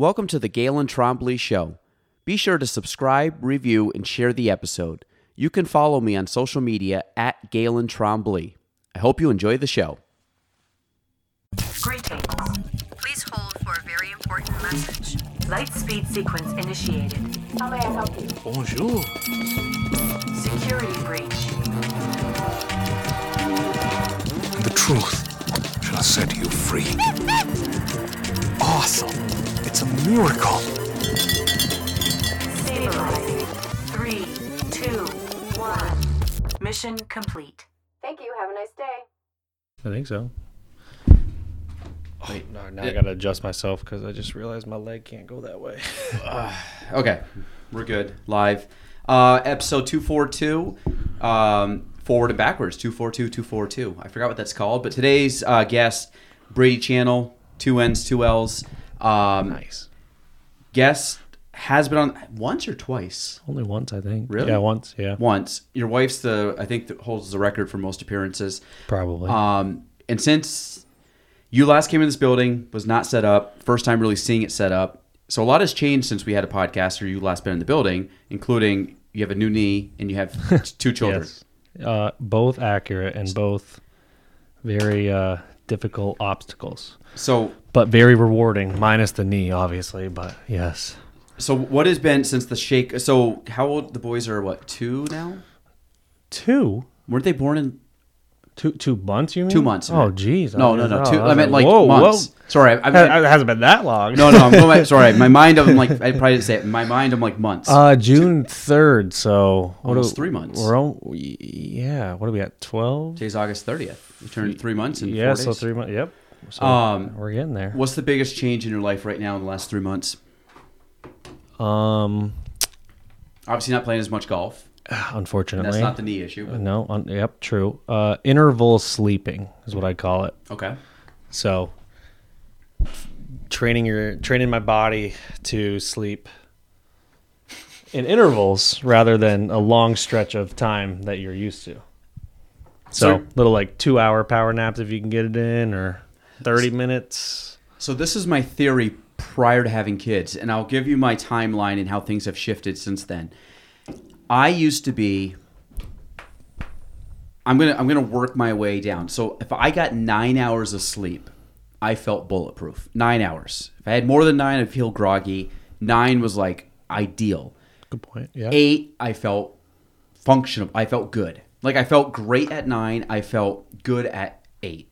Welcome to the Galen Trombley Show. Be sure to subscribe, review, and share the episode. You can follow me on social media at Galen Trombley. I hope you enjoy the show. Greetings. Please hold for a very important message. Light speed sequence initiated. How may I help you? Bonjour. Security breach. The truth shall set you free. Awesome. It's a miracle. Stabilizing. Three, two, one. Mission complete. Thank you. Have a nice day. I think so. Wait, No, now I gotta adjust myself because I just realized my leg can't go that way. Okay, we're good. Live. Uh, episode 242, um, forward and backwards, 242, 242. I forgot what that's called, but today's uh, guest, Brady Channell, two N's, two L's. Um, nice. Guest has been on once or twice? Only once, I think. Really? Yeah, once. Yeah, Once. Your wife's the, I think, that holds the record for most appearances. probably. Um, and since you last came in this building, was not set up, first time really seeing it set up. So a lot has changed since we had a podcast or you last been in the building, including you have a new knee and you have two children. yes. Uh, both accurate and both very uh, difficult obstacles, So but very rewarding. Minus the knee, obviously, but yes. so what has been since the shake? So how old the boys are? What two now? Two, Weren't they born in two, two months. You mean two months? Oh, geez. No, no, no. Two. I I meant like whoa, months. whoa. Sorry, I, It hasn't been that long. no, no. I'm going. Sorry, my mind. I'm like I probably didn't say it. In my mind. I'm like months. Uh, June third. So what Almost do- three months. We're on, yeah. What are we at? Twelve. Today's August 30th. We turned three months in Yeah. So three months. Yep. So Um, we're getting there. What's the biggest change in your life right now in the last three months? Um, Obviously, not playing as much golf. unfortunately, That's not the knee issue. but- no. Un, yep. True. Uh, interval sleeping is what I call it. Okay. So training your training my body to sleep in intervals rather than a long stretch of time that you're used to. So, So- little like two hour power naps if you can get it in, or thirty minutes. So this is my theory prior to having kids, and I'll give you my timeline and how things have shifted since then. I used to be. I'm gonna I'm gonna work my way down. So if I got nine hours of sleep, I felt bulletproof. Nine hours. If I had more than nine, I'd feel groggy. Nine was like ideal. Good point. Yeah. Eight, I felt functional. I felt good. Like I felt great at nine. I felt good at eight.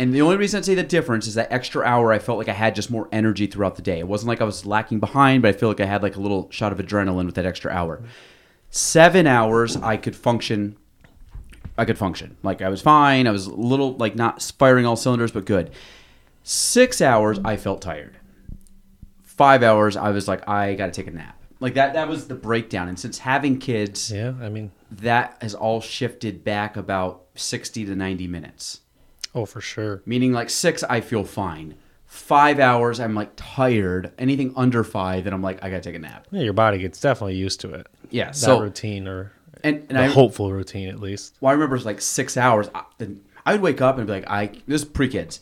And the only reason I'd say the difference is that extra hour. I felt like I had just more energy throughout the day. It wasn't like I was lacking behind, but I feel like I had like a little shot of adrenaline with that extra hour. Seven hours, I could function. I could function. Like I was fine. I was a little like not firing all cylinders, but good. Six hours, I felt tired five hours, I was like, I got to take a nap. Like that. That was the breakdown. And since having kids, Yeah. I mean, that has all shifted back about sixty to ninety minutes. oh for sure. Meaning, like six, I feel fine. Five hours, I'm like tired. Anything under five, then I'm like, I got to take a nap. Yeah, your body gets definitely used to it. Yeah. That So routine, or and, and the I hopeful routine at least. Well, I remember it was like six hours. I, I would wake up and be like, I this is pre kids.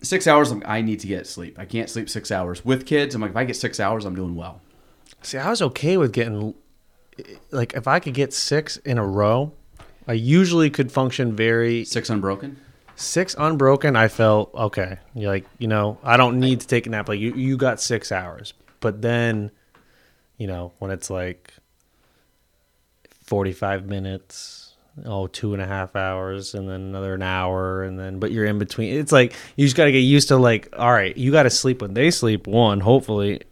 Six hours, I'm, I need to get sleep. I can't sleep six hours. With kids, I'm like, if I get six hours, I'm doing well. See, I was okay with getting like if I could get six in a row, I usually could function very Six unbroken. six unbroken. I felt okay. You're like, you know, I don't need to take a nap. Like you, you got six hours, but then, you know, when it's like forty-five minutes, oh, two and a half hours, and then another an hour, and then but you're in between. It's like you just got to get used to like, all right, you got to sleep when they sleep. One, hopefully,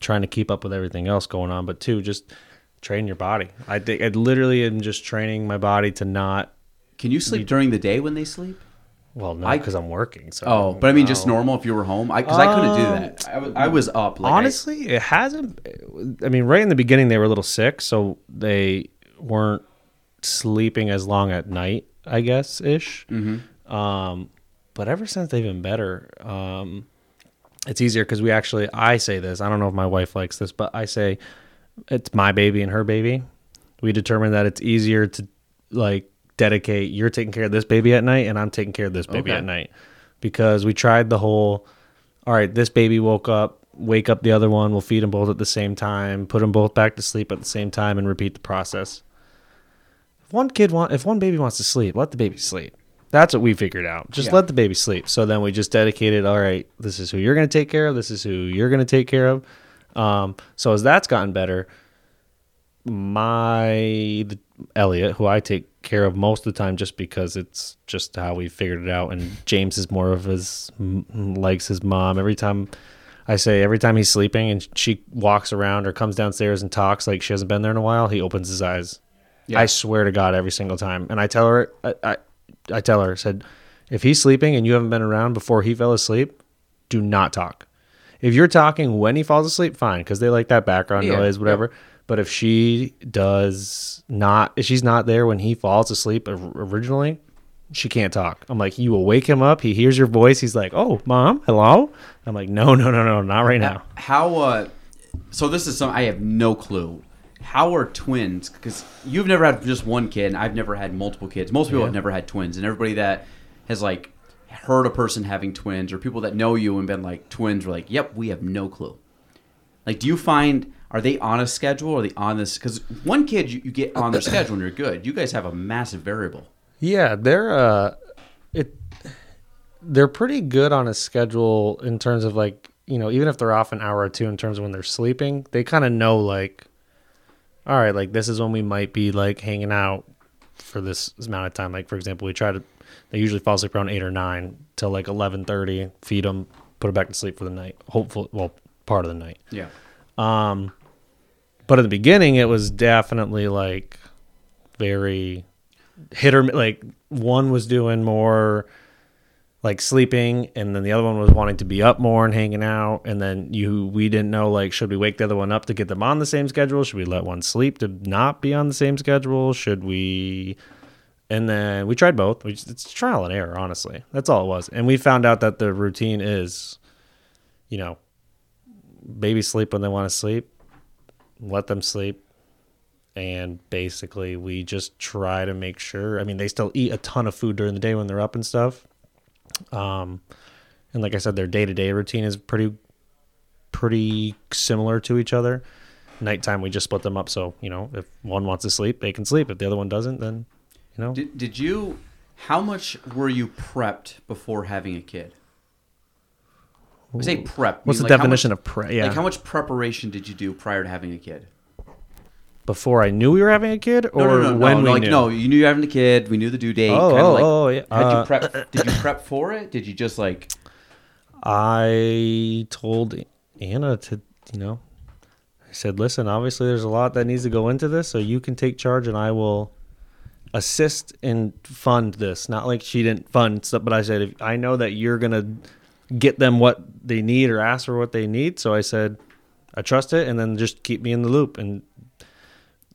trying to keep up with everything else going on, but two, just train your body. I think I literally am just training my body to not. Can you sleep during the day when they sleep? Well, no, because I'm working. So Oh, but I mean, just normal if you were home. I Because I, couldn't do Um, that. I was, I was up. Like I- Honestly, it hasn't. I mean, right in the beginning, they were a little sick, so they weren't sleeping as long at night. I guess ish. Mm-hmm. Um, but ever since they've been better, um, it's easier because we actually. I say this. I don't know if my wife likes this, but I say it's my baby and her baby. We determined that it's easier to like dedicate. You're taking care of this baby at night, and I'm taking care of this baby Okay. at night because we tried the whole. All right, this baby woke up wake up the other one. We'll feed them both at the same time, put them both back to sleep at the same time, and repeat the process. If one kid want, if one baby wants to sleep, let the baby sleep. That's what we figured out. Just Yeah. let the baby sleep. So then we just dedicated. All right, this is who you're going to take care of. This is who you're going to take care of. Um, so as that's gotten better, my the, Elliot, who I take care of most of the time, just because it's just how we figured it out. And James is more of his likes his mom. Every time I say, every time he's sleeping and she walks around or comes downstairs and talks like she hasn't been there in a while, he opens his eyes. Yeah. I swear to God, every single time. And I tell her, I, I, I tell her, I said, if he's sleeping and you haven't been around before he fell asleep, do not talk. If you're talking when he falls asleep, fine, because they like that background Yeah, noise, whatever. But if she does not, if she's not there when he falls asleep originally, she can't talk. I'm like, you will wake him up. He hears your voice. He's like, oh, mom, hello. I'm like, no, no, no, no, not right now. How? Uh, so this is some I have no clue. How are twins? Because you've never had just one kid, and I've never had multiple kids. Most people Yeah. have never had twins, and everybody that has like heard a person having twins, or people that know you and been like twins, are like, "Yep, we have no clue." Like, do you find are they on a schedule? Are they on this? Because one kid you, you get on their schedule and you're good. You guys have a massive variable. Yeah, they're uh it they're pretty good on a schedule in terms of like, you know, even if they're off an hour or two in terms of when they're sleeping, they kind of know like all right, like this is when we might be like hanging out for this amount of time. Like for example, we try to they usually fall asleep around 8 or 9 till like 11:30, feed them, put them back to sleep for the night. Hopefully, well, part of the night. Yeah. Um, but in the beginning, it was definitely like very hit or like one was doing more like sleeping, and then the other one was wanting to be up more and hanging out. And then you, we didn't know like should we wake the other one up to get them on the same schedule? Should we let one sleep to not be on the same schedule? Should we? And then we tried both. We just, it's trial and error, honestly. That's all it was. And we found out that the routine is, you know, baby sleep when they want to sleep let them sleep and basically we just try to make sure i mean they still eat a ton of food during the day when they're up and stuff um and like i said their day-to-day routine is pretty pretty similar to each other nighttime we just split them up so you know if one wants to sleep they can sleep if the other one doesn't then you know Did, did you? How much were you prepped before having a kid? We say prep. what's the like, definition much- of prep? yeah Like how much preparation did you do prior to having a kid? Before i knew we were having a kid or No, no, no, when no. we like knew no, you knew you were having a kid. We knew the due date. Oh, oh, like, oh, yeah. Had Uh, you prep? Did you prep for it? Did you just like? I told Anna to, you know, I said, listen, obviously there's a lot that needs to go into this, so you can take charge and I will assist and fund this. Not like she didn't fund stuff, but I said, if I know that you're going to get them what they need or ask for what they need. So I said, I trust it and then just keep me in the loop. And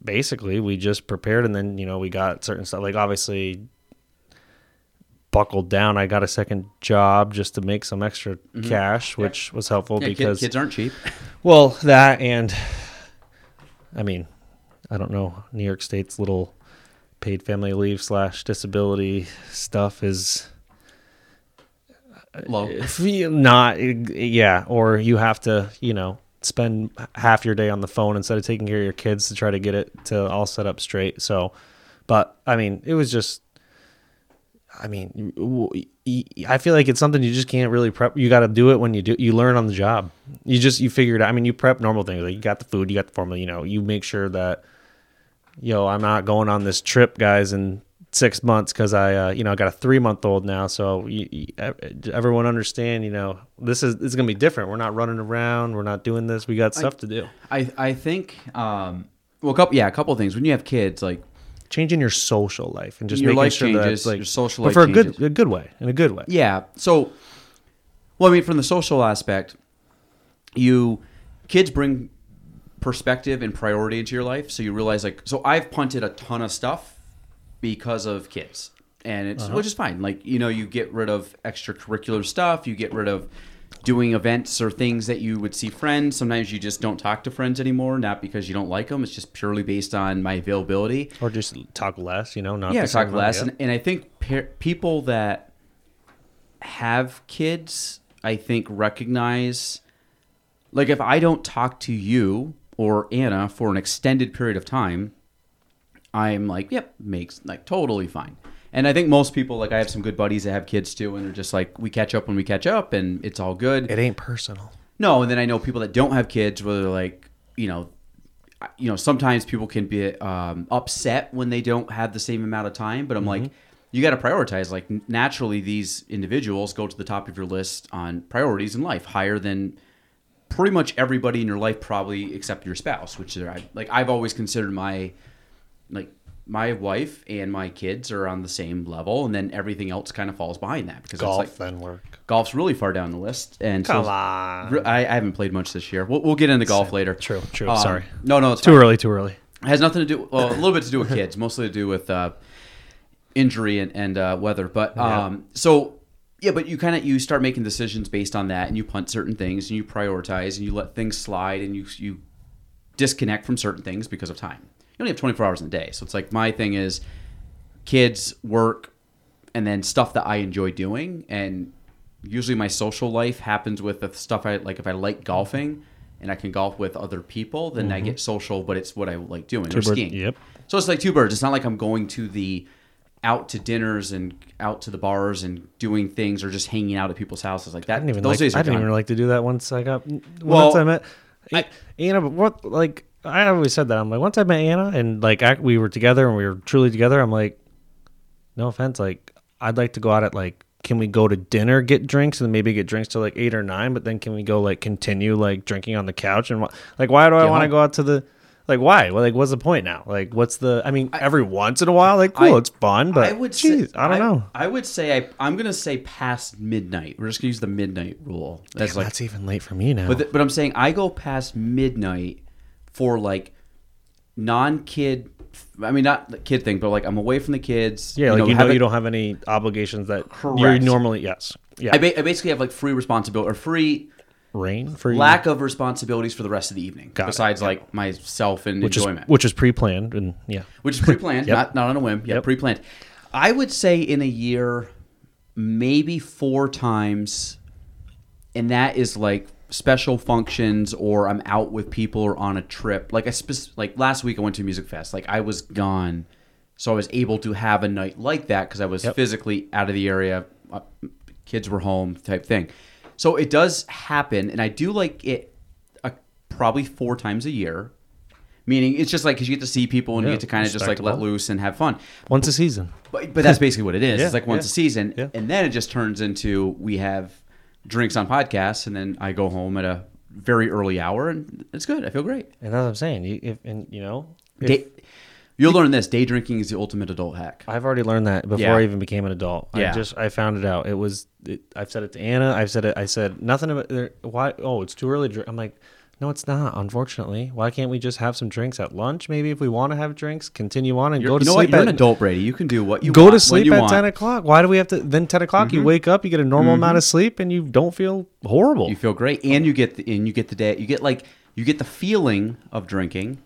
basically we just prepared and then, you know, we got certain stuff like obviously buckled down. I got a second job just to make some extra mm-hmm. cash, which was helpful Yeah, because kids aren't cheap. well, that and I mean, I don't know. New York State's little paid family leave slash disability stuff is Low. Uh, you not yeah, or you have to you know spend half your day on the phone instead of taking care of your kids to try to get it to all set up straight. So, but I mean, it was just. I mean, I feel like it's something you just can't really prep. You got to do it when you do. You learn on the job. You just you figure it out. I mean, you prep normal things like you got the food, you got the formula. You know, you make sure that, yo, I'm not going on this trip, guys, in six months because I, uh, you know, I got a three month old now. So you, you, everyone understand, you know, this is this is gonna be different. We're not running around. We're not doing this. We got stuff to do. I I think um well a couple yeah a couple of things when you have kids like Changing your social life and just Your making life sure that changes, it's like your social but life for a good a good way in a good way. Yeah. So, well, I mean, from the social aspect, you kids bring perspective and priority into your life. So you realize, like, so I've punted a ton of stuff because of kids, and it's uh-huh. which is fine. Like, you know, you get rid of extracurricular stuff. You get rid of doing events or things that you would see friends. Sometimes you just don't talk to friends anymore, not because you don't like them. It's just purely based on my availability Or just talk less. You know, not yeah, talk less. And, and I think people that have kids, I think recognize like if I don't talk to you or Anna for an extended period of time, I'm like, yep, makes like totally fine. And I think most people, like I have some good buddies that have kids too, and they're just like, we catch up when we catch up, and it's all good. It ain't personal. No, and then I know people that don't have kids where they're like, you know, you know, sometimes people can be um, upset when they don't have the same amount of time. But I'm like, you got to prioritize. Like naturally, these individuals go to the top of your list on priorities in life, higher than pretty much everybody in your life, probably except your spouse. Which are like I've always considered my like my wife and my kids are on the same level, and then everything else kind of falls behind that because Golf, it's like then work. golf's really far down the list. And Come so, on. I, I haven't played much this year. We'll, we'll get into golf later. True, true. Um, Sorry. No, no, it's Too fine. early, too early. It has nothing to do. Well, a little bit to do with kids, mostly to do with uh, injury and, and uh, weather. But um, so yeah, but you kind of you start making decisions based on that, and you punt certain things, and you prioritize, and you let things slide, and you you disconnect from certain things because of time. You only have 24 hours in a day, so it's like my thing is kids, work, and then stuff that I enjoy doing, and usually my social life happens with the stuff I like. If I like golfing and I can golf with other people, then I mm-hmm. get social, but it's what I like doing or bird- skiing. yep. So it's like two birds. It's not like I'm going to the out to dinners and out to the bars and doing things or just hanging out at people's houses like that. I didn't even Those like. days I didn't gone. even like to do that once I got. Once I met, I- Anna. But what like I always said that I'm like once I met Anna and like I, we were together and we were truly together. I'm like, no offense, like I'd like to go out at like. Can we go to dinner, get drinks, and maybe get drinks till like eight or nine? But then can we go like continue like drinking on the couch and like why do I Get want to go out to the like why? Well, like what's the point now? Like what's the? I mean, every once in a while, like cool, I- it's fun, but I would geez, say I don't know. I would say I, I'm gonna say past midnight. We're just gonna use the midnight rule. That's Damn, like, that's even late for me now. but th- but I'm saying I go past midnight for like non-kid. I mean, not the kid thing, but like I'm away from the kids. yeah, like you know, you don't have any obligations that you're normally yes. Yeah, I, ba- I basically have like free responsibility or free rain for lack of responsibilities for the rest of the evening, Got it, besides yeah. like myself and which enjoyment. is which is pre-planned and yeah. which is pre-planned, Yep. not not on a whim. Yeah, Yep. pre-planned. I would say in a year, maybe four times, and that is like special functions or I'm out with people or on a trip. Like I spec- like last week I went to a music fest. Like I was gone, so I was able to have a night like that because I was Yep. physically out of the area. Uh, kids were home, type thing. So it does happen, and I do like it. Uh, probably four times a year. Meaning, it's just like because you get to see people and you get to kind of just like let loose and have fun. Once a season. But, but that's basically what it is. Yeah, it's like once yeah, a season, yeah. and then it just turns into we have drinks on podcasts, and then I go home at a very early hour, and it's good. I feel great. And that's what I'm saying. You if and you know, if- Day, you'll learn this: day drinking is the ultimate adult hack. I've already learned that before Yeah. I even became an adult. I Yeah. just I found it out. It was it, I've said it to Anna. I've said it. I said nothing about why. Oh, it's too early. to drink. I'm like, no, it's not. Unfortunately, why can't we just have some drinks at lunch? Maybe if we want to have drinks, continue on and You're, go to you know sleep. what? You're an adult, Brady. You can do what you go want to sleep at want. Mm-hmm. 10 o'clock. Why do we have to? Then 10 o'clock, you wake up, you get a normal amount of sleep, and you don't feel horrible. You feel great, and you get the, and you get the day. You get like you get the feeling of drinking,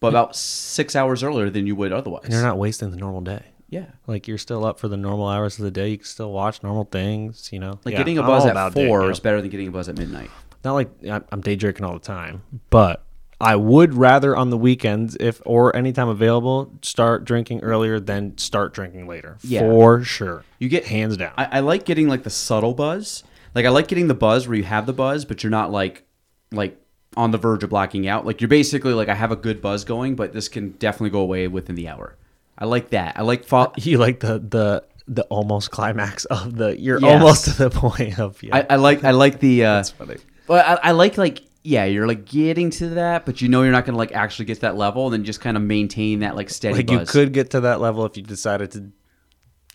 but about six hours earlier than you would otherwise. and you're not wasting the normal day. Yeah. Like you're still up for the normal hours of the day. You can still watch normal things, you know. Like Yeah, getting a buzz at day, four yeah. is better than getting a buzz at midnight. Not like I'm day drinking all the time, but I would rather on the weekends, if or anytime available, start drinking earlier than start drinking later. Yeah. for sure. You get hands down. I, I like getting like the subtle buzz. Like I like getting the buzz where you have the buzz, but you're not like like on the verge of blacking out. Like you're basically like I have a good buzz going, but this can definitely go away within the hour. I like that. I like fo- you like the the the almost climax of the. You're Yes. almost to the point of. Yeah, I, I like I like the uh That's funny. Well, I, I like like yeah, you're like getting to that, but you know you're not gonna like actually get to that level, and then just kind of maintain that like steady like buzz. you could get to that level if you decided to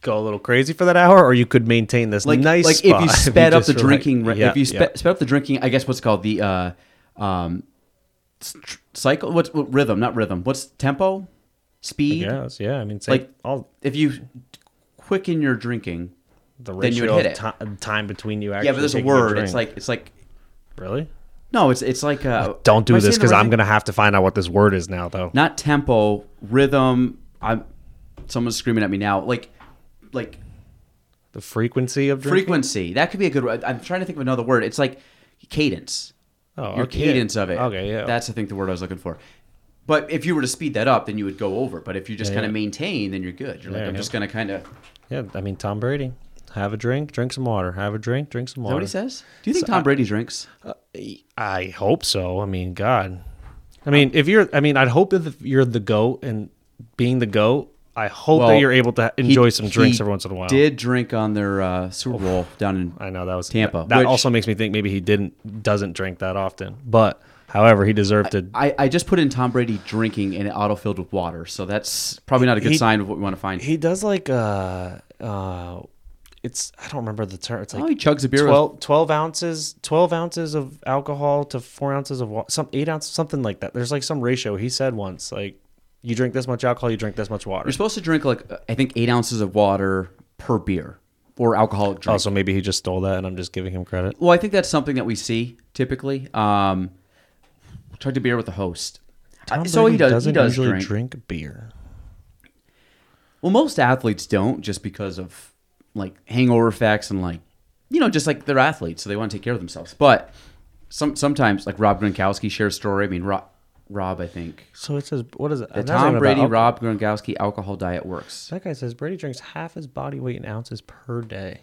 go a little crazy for that hour, or you could maintain this like nice. like if you sped up the were like- drinking, yeah, if you yeah. sped up the drinking, I guess what's called the uh, um, cycle. What's what, rhythm? Not rhythm. What's tempo? Speed. Yes, yeah. I mean, Like- all If you quicken your drinking, the then you would hit of it. ti- time between you actually. yeah, but there's a word. It's like it's like really. no, it's it's like uh, Don't do this because I'm gonna have to find out what this word is now, though. not tempo, rhythm. I'm someone's screaming at me now. Like like The frequency of drinking. frequency. That could be a good. word. I'm trying to think of another word. It's like cadence. Oh, your okay. cadence of it. Okay, yeah. That's I think the word I was looking for. But if you were to speed that up, then you would go over. But if you just Yeah, kind of yeah. maintain, then you're good. You're like, I'm just gonna kind of. Yeah, I mean Tom Brady. Have a drink, drink some water. Have a drink, drink some that water. what he says? Do you think So Tom I- Brady drinks? I hope so. I mean, God. I mean, if you're, I mean, I'd hope if you're the goat and being the goat, I hope Well, that you're able to He- enjoy some drinks every once in a while. Did drink on their uh, Super Bowl down in I know that was Tampa, That which- also makes me think maybe he didn't doesn't drink that often. But however, he deserved to. I, I just put in Tom Brady drinking and it auto filled with water, so that's probably not a good He- sign of what we want to find. he does like uh uh, it's I don't remember the term. It's like oh, he chugs a beer. with- 12, 12 ounces 12 ounces of alcohol to four ounces of water some eight ounces something like that there's like some ratio he said once like you drink this much alcohol you drink this much water You're supposed to drink like I think eight ounces of water per beer or alcoholic drink. oh so maybe he just stole that and i'm just giving him credit Well, I think that's something that we see typically. Um, chug a beer with the host. Tom so he Brady does. He doesn't does usually drink. drink beer Well, most athletes don't, just because of like hangover effects and like you know, just like they're athletes, so they want to take care of themselves. But some sometimes, like Rob Gronkowski shares a story. I mean, Rob, Rob I think so it says what is it the I'm not talking Tom Brady. Rob Gronkowski alcohol diet works. that guy says brady drinks half his body weight in ounces per day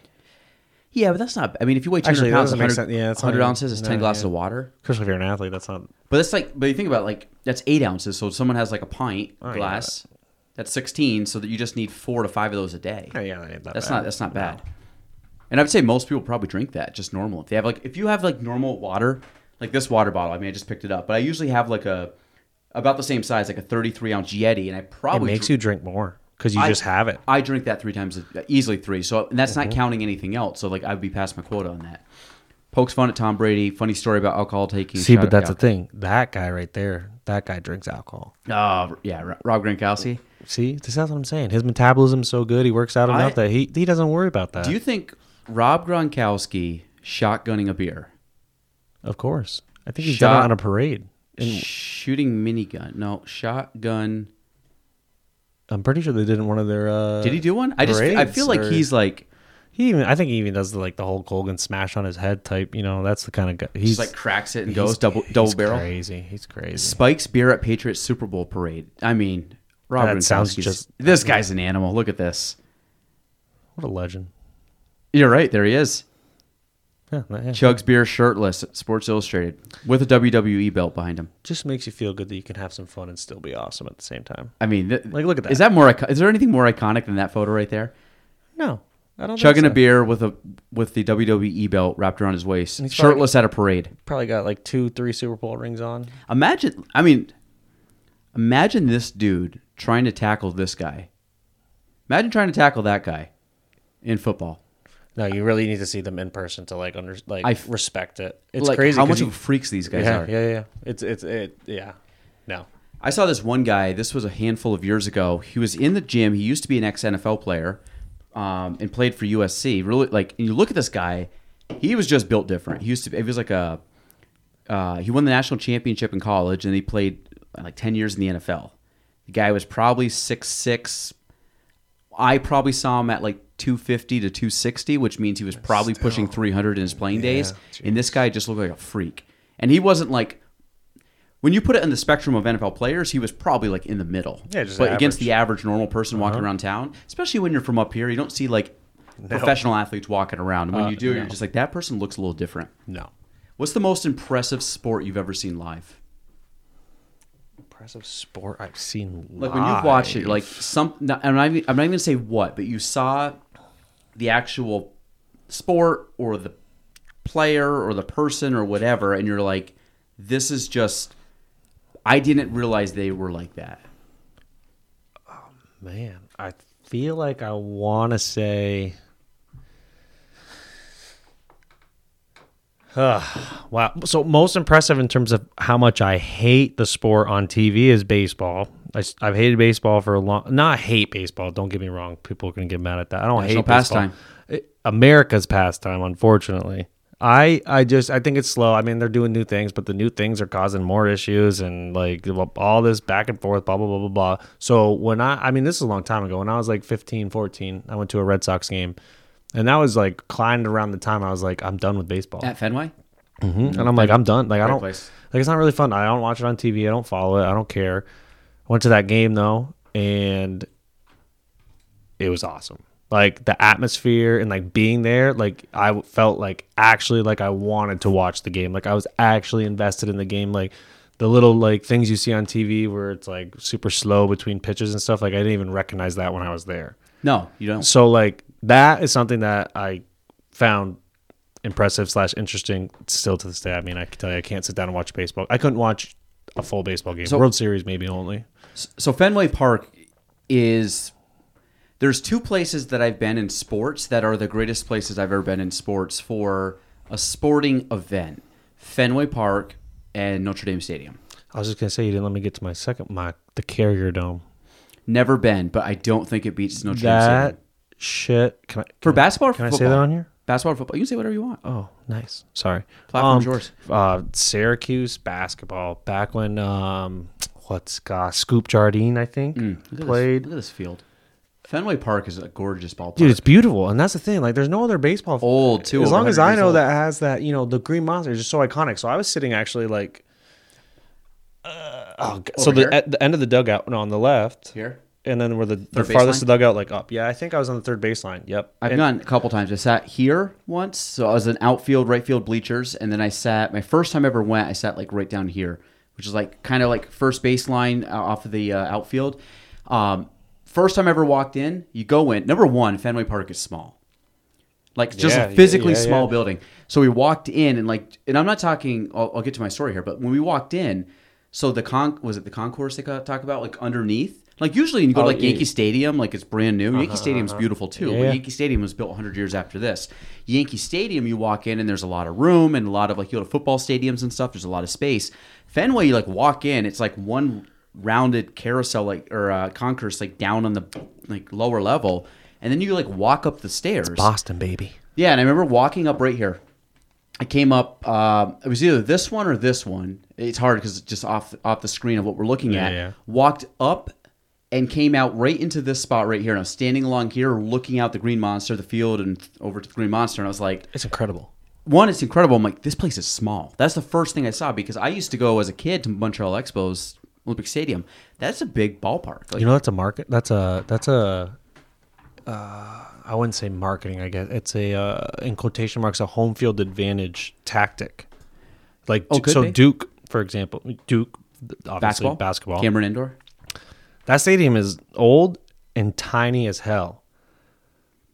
Yeah, but that's not. I mean, if you weigh 200 Actually, pounds, 100. Yeah, that's not 100 ounces is no, 10 glasses yeah. of water. especially if you're an athlete that's not But that's like, but you think about it, like that's eight ounces. So if someone has like a pint Oh, yeah. That's 16. So that you just need four to five of those a day. yeah, yeah that ain't that That's bad. not that's not bad. And I would say most people probably drink that just normal. If they have like if you have like normal water, like this water bottle. I mean, I just picked it up, but I usually have like a about the same size, like a 33 ounce Yeti, and I it probably makes dr- you drink more because you I- just have it I drink that three times, easily three. So and that's Mm-hmm. not counting anything else. So like I'd be past my quota on that. Pokes fun at Tom Brady. Funny story about alcohol taking. see but that's yeah. the thing that guy right there that guy drinks alcohol Oh yeah, Rob Gronkowski. See, this is what I'm saying. His metabolism's so good, he works out enough I- that he he doesn't worry about that. Do you think Rob Gronkowski shotgunning a beer, of course, I think he's done it on a parade. And shooting minigun? No, shotgun. I'm pretty sure they did one of their. Uh, Did he do one? I just I feel like or- he's like He even I think he even does the, like the Hulk Hogan smash on his head type. You know, that's the kind of guy. He's just like cracks it and goes double double he's barrel. Crazy, he's crazy. Spikes beer at Patriots Super Bowl parade. I mean, Rob That sounds just- this guy's an animal. Look at this. What a legend. You're right. There he is. Yeah, yeah. Chugs beer shirtless Sports Illustrated with a WWE belt behind him. just makes you feel good that you can have some fun and still be awesome at the same time. I mean, th- Like, look at that. Is that. more? Is there anything more iconic than that photo right there? No, I don't. Chugging think a beer with a with the WWE belt wrapped around his waist, he's probably- shirtless at a parade. Probably got like two, three Super Bowl rings on. Imagine, I mean, imagine this dude trying to tackle this guy. Imagine trying to tackle that guy in football. No, you really need to see them in person to like under like I f- respect it. It's like crazy how much you- of freaks these guys yeah, are. yeah, yeah. It's it's it. Yeah, no. I saw this one guy. This was a handful of years ago. He was in the gym. He used to be an ex NFL player, um, and played for USC. Really, like, and you look at this guy. He was just built different. He used to. He was like a. Uh, he won the national championship in college, and he played like ten years in the NFL. The guy was probably six six. I probably saw him at like 250 to 260, which means he was probably pushing 300 in his playing days. And this guy just looked like a freak. And he wasn't like when you put it in the spectrum of NFL players, he was probably like in the middle. Yeah, just but against the average normal person walking Uh-huh. around town, especially when you're from up here, you don't see like professional athletes walking around. And when Uh, you do, you're just like that person looks a little different. No. What's the most impressive sport you've ever seen live? Impressive sport I've seen. Like when you watch it, like some. no, I'm not. Even, I'm not even gonna say what, but you saw the actual sport or the player or the person or whatever, and you're like, this is just. I didn't realize they were like that. Oh man, I feel like I want to say. Wow. So most impressive in terms of how much I hate the sport on TV is baseball. I, have hated baseball for a long. Not hate baseball. Don't get me wrong. People are gonna get mad at that. I don't National hate baseball. pastime. It- America's pastime, unfortunately. I I just I think it's slow. I mean, they're doing new things, but the new things are causing more issues and like all this back and forth, blah blah blah blah blah. So when I I mean, this is a long time ago. When I was like 15, 14, I went to a Red Sox game, and that was like climbed around the time I was like, I'm done with baseball. At Fenway? Mm-hmm. and mm-hmm. I'm like, I'm done. Like I don't place. like it's not really fun. I don't watch it on TV. I don't follow it. I don't care. I went to that game though, and it was awesome. Like the atmosphere and like being there, like I felt like actually like I wanted to watch the game. Like I was actually invested in the game. Like the little like things you see on TV where it's like super slow between pitches and stuff. Like I didn't even recognize that when I was there. No, you don't. So like that is something that I found impressive slash interesting still to this day. I mean, I can tell you I can't sit down and watch baseball. I couldn't watch a full baseball game. So- World Series maybe only. So Fenway Park is there's two places that I've been in sports that are the greatest places I've ever been in sports for a sporting event. Fenway Park and Notre Dame Stadium. I was just gonna say you didn't let me get to my second my the Carrier Dome. Never been, but I don't think it beats Notre Dame That Stadium. Shit. Can I For can I- basketball or Can I say that on here? Basketball or football. You can say whatever you want. Oh, nice. Sorry. Platform's yours. Uh, Syracuse basketball. Back when um, what's uh, Scoop Jardine I think Mm, look played. This, look at this field. Fenway Park is a gorgeous ballpark. Dude, it's beautiful, and that's the thing. Like, there's no other baseball. Field. Old, too, As long as I know old. that has that, you know, the green monster is just so iconic. So I was sitting actually like, uh, oh, so the at the end of the dugout, no, on the left, here. And then where the, the farthest baseline? dugout, like up. Yeah, I think I was on the third baseline. Yep. I've And- gone a couple times. I sat here once, so I was in outfield, right field bleachers, and then I sat. My first time I ever went, I sat like right down here, which is like kind of like first baseline uh, off of the uh, outfield. Um, first time I ever walked in, you go in. Number one, Fenway Park is small, like just Yeah, a physically yeah, yeah. small building. So we walked in, and like, and I'm not talking. I'll, I'll get to my story here, but when we walked in, so the con was it the concourse they talk about like underneath. Like usually, when you go Oh, to like yeah. Yankee Stadium, like it's brand new. Yankee Stadium's beautiful too. Yeah, but. Yankee Stadium was built 100 years after this. Yankee Stadium, you walk in and there's a lot of room and a lot of like you go to football stadiums and stuff. There's a lot of space. Fenway, you like walk in, it's like one rounded carousel like or uh, concourse like down on the like lower level, and then you like walk up the stairs. Boston, baby. Yeah, and I remember walking up right here. I came up. Uh, it was either this one or this one. It's hard because it's just off off the screen of what we're looking Yeah, at. yeah. Walked up and came out right into this spot right here. And I was standing along here, looking out the Green Monster, the field, and over to the Green Monster. And I was like, It's incredible. one, it's incredible. I'm like, this place is small. That's the first thing I saw because I used to go as a kid to Montreal Expos Olympic Stadium. That's a big ballpark. Like, You know, that's a market. That's a that's a. Uh, I wouldn't say marketing. I guess it's a uh, in quotation marks a home field advantage tactic. Like Oh, so, be. Duke, for example, Duke, obviously basketball, basketball. Cameron Indoor. That stadium is old and tiny as hell.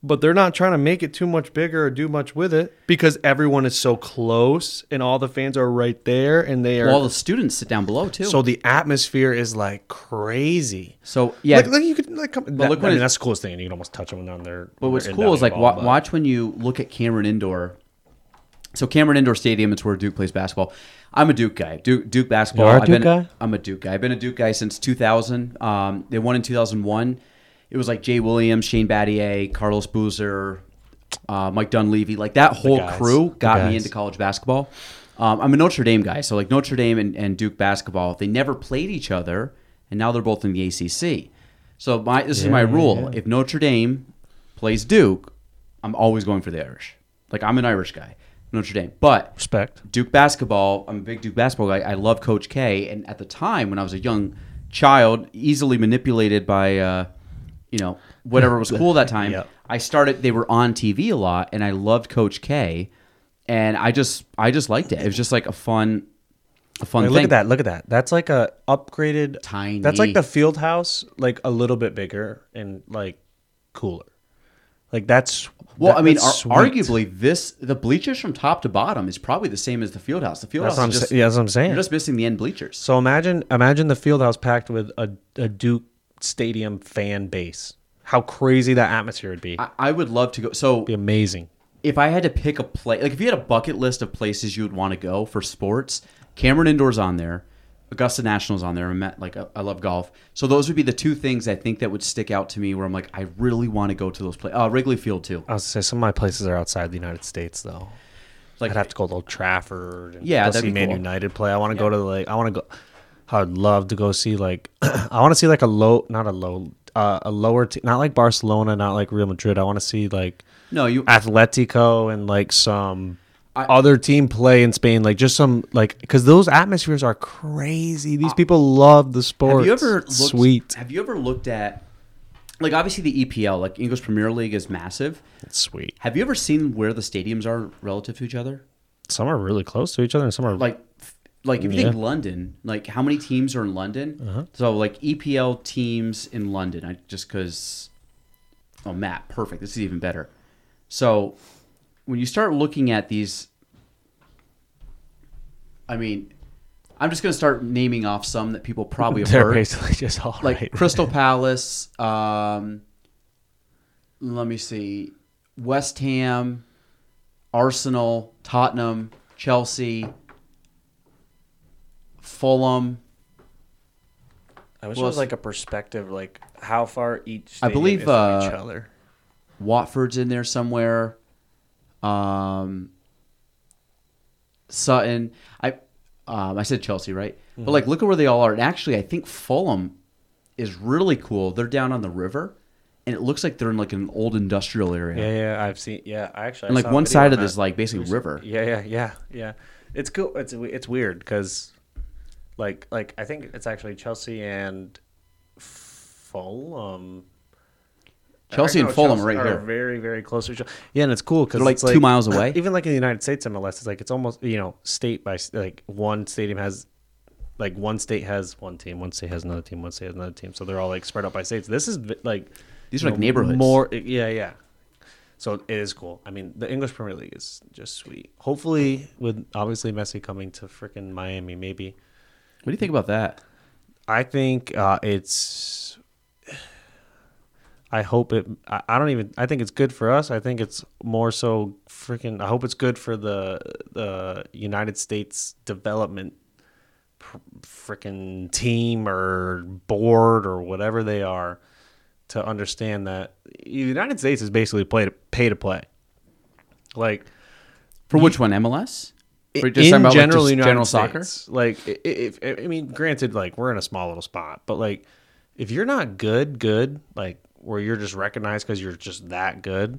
But they're not trying to make it too much bigger or do much with it because everyone is so close and all the fans are right there and they are. Well, all the students sit down below too. so the atmosphere is like crazy. so yeah, Like, like you could like come. That, look I what mean, it- that's the coolest thing, and you can almost touch them down their. But what's cool is like wa- watch when you look at Cameron Indoor. So Cameron Indoor Stadium, it's where Duke plays basketball. I'm a Duke guy. Duke Duke basketball. You are a I've Duke been, guy? I'm a Duke guy. I've been a Duke guy since 2000. Um, they won in 2001. It was like Jay Williams, Shane Battier, Carlos Boozer, uh, Mike Dunleavy. Like that whole crew got me into college basketball. Um, I'm a Notre Dame guy, so like Notre Dame and, and Duke basketball, they never played each other, and now they're both in the ACC. So my this is my Yeah, yeah, rule: yeah. if Notre Dame plays Duke, I'm always going for the Irish. Like I'm an Irish guy, Notre Dame. But respect. Duke basketball, I'm a big Duke basketball guy. I love Coach K, and at the time when I was a young child, easily manipulated by, uh, you know, whatever was cool that time. Yep. I started. They were on TV a lot, and I loved Coach K, and I just, I just liked it. It was just like a fun, a fun thing. look at that! Look at that! That's like a upgraded. Tiny. That's like the field house, like a little bit bigger and like cooler. Like that's. Well, that- I mean, ar- arguably, this the bleachers from top to bottom is probably the same as the field house. The field That's house is just, sa- yeah, that's what I'm saying. You're just missing the end bleachers. So imagine, imagine the field house packed with a, a Duke Stadium fan base. How crazy that atmosphere would be! I, I would love to go. So be amazing. if I had to pick a place, like if you had a bucket list of places you would want to go for sports, Cameron Indoors on there, Augusta National's on there. I met like I I love golf, so those would be the two things I think that would stick out to me. Where I'm like, I really want to go to those places. Uh, Wrigley Field too. I was gonna say some of my places are outside the United States though. Like I'd have to go to Old Trafford. And Yeah, go see Man cool. United play. I want to go to the like I want to go. I'd love to go see like I want to see like a low, not a low, uh, a lower, te- not like Barcelona, not like Real Madrid. I want to see like no, you. Atletico and like some I- other team play in Spain, like just some like because those atmospheres are crazy. These uh, people love the sport. Have you ever looked, sweet? Have you ever looked at like obviously the EPL, like English Premier League, is massive. It's sweet. Have you ever seen where the stadiums are relative to each other? Some are really close to each other, and some are Like, like if you Yeah. think London, like how many teams are in London? Uh-huh. So like EPL teams in London. I just because. Oh, Matt, perfect. This is even better. So, when you start looking at these, I mean, I'm just going to start naming off some that people probably have they're heard. basically just all like right. Crystal Palace. Um, let me see, West Ham, Arsenal, Tottenham, Chelsea, Fulham. I wish Well, it was like a perspective, like how far each. I believe, is from each uh, other. Watford's in there somewhere. Um, Sutton. I um, I said Chelsea, right? But like, look at where they all are. And actually, I think Fulham is really cool. They're down on the river, and it looks like they're in like an old industrial area. Yeah, yeah, I've seen. Yeah, I actually. And I like one side on of this like basically river. Yeah, yeah, yeah, yeah. It's cool. It's it's weird because, like, like I think it's actually Chelsea and Fulham. Chelsea and Fulham Chelsea are right are here. very, very close to each other. Yeah, and it's cool because They're, like, it's two miles away. Even like in the United States, MLS, it's like it's almost you know state by like one stadium has like one state has one team, one state has another team, one state has another team, so they're all like spread out by states. This is like These are like know, neighborhoods. More, yeah, yeah. So it is cool. I mean, the English Premier League is just sweet. Hopefully, with obviously Messi coming to freaking Miami, maybe. What do you think about that? I think uh, it's. I hope it. I, I don't even. I think it's good for us. I think it's more so freaking. I hope it's good for the the United States development pr- freaking team or board or whatever they are to understand that the United States is basically play to pay to play. Like For which one? MLS? Or in just talking about, like, general, just United general soccer. States, Like, if, if I mean, granted, like we're in a small little spot, but like, if you're not good, good, like where you're just recognized because you're just that good,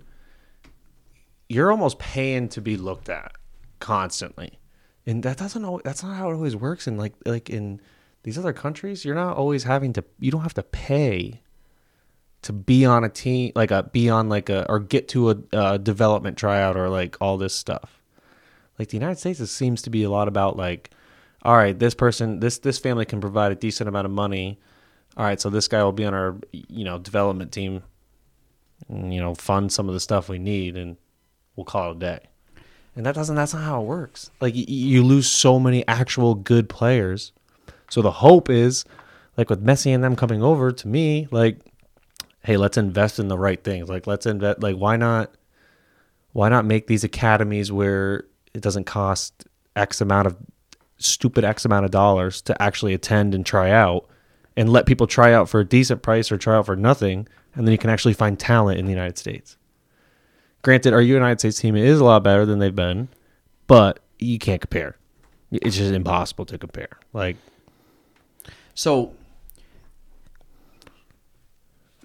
you're almost paying to be looked at constantly, and that doesn't always. That's not how it always works. In like, like in these other countries, you're not always having to. You don't have to pay to be on a team, like a be on like a or get to a, uh development tryout or like all this stuff like the United States it seems to be a lot about like all right this person this this family can provide a decent amount of money all right so this guy will be on our you know development team and, you know fund some of the stuff we need and we'll call it a day. And that doesn't that's not how it works. Like you lose so many actual good players. So the hope is like with Messi and them coming over to me like hey let's invest in the right things. Like let's invest like why not why not make these academies where it doesn't cost X amount of stupid X amount of dollars to actually attend and try out and let people try out for a decent price or try out for nothing and then you can actually find talent in the United States. Granted, our United States team is a lot better than they've been, but you can't compare. It's just impossible to compare. Like So,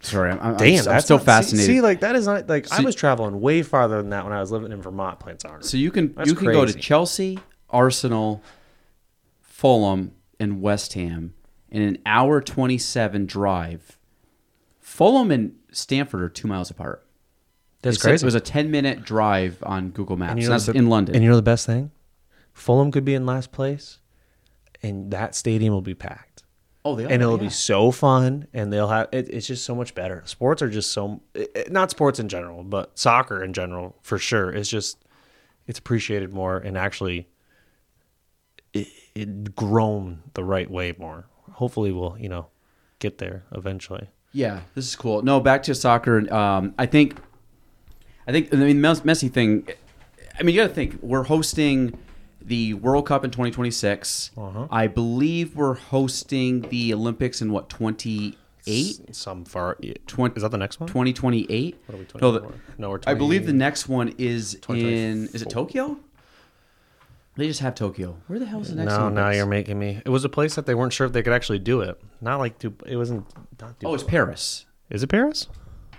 sorry, I'm, I'm, damn, I'm that's still not- see- fascinated. See, like that is not like I was traveling way farther than that when I was living in Vermont playing soccer. so you can That's you can go to. Chelsea, Arsenal, Fulham, and West Ham in an hour twenty seven drive. Fulham and Stamford are two miles apart. That's said crazy. It was a ten minute drive on Google Maps. And you know that's the- in London. And you know the best thing? Fulham could be in last place, and that stadium will be packed, oh, they are, and it'll yeah. be so fun. And they'll have it, it's just so much better. Sports are just so it- it- not sports in general, but soccer in general for sure. It's just it's appreciated more and actually it, it grown the right way more. Hopefully, we'll you know get there eventually. Yeah, this is cool. No, back to soccer. Um, I think, I think. I mean, Mes- Messi thing. I mean, you got to think. We're hosting the World Cup in 2026. Uh-huh. I believe we're hosting the Olympics in what 28. Some far. Twen- is that the next one? 2028. What are we, No, the- No, we're I believe the next one is in. Is it Tokyo? They just have Tokyo. Where the hell is the next? No, now you're making me. It was a place that they weren't sure if they could actually do it. Not like Du- it wasn't. Not Oh, it's Paris. Is it Paris?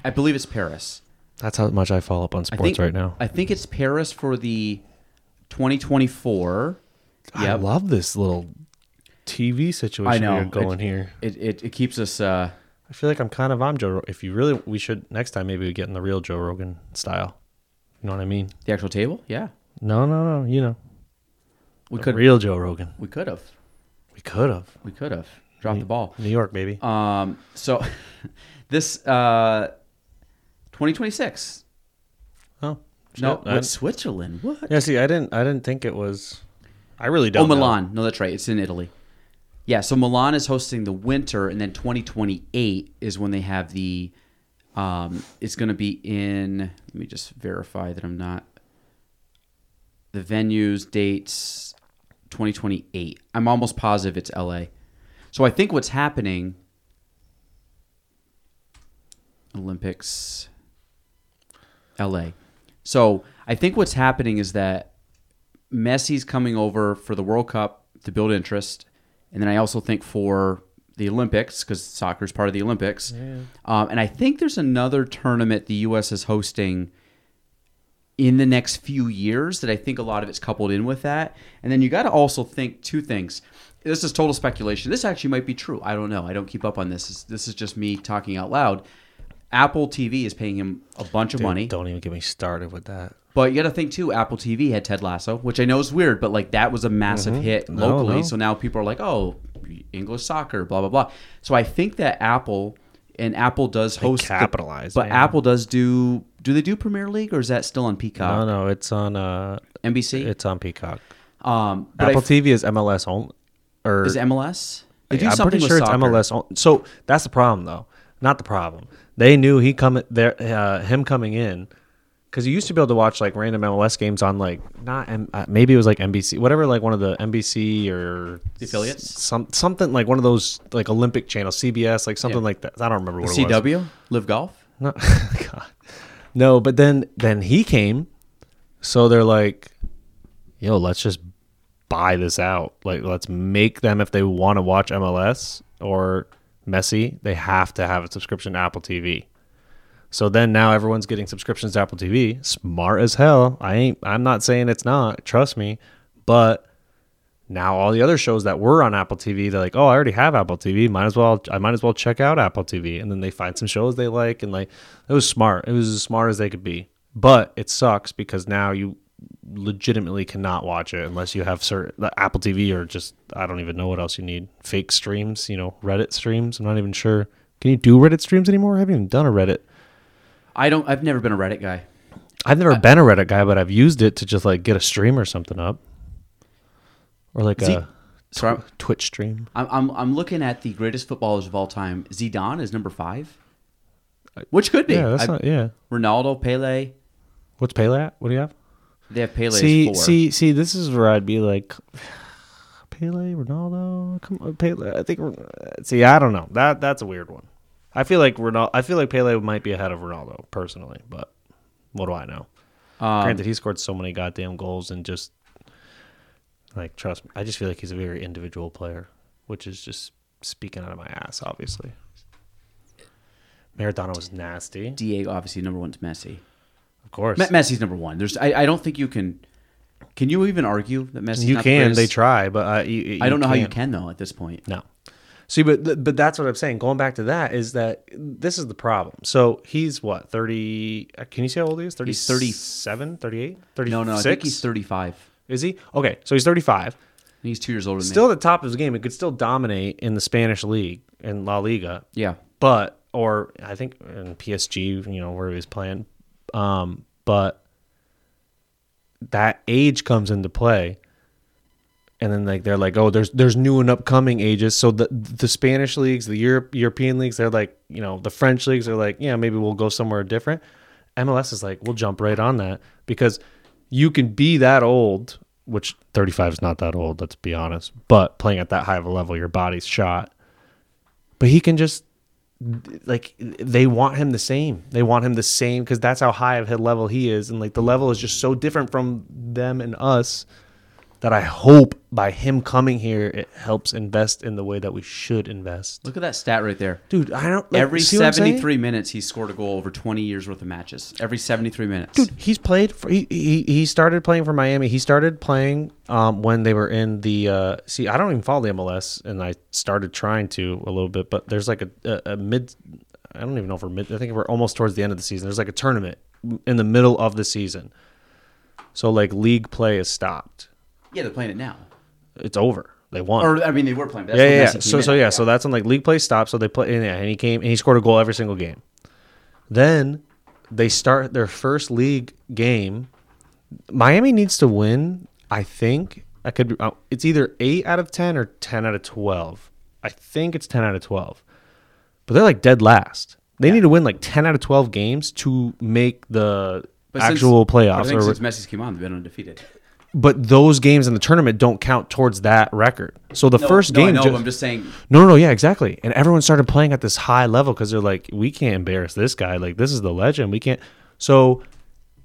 I believe it's Paris. That's how much I follow up on sports think right now. I think it's Paris for the 2024. I Yep. love this little TV situation I know. you're going It- here. It, it, it keeps us. Uh, I feel like I'm kind of on Joe. If you really, we should next time maybe we get in the real Joe Rogan style. You know what I mean? the actual table. Yeah, No, no, no. You know, we could. real Joe Rogan. we could have. We could have We could have dropped the ball. New York, baby. Um. So, this uh, 2026. oh, No, I- Switzerland? What? yeah. See, I didn't. I didn't think it was. I really Oh, don't. know. Milan. No, that's right. It's in Italy. Yeah, so Milan is hosting the winter, and then 2028 is when they have the. Um, it's going to be in. Let me just verify that I'm not. The venues, dates, 2028. I'm almost positive it's LA. So I think what's happening. Olympics, LA. So I think what's happening is that Messi's coming over for the World Cup to build interest, and then I also think for the Olympics because soccer is part of the Olympics. Um, and I think there's another tournament the U.S. is hosting in the next few years that I think a lot of it's coupled in with that. And then you got to also think two things. This is total speculation. This actually might be true. I don't know. I don't keep up on this. This- This is just me talking out loud. Apple TV is paying him a bunch of Dude, money. Don't even get me started with that. But you got to think too. Apple TV had Ted Lasso, which I know is weird, but like that was a massive hit Mm-hmm. No, locally. no. So now people are like, "Oh, English soccer, blah blah blah." So I think that Apple and Apple does host the- capitalize, but man. Apple does do. Do they do Premier League or is that still on Peacock? No, no, it's on. uh NBC. It's on Peacock. um, Apple I, TV is MLS only. Or is it MLS? They do I'm something pretty sure it's soccer. MLS. On, so that's the problem, though. Not the problem. They knew he coming there. Uh, him coming in because you used to be able to watch like random MLS games on like not M- uh, maybe it was like NBC, whatever, like one of the NBC or The affiliates? some something like one of those like Olympic channels, CBS, like something Yeah. like that. I don't remember what it was. CW Live Golf. No, God. No, but then then he came, so they're like, "Yo, let's just buy this out. Like, let's make them if they want to watch MLS or Messi, they have to have a subscription to Apple TV." So then now everyone's getting subscriptions to Apple TV. Smart as hell. I ain't. I'm not saying it's not. Trust me, but now all the other shows that were on Apple TV, they're like, oh, I already have Apple TV. Might as well, I might as well check out Apple TV. And then they find some shows they like, and like, it was smart. It was as smart as they could be. But it sucks because now you legitimately cannot watch it unless you have certain the Apple TV or just I don't even know what else you need. Fake streams, you know, Reddit streams. I'm not even sure. Can you do Reddit streams anymore? I haven't even done a Reddit. I don't. I've never been a Reddit guy. I've never been a Reddit guy, but I've used it to just like get a stream or something up, or like See- a so I'm- Twitch stream. I'm, I'm I'm looking at the greatest footballers of all time. Zidane is number five, which could be. Yeah, that's I- not. Yeah, Ronaldo, Pele. what's Pele at? What do you have? They have Pele see, four. see, see. This is where I'd be like, Pele, Ronaldo. Come on, Pele. I think. See, I don't know. That that's a weird one. I feel like Ronaldo. I feel like Pele might be ahead of Ronaldo personally, but what do I know? Um, Granted, he scored so many goddamn goals and just like trust me, I just feel like he's a very individual player, which is just speaking out of my ass, obviously. Maradona was nasty, Diego, obviously, number one's Messi. of course. Me- Messi's number one. There's. I, I don't think you can. Can you even argue that Messi? you can, they try, but uh, you, I don't know how you can't. though at this point. No. See, but th- but that's what I'm saying. Going back to that is that this is the problem. So he's what 30? uh, Can you say how old he is? 30, He's 37, 38, 36? No, no, I think he's 35. Is he? Okay, so he's 35. He's two years older than Still me. at the top of his game. He could still dominate in the Spanish league in La Liga. Yeah. But or I think in PSG, you know, where he was playing. Um, but that age comes into play. And then like they're like, oh, there's there's new and upcoming ages. So the the Spanish leagues, the Europe European leagues, they're like, you know, the French leagues are like, yeah, maybe we'll go somewhere different. MLS is like, we'll jump right on that because you can be that old, which 35 is not that old, let's be honest. But playing at that high of a level, your body's shot. But he can just like they want him the same. They want him the same because that's how high of a level he is, and like the level is just so different from them and us that I hope by him coming here it helps invest in the way that we should invest. Look at that stat right there. Dude, I don't like, Every see what I'm saying? 73 minutes, he scored a goal over 20 years worth of matches. Every 73 minutes. Dude, he's played for he, he he started playing for Miami. He started playing um when they were in the uh see I don't even follow the MLS and I started trying to a little bit, but there's like a a, a mid I don't even know if we're mid I think we're almost towards the end of the season. There's like a tournament in the middle of the season. So like league play is stopped. Yeah, they're playing it now. It's over. They won. Or, I mean, they were playing. Yeah, yeah. Yeah. So, so yeah, so that's when like league play stopped. So they play, and, yeah, and he came and he scored a goal every single game. Then they start their first league game. Miami needs to win. I think I could. Uh, it's either eight out of ten or ten out of twelve. I think it's ten out of twelve. But they're like dead last. They need to win like ten out of twelve games to make the But since- actual I playoffs. think or- since Messi's came on, they've been undefeated. But those games in the tournament don't count towards that record. So the No, first no, I game, but I'm just saying. no, no, no, yeah, exactly. And everyone started playing at this high level because they're like, we can't embarrass this guy. Like this is the legend. We can't. So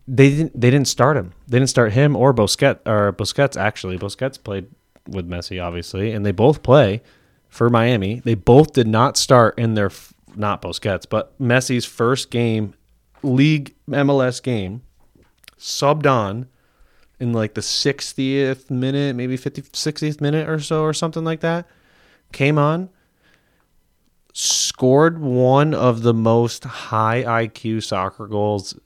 they didn't. They didn't start him. They didn't start him or Busquets. Or Busquets actually. Busquets played with Messi, obviously, and they both play for Miami. They both did not start in their not Busquets, but Messi's first game, league MLS game, subbed on in like the 60th minute, maybe 50th, 60th minute or so, or something like that. Came on, scored one of the most high IQ soccer goals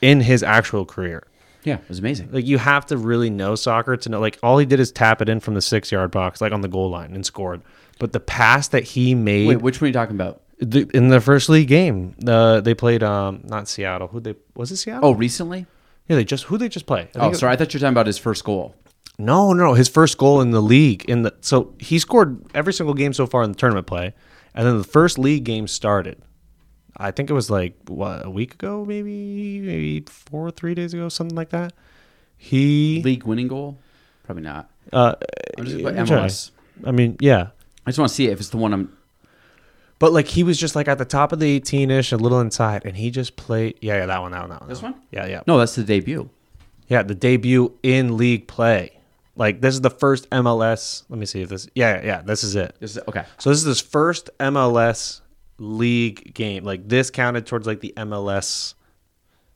in his actual career. Yeah, it was amazing. Like you have to really know soccer to know. Like all he did is tap it in from the six yard box, like on the goal line, and scored. But the pass that he made Wait, which one are you talking about? the, in the first league game, uh, they played um not Seattle. Who they was it Seattle? Oh, recently? Yeah, they just who they just play. I Oh, think it- sorry. I thought you were talking about his first goal. No, no, his first goal in the league in the so he scored every single game so far in the tournament play, and then the first league game started. I think it was like what a week ago, maybe maybe four or three days ago, something like that. He League winning goal? Probably not. uh, I'm just gonna put I'm trying. MLS. I mean, yeah, I just want to see if it's the one I'm. But like he was just like at the top of the 18 ish, a little inside, and he just played. Yeah, yeah, that one, that one, that one. This one? Yeah, yeah. No, that's the debut. Yeah, the debut in league play. Like this is the first MLS. Let me see if this. Yeah, yeah, this is it. This is, okay. So this is his first MLS league game. Like this counted towards like the MLS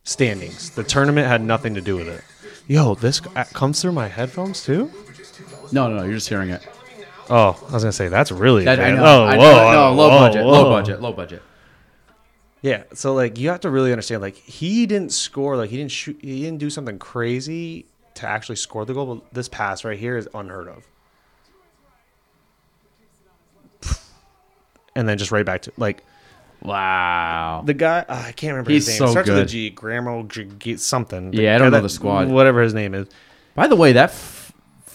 standings. The tournament had nothing to do with it. Yo, this uh, comes through my headphones too. No, no, no. You're just hearing it. Oh, I was gonna say that's really. That, I advanced. know. Oh, I whoa, know. No, low whoa, budget. Low whoa. budget. Low budget. Yeah, so like you have to really understand. Like he didn't score. Like he didn't shoot. He didn't do something crazy to actually score the goal. But this pass right here is unheard of. And then just right back to like Wow. the guy. ah, I can't remember He's his name. so Starts with a good. G. Gramo G, G- something. Yeah, I don't know that- the squad. Whatever his name is. By the way, that f-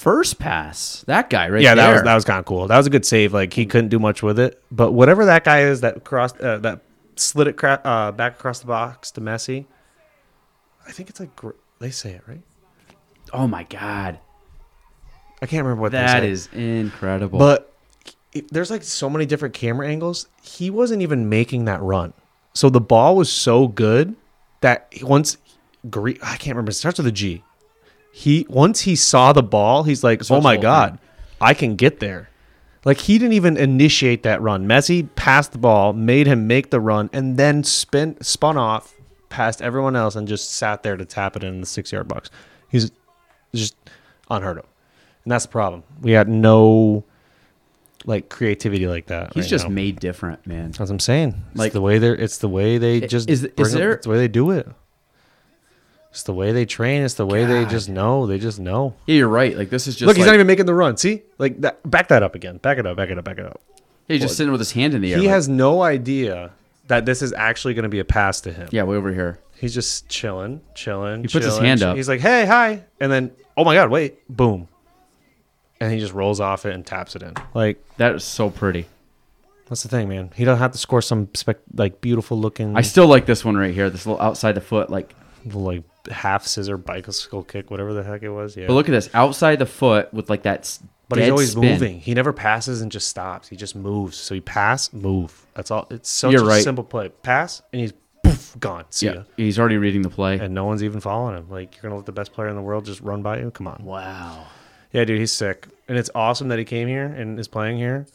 first pass, that guy right yeah, there. Yeah, that was that was kind of cool. That was a good save. Like he couldn't do much with it, but whatever that guy is that crossed uh, that slid it cra- uh, back across the box to Messi. I think it's like gr- they say it right. Oh my god, I can't remember what that is incredible. But there's like so many different camera angles. He wasn't even making that run, so the ball was so good that he- once Gre- I can't remember. It starts with a G. He once he saw the ball, he's like, "Oh my god, thing. I can get there." Like he didn't even initiate that run. Messi passed the ball, made him make the run, and then spin spun off past everyone else and just sat there to tap it in the six yard box. He's just unheard of, and that's the problem. We had no like creativity like that. he's right just now. made different, man. That's what I'm saying. It's Like- the way they're. It's the way they just. is- is there- It's the way they do it. It's the way they train. It's the way they just know. They just know. Yeah, you're right. Like this is just Look, he's like, not even making the run. See, like that. Back that up again. Back it up. Back it up. Back it up. he's just sitting with his hand in the air. He like- has no idea that this is actually going to be a pass to him. yeah, way over here. He's just chilling, chilling. He puts his hand up. He's like, "Hey, hi," and then, "Oh my God, wait!" Boom, and he just rolls off it and taps it in. Like That is so pretty. that's the thing, man. He don't have to score some spec like beautiful looking. I still like this one right here. This little outside the foot, like. like half scissor bicycle kick, whatever the heck it was. Yeah. But look at this outside the foot with like that. but he's always spin. moving. He never passes and just stops. He just moves. So he pass, move. That's all. It's such You're a right. simple play. Pass and he's poof, gone. See Yeah, ya. he's already reading the play. And no one's even following him. Like you're gonna let the best player in the world just run by you? Come on. wow. Yeah, dude, he's sick, and it's awesome that he came here and is playing here.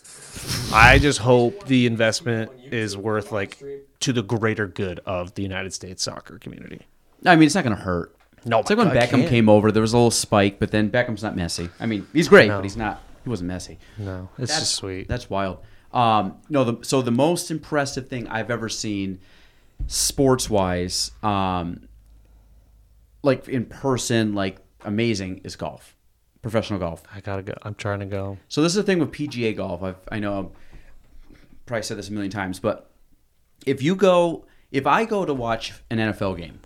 I just hope the investment is worth like to the greater good of the United States soccer community. I mean, it's not going to hurt. No, it's like when God, Beckham came over. There was a little spike, but then Beckham's not Messi. I mean, he's great, No. but he's not. He wasn't Messi. No, it's That's just sweet. That's wild. Um, no, the, so the most impressive thing I've ever seen, sports wise, um, like in person, like amazing, is golf, professional golf. I gotta go. I'm trying to go. So this is the thing with PGA golf. I've, I know I've probably said this a million times, but if you go, if I go to watch an NFL game,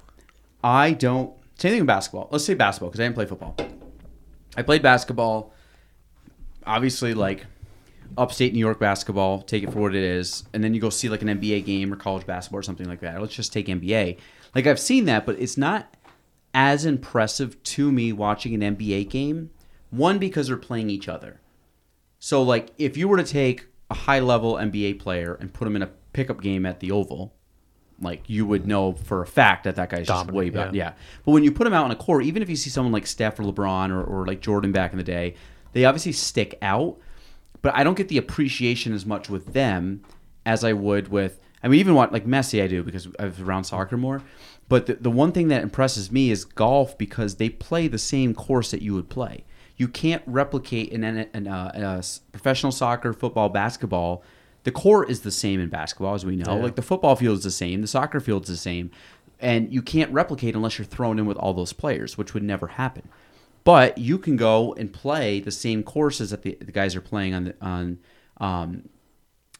I don't. Same thing with basketball. Let's say basketball because I didn't play football. I played basketball. Obviously, like upstate New York basketball. Take it for what it is, and then you go see like an NBA game or college basketball or something like that. Let's just take NBA. Like I've seen that, but it's not as impressive to me watching an NBA game. One because they're playing each other. So like if you were to take a high level NBA player and put him in a pickup game at the Oval, like you would know for a fact that that guy's just way better. yeah. Yeah. But when you put him out on a court, even if you see someone like Steph or LeBron or, or like Jordan back in the day, they obviously stick out. But I don't get the appreciation as much with them as I would with. I mean, even what like Messi, I do because I was around soccer more. But the, the one thing that impresses me is golf because they play the same course that you would play. You can't replicate in a an, uh, uh, professional soccer, football, basketball. The court is the same in basketball, as we know. Like the football field is the same, the soccer field's the same, and you can't replicate unless you're thrown in with all those players, which would never happen. But you can go and play the same courses that the, the guys are playing on the, on um,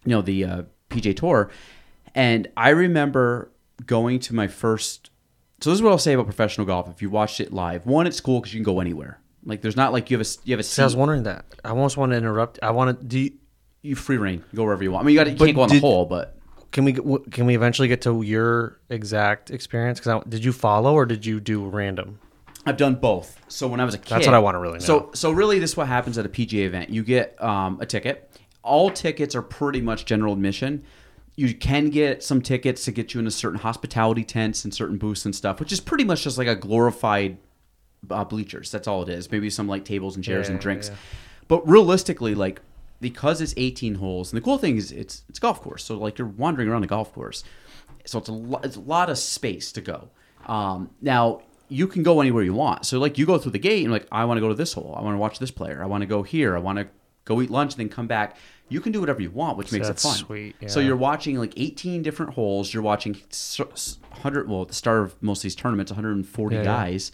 you know the uh, PGA Tour, and I remember going to my first. So this is what I'll say about professional golf. If you watched it live, one, it's cool because you can go anywhere. Like there's not like you have a you have a See, I was wondering that. I almost want to interrupt. I want to. Do you, You free reign, go wherever you want. I mean, you got you can't go on did- the hole, but can we can we eventually get to your exact experience? Because did you follow or did you do random? I've done both. So when I was a kid, That's what I wanna really know. So so really, this is what happens at a PGA event. You get um, a ticket. All tickets are pretty much general admission. You can get some tickets to get you into certain hospitality tents and certain booths and stuff, which is pretty much just like a glorified uh, bleachers. That's all it is. Maybe some like tables and chairs and drinks. yeah. But realistically, like because it's 18 holes, and the cool thing is it's it's a golf course. So like you're wandering around the golf course, so it's a lo- it's a lot of space to go. Um, now you can go anywhere you want. So like you go through the gate and like I want to go to this hole. I want to watch this player. I want to go here. I want to go eat lunch and then come back. You can do whatever you want, which makes That's it fun. sweet, So you're watching like 18 different holes. You're watching s- s- 100. Well, at the start of most of these tournaments, 140 Yeah, yeah. guys.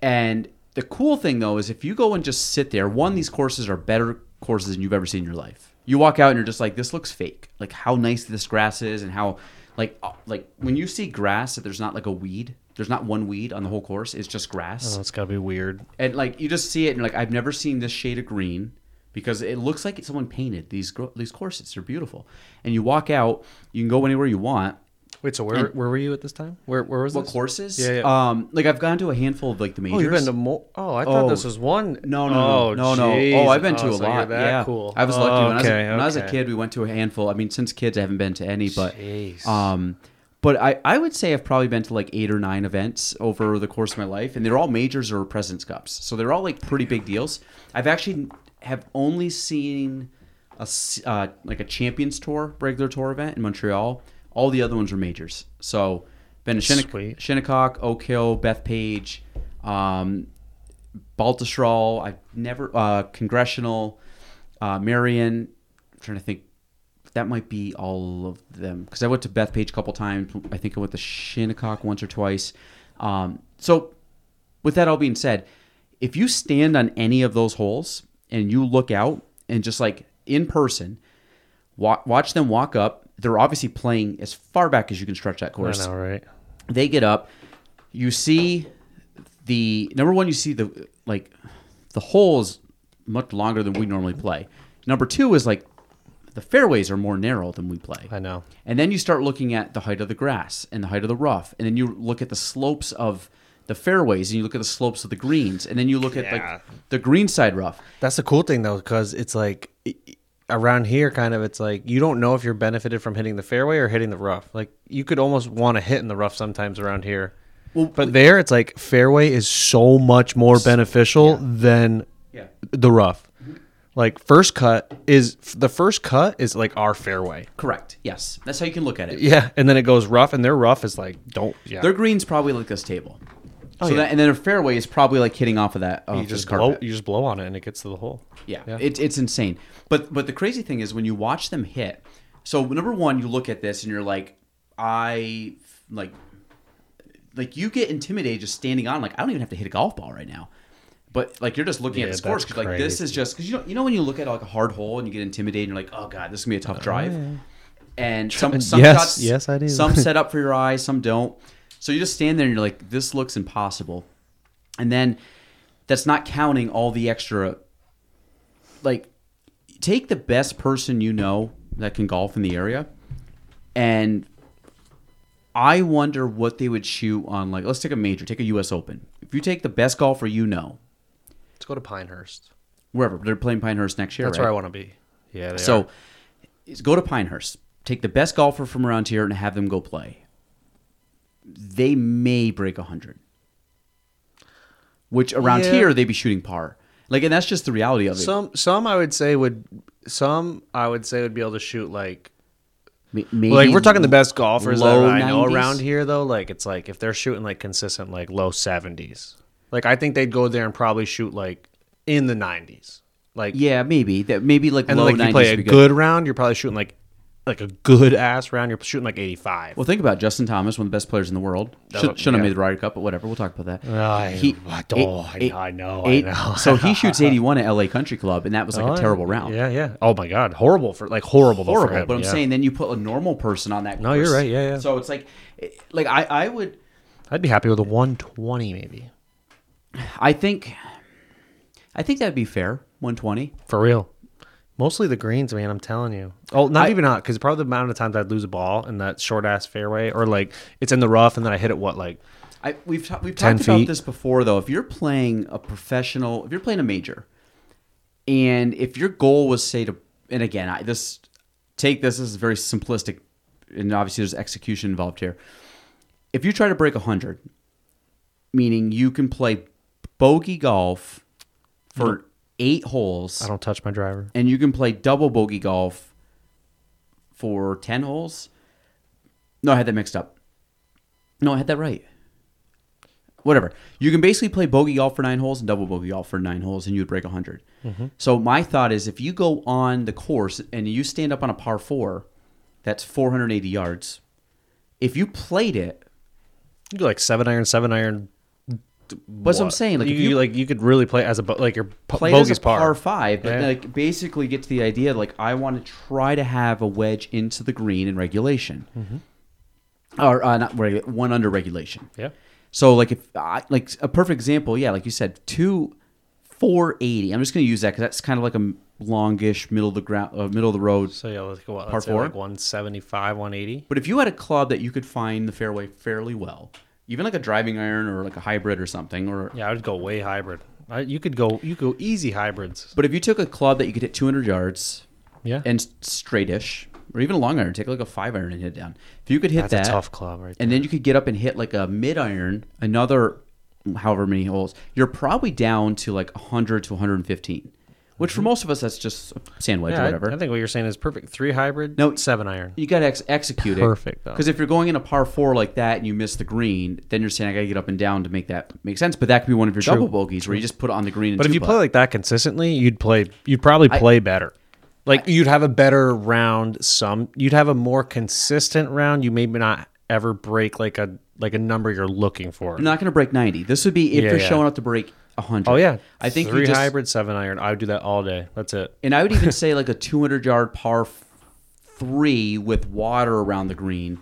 And the cool thing though is if you go and just sit there, one, these courses are better courses than you've ever seen in your life. You walk out and you're just like, this looks fake. Like how nice this grass is and how like uh, like when you see grass that there's not like a weed, there's not one weed on the whole course. It's just grass Oh, it's got to be weird. and like you just see it and like I've never seen this shade of green because it looks like someone painted these these courses. They're beautiful, and you walk out, you can go anywhere you want. Wait, so where And- where were you at this time? Where where was What this? courses? Yeah, yeah. Um, like I've gone to a handful of like the majors. Oh, you've been to more. Oh, I thought Oh. this was one. No, no, oh, no, no, no. Oh, I've been to Oh, a so you're lot. that yeah, cool. I was lucky Oh, when, I was, okay, a, when I was a kid. We went to a handful. I mean, since kids, I haven't been to any, but Jeez. um, but I, I would say I've probably been to like eight or nine events over the course of my life, and they're all majors or Presidents Cups, so they're all like pretty big deals. I've actually have only seen a s- uh, like a Champions Tour regular tour event in Montreal. All the other ones are majors. So been to Shinnecock. Shinnecock, Oak Hill, Bethpage, um, Baltusrol. I've never uh, Congressional, uh, Merion. I'm trying to think. That might be all of them because I went to Bethpage a couple times. I think I went to Shinnecock once or twice. Um, so, with that all being said, if you stand on any of those holes and you look out and just like in person, wa- watch them walk up. They're obviously playing as far back as you can stretch that I course know, right? they get up you see the number one you see the like the hole is much longer than we normally play number two is like the fairways are more narrow than we play I know. and then you start looking at the height of the grass and the height of the rough and then you look at the slopes of the fairways and you look at the slopes of the greens and then you look at Yeah. like the green side rough That's the cool thing though, because it's like, around here, kind of, it's like you don't know if you're benefited from hitting the fairway or hitting the rough. Like you could almost want to hit in the rough sometimes around here. Well, but there, it's like fairway is so much more beneficial than Yeah. the rough. Mm-hmm. Like first cut is the first cut is like our fairway. Correct. Yes, that's how you can look at it. Yeah, and then it goes rough, and their rough is like don't. Yeah, Their green's probably like this table. Oh, so yeah. that, and then a fairway is probably like hitting off of that. Off you just blow. You just blow on it, and it gets to the hole. Yeah, Yeah. It, it's insane. But but the crazy thing is when you watch them hit. So number one, you look at this and you're like, I like, like you get intimidated just standing on. Like I don't even have to hit a golf ball right now. But like you're just looking at Yeah, the scores because like this is just because you know you know when you look at like a hard hole and you get intimidated and you're like oh god this is gonna be a tough oh, drive. And some some Yes, shots, yes, I do. Some set up for your eyes, some don't. So you just stand there and you're like, this looks impossible. And then that's not counting all the extra like take the best person you know that can golf in the area and I wonder what they would shoot on like let's take a major, take a US Open. If you take the best golfer you know, Let's go to Pinehurst. wherever they're playing Pinehurst next year, That's right? where I want to be. Yeah. They So go to Pinehurst, take the best golfer from around here and have them go play. They may break 100. Which around Yeah. here they'd be shooting par. Like and that's just the reality of it. some some I would say would some I would say would be able to shoot like M- maybe like we're talking the best golfers that I know 90s. around here though. Like it's like if they're shooting like consistent like low seventies, like I think they'd go there and probably shoot like in the nineties. Like Yeah, maybe. That maybe like and low like if 90s you play a be good. round, you're probably shooting like like a good ass round. You're shooting like eighty five. Well, think about. Justin Thomas, one of the best players in the world. Should, would- shouldn't have made the Ryder Cup, but whatever. We'll talk about that. I- I don't- I- I know, I know. so he shoots 81 at LA Country Club, and that was like Oh, a terrible round. Yeah, yeah. Oh my god, horrible for like horrible. horrible. him, But I'm yeah. saying then you put a normal person on that. No, you're right, yeah, yeah. So it's like, like I, I would, I'd be happy with a one twenty maybe I think, I think that'd be fair. 120. for real. Mostly the greens, man. I'm telling you. Oh, not I- even not because probably the amount of times I'd lose a ball in that short ass fairway, or like it's in the rough and then I hit it what like I we've ta- we've 10 talked about this before though. If you're playing a professional, if you're playing a major, and if your goal was say to, and again, I this take this, this is very simplistic, and obviously there's execution involved here. If you try to break hundred, meaning you can play bogey golf for mm-hmm. Eight holes, I don't touch my driver. and you can play double bogey golf for 10 holes. No, I had that mixed up. No, I had that right. Whatever. You can basically play bogey golf for nine holes and double bogey golf for nine holes, and you would break 100. Mm-hmm. So, my thought is if you go on the course and you stand up on a par four, that's 480 yards. If you played it, You do like seven iron, seven iron. What's what I'm saying? Like, you, if you, like you could really play as a like your play it as a par, par. five, but Yeah. like basically get to the idea like I want to try to have a wedge into the green in regulation, or uh, not regu- one under regulation. Yeah. So like if I, like a perfect example, yeah, like you said, two four eighty. I'm just going to use that because that's kind of like a longish middle of the ground, uh, middle of the road. So yeah, let's go. What, Par four? like one seventy five, one eighty. But if you had a club that you could find the fairway fairly well, even like a driving iron or like a hybrid or something, or Yeah, I would go way hybrid. I, you could go. You could go easy hybrids. but if you took a club that you could hit 200 yards, Yeah. and straightish, or even a long iron. Take like a five iron and hit it down. If you could hit That's that, a tough club, right? and then you could get up and hit like a mid iron, another however many holes. You're probably down to like 100 to 115, which for most of us that's just a sand wedge Mm-hmm. or I- whatever. I, think what you're saying is perfect. Three hybrid. No, seven iron. you got to ex- execute it. Perfect, it. though. Because if you're going in a par four like that and you miss the green, then you're saying I got to get up and down to make that make sense. But that could be one of your True, double bogeys where you just put it on the green. And But if you putt. play like that consistently, you'd play. You'd probably I- play better. Like you'd have a better round. Some you'd have a more consistent round. You maybe not ever break like a like a number you're looking for. you're not going to break 90. This would be if Yeah, you're yeah. showing up to break 100. Oh yeah, I think three you just, hybrid seven iron. I would do that all day. That's it. And I would even say like a 200 yard par three with water around the green.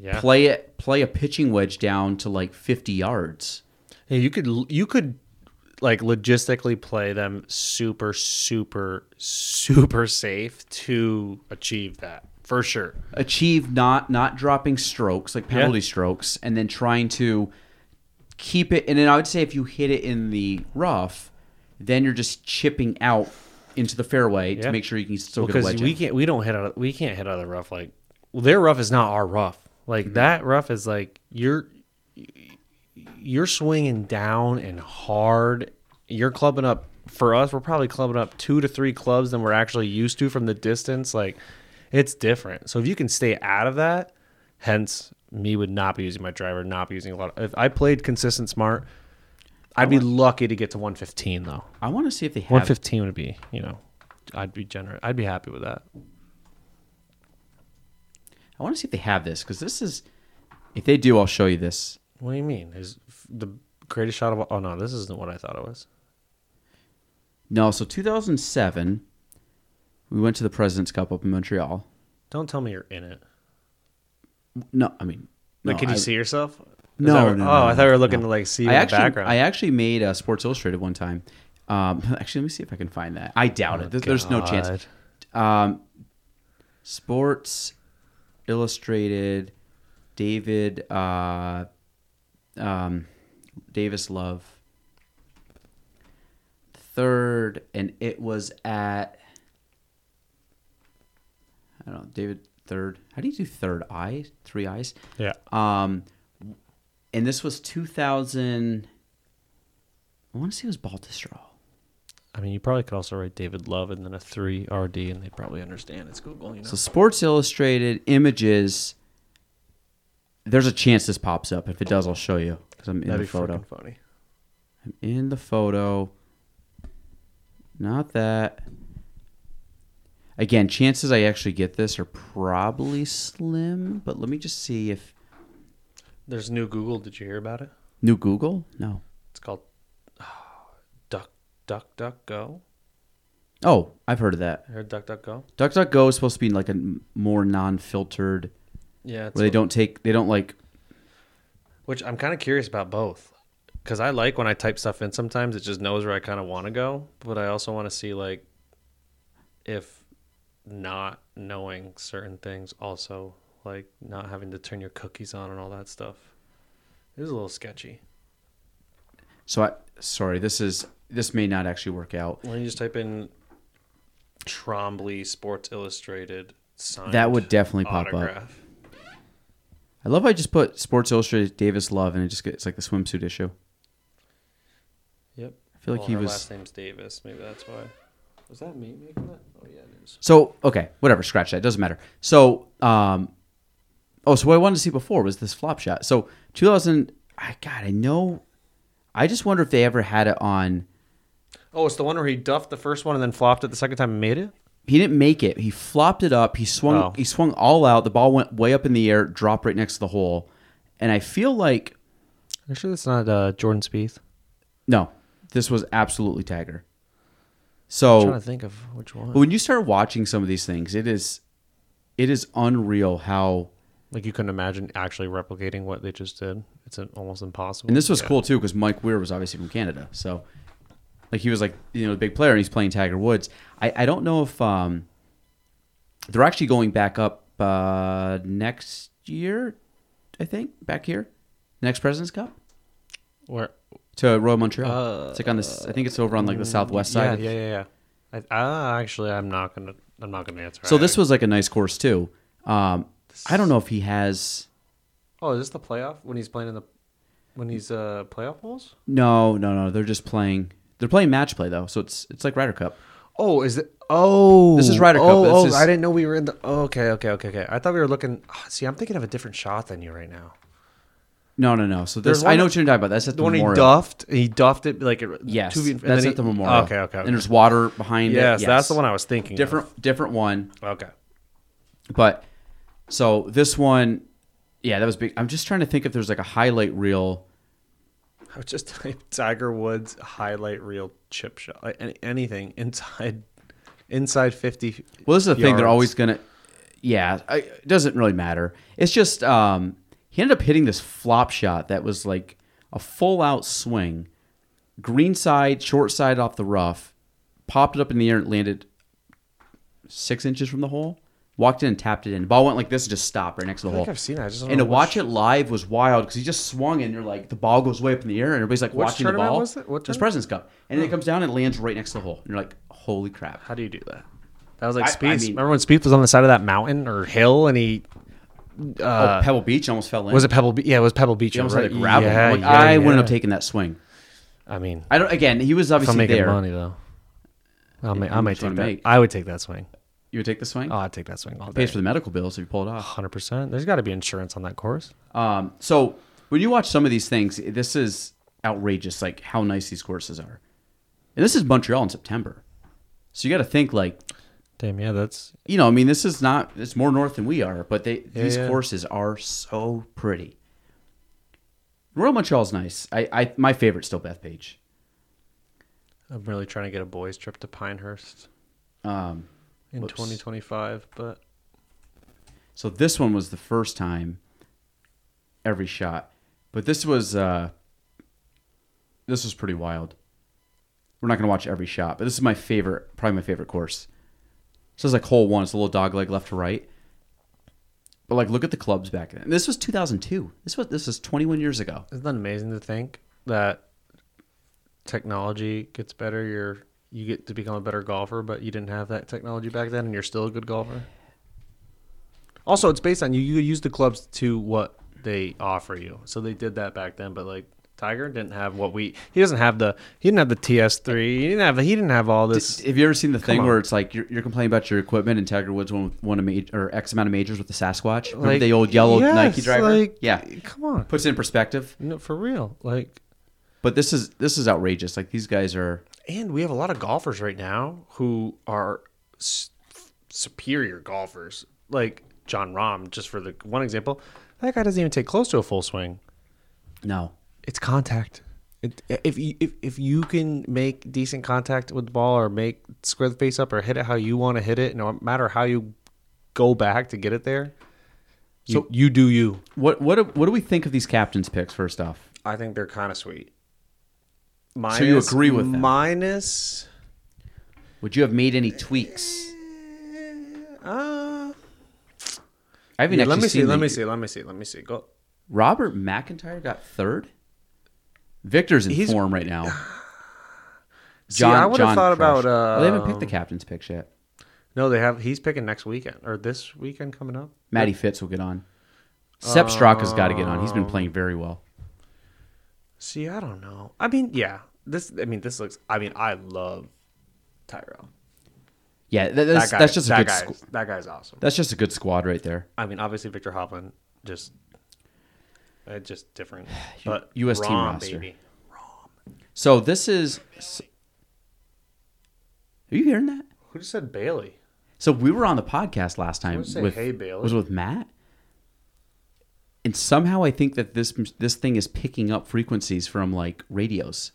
Yeah. Play it. Play a pitching wedge down to like 50 yards. Yeah, you could you could like logistically play them super super super safe to achieve that for sure. Achieve not not dropping strokes like penalty strokes, and then trying to keep it. And then I would say if you hit it in the rough, then you're just chipping out into the fairway Yeah. to make sure you can still get a because wedge. we in. can't we don't hit out of, we can't hit out of the rough like well, their rough is not our rough Mm-hmm. like that rough is like you're you're swinging down and hard you're clubbing up for us we're probably clubbing up two to three clubs than we're actually used to from the distance like it's different so if you can stay out of that hence me would not be using my driver not be using a lot of, if i played consistent smart i'd be lucky to get to 115 though I want to see if they have 115 would be, you know, I'd be generous. I'd be happy with that. I want to see if they have this because this is. If they do, I'll show you this. What do you mean? Is the greatest shot of all? Oh no, this isn't what I thought it was. No, so 2007, we went to the President's Cup up in Montreal. Don't tell me you're in it. No, I mean, Like, can you I- see yourself? No, no, what- no, Oh, no, I thought you were looking no. to like see I actually, background. I actually made a Sports Illustrated one time. Um, actually, let me see if I can find that. I doubt it. There- There's no chance. Oh, Um, Sports Illustrated, David, uh, um, Davis Love, third, and it was at. I don't know, David third. How do you do third eye? Three eyes. Yeah. Um, and this was 2000. I want to say it was Baltusrol. I mean, you probably could also write David Love and then a three RD, and they'd probably understand it's Google. You know. So Sports Illustrated images. There's a chance this pops up. If it does, I'll show you because I'm in That'd the be photo. funny. I'm in the photo. Not that. Again, chances I actually get this are probably slim, but let me just see if There's new Google. Did you hear about it? new Google. No. It's called Duck Duck Duck Go. Oh, I've heard of that. Heard Duck Duck Go? DuckDuckGo is supposed to be like a more non-filtered, Yeah. It's where they don't take, they don't like. Which I'm kind of curious about both. Because I like when I type stuff in sometimes, it just knows where I kind of want to go. But I also want to see, like, if not knowing certain things also, like, not having to turn your cookies on and all that stuff. It is a little sketchy. So I, sorry, this is this may not actually work out. Don't you just type in Trombley Sports Illustrated signed That would definitely pop up. I love how I just put Sports Illustrated Davis Love and it just gets like the swimsuit issue. Yep. I feel like he was- last name's Davis. Maybe that's why. Was that me making that? Oh yeah, it is. So okay, whatever, scratch that. Doesn't matter. So um, oh, so what I wanted to see before was this flop shot. So 2000, I God, I know. I just wonder if they ever had it on. Oh, it's the one where he duffed the first one and then flopped it the second time and made it. He didn't make it. He flopped it up. He swung. Oh. He swung all out. The ball went way up in the air, dropped right next to the hole, and I feel like Are you sure that's not uh, Jordan Spieth? no, this was absolutely Tiger. I'm So trying to think of which one. But when you start watching some of these things, it is it is unreal how Like you couldn't imagine actually replicating what they just did. It's an, almost impossible. and this was Yeah. cool too because Mike Weir was obviously from Canada, so like he was like you know a big player and he's playing Tiger Woods. I, I don't know if um they're actually going back up uh next year, I think back here, next Presidents Cup Where? To Royal Montreal. it's like on this. I think it's over on like the southwest Yeah, side. yeah, yeah, yeah. I, uh, actually, I'm not gonna. I'm not gonna answer. So this was like a nice course too. Um, I don't know if he has. Oh, is this the playoff when he's playing in the when he's uh playoff holes? No, no, no. They're just playing. They're playing match play though, so it's it's like Ryder Cup. Oh, is it? Oh, This is Ryder Cup. Oh, This oh, is- I didn't know we were in the. Oh, okay, okay, okay, okay. I thought we were looking. ah, See, I'm thinking of a different shot than you right now. No, no, no. So There's this, one I know that- what you're talking about. That's at the, The one he memorial. duffed, he duffed it like it- Yes, two feet- and that's then at the he- memorial. Okay, okay, okay. And there's water behind it. yes, that's the one I was thinking. of. Different, different one. Okay. But so this one, yeah, that was big. I'm just trying to think if there's like a highlight reel. I would just type Tiger Woods highlight reel chip shot. Like any, anything inside inside 50. Well, this is the thing. They're yards. always gonna. Yeah, I, it doesn't really matter. It's just um, he ended up hitting this flop shot that was like a full out swing, green side, short side off the rough, popped it up in the air and landed six inches from the hole. Walked in and tapped it in. The ball went like this and just stopped right next to the I hole. I've seen that. I just don't and to watch it live was wild because he just swung and you're like the ball goes way up in the air and everybody's like Which watching the ball. was it? What It was tournament? President's Cup, and then it oh. comes down and lands right next to the hole, and you're like, holy crap. How do you do that? That was like I- I Spieth. mean- Remember when Spieth was on the side of that mountain or hill and he oh, Pebble Beach almost fell in. was it Pebble? Be- yeah, it was Pebble Beach. He almost right? had gravel. Yeah, Like, yeah, I wouldn't have taken that swing. I mean, I don't. Again, he was if I'm obviously making there. money though, I'll ma- I might take that. make? I would take that swing. You would take the swing. Oh, I'd take that swing all day. pays for the medical bills if you pull it off. Hundred percent. There's got to be insurance on that course. Um, so when you watch some of these things, this is outrageous. Like how nice these courses are, and this is Montreal in September. So you got to think like Damn, yeah, that's you know. I mean, this is not. It's more north than we are, but they Yeah, these yeah. courses are so pretty. Royal Montreal's nice. I, I my favorite's still Bethpage. I'm really trying to get a boys trip to Pinehurst Um, in Whoops. 2025, but So this one was the first time every shot. But this was uh this was pretty wild. We're not gonna watch every shot, but this is my favorite probably my favorite course. So it's like hole one, it's a little dog leg left to right. But like look at the clubs back then. This was two thousand two. This was this is twenty one years ago. isn't that amazing to think that technology gets better? You're you get to become a better golfer, but you didn't have that technology back then, and you're still a good golfer. Also, it's based on you. You use the clubs to what they offer you. So they did that back then, but like Tiger didn't have what we. He doesn't have the. He didn't have the TS3. He didn't have. He didn't have all this. Have you ever seen the thing where it's like you're, you're complaining about your equipment and Tiger Woods won, won a major or X amount of majors with the Sasquatch? Remember Like, the old yellow yes, Nike driver? like, yeah. Come on. Puts it in perspective. No, for real. Like, But this is this is outrageous. Like these guys are and we have a lot of golfers right now who are s- superior golfers. Like Jon Rahm, just for the one example, that guy doesn't even take close to a full swing. no. It's contact. It, if you if, if you can make decent contact with the ball or make square the face up or hit it how you want to hit it, no matter how you go back to get it there, you, So- you do you. What what do, what do we think of these captains picks? First off, I think they're kind of sweet. So you agree with them? Minus, would you have made any tweaks? uh, I haven't yeah, let me see. Let me see. Let me see. Let me see. Go. Robert MacIntyre got third. Viktor's in He's- form right now. See, I would've thought about, uh, well, they haven't picked the captain's picks yet. No, they have. He's picking next weekend or this weekend coming up. Matty Fitz will get on. Sepp Straka's got to get on. He's been playing oh. very well. See, I don't know. I mean, yeah. This. I mean, this looks. I mean, I love Tyrrell. Yeah, that, that's, that guy. that's just a that good. guy. Squ- that guy's awesome. that's just a good squad right there. I mean, obviously Viktor Hovland, just, uh, just different. But US team roster. baby. So this is. Are you hearing that? Who just said Bailey? So we were on the podcast last time say, with "Hey, Bailey." was it with Matt, and somehow I think that this this thing is picking up frequencies from like radios.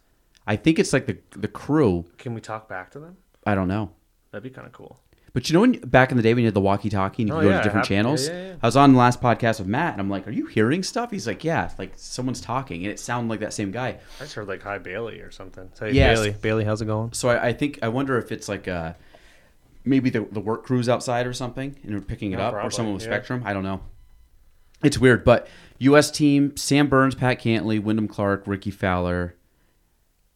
I think it's like the the crew. Can we talk back to them? I don't know, That'd be kind of cool. But you know when back in the day when you had the walkie-talkie and you Oh, could go yeah, to different hap- yeah, channels. yeah, yeah. I was on the last podcast with Matt, and I'm like, "Are you hearing stuff?" He's like, "Yeah, like someone's talking," and it sounded like that same guy. I just heard like hi Bailey or something. Say Yes. Bailey. Bailey, how's it going? So I, I think I wonder if it's like uh maybe the the work crews outside or something, and we're picking it up, or someone with. Spectrum. I don't know. It's weird, but U.S. team: Sam Burns, Pat Cantlay, Wyndham Clark, Rickie Fowler,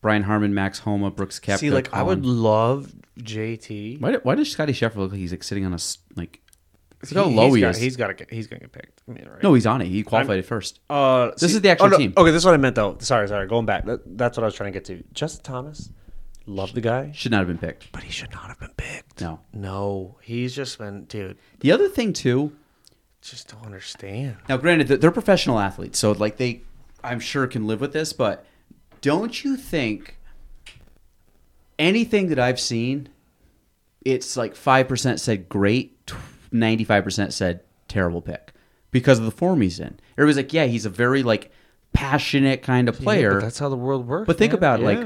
Brian Harman, Max Homa, Brooks Koepka. See, like I would love JT. Why, do- why does Scottie Scheffler look like he's like sitting on a s- like? Look how low he's he got, is. He's got to. He's gonna get picked. I mean, right? no, he's on it. He qualified at first. Uh, This is the actual oh, no, team. Okay, this is what I meant though. Sorry, sorry. Going back. That, that's what I was trying to get to. Justin Thomas, love the guy, Should not have been picked. but he should not have been picked. No. No, he's just been, dude. The other thing too. Just don't understand. Now, granted, they're professional athletes, so like they, I'm sure can live with this. But don't you think anything that I've seen, it's like five percent said great, ninety-five percent said terrible pick because of the form he's in. Everybody's like, yeah, he's a very like passionate kind of player. but that's how the world works. But think man. about it, Yeah.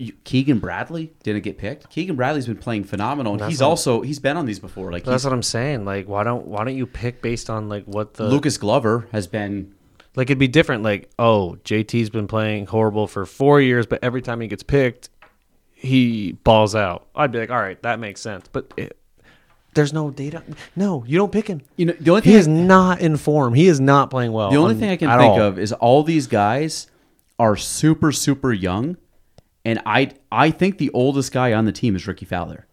like Keegan Bradley didn't get picked. Keegan Bradley's been playing phenomenal, and That's he's what- also he's been on these before. Like that's what I'm saying. Like, why don't why don't you pick based on like what the Lucas Glover has been like it'd be different. Like, oh, JT's been playing horrible for four years, but every time he gets picked, he balls out. I'd be like, all right, that makes sense. But it, there's no data. No, you don't pick him. You know, the only He thing is not in form. He is not playing well. The only on- thing I can think all. of is all these guys are super super young, and I I think the oldest guy on the team is Rickie Fowler.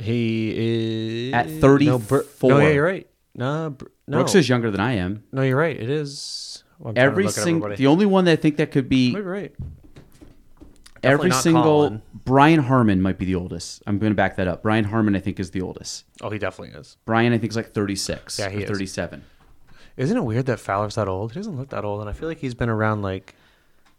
He is At No, Br- 34. no, yeah, you're right. No, Br- no, Brooks is younger than I am. no, you're right. It is. To Every single, the only one that I think that could be Maybe right. every single Colin. Brian Harman might be the oldest. I'm going to back that up. Brian Harman, I think, is the oldest. Oh, he definitely is. Brian, I think, is like 36 Yeah, he or is. 37. Isn't it weird that Fowler's that old? He doesn't look that old, and I feel like he's been around like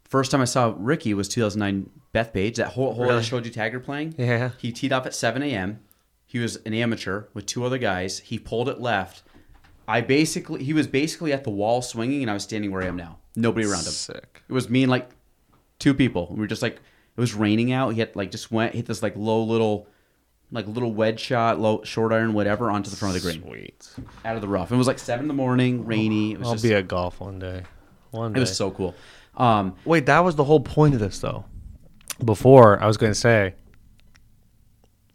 First time I saw Rickie was 2009 Bethpage. That whole hole I Really? showed you Taggart playing. Yeah. He teed off at 7 a.m. He was an amateur with two other guys. He pulled it left. I basically, he was basically at the wall swinging, and I was standing where I am now. Nobody around him. sick. It was me and like two people. We were just like, it was raining out. He had like just went hit this like low little, like little wedge shot, low short iron, whatever, onto the front of the green, Sweet. out of the rough. It was like seven in the morning, rainy. It was I'll just, be at golf one day. One day. it was so cool. Um, Wait, that was the whole point of this, though. Before I was going to say,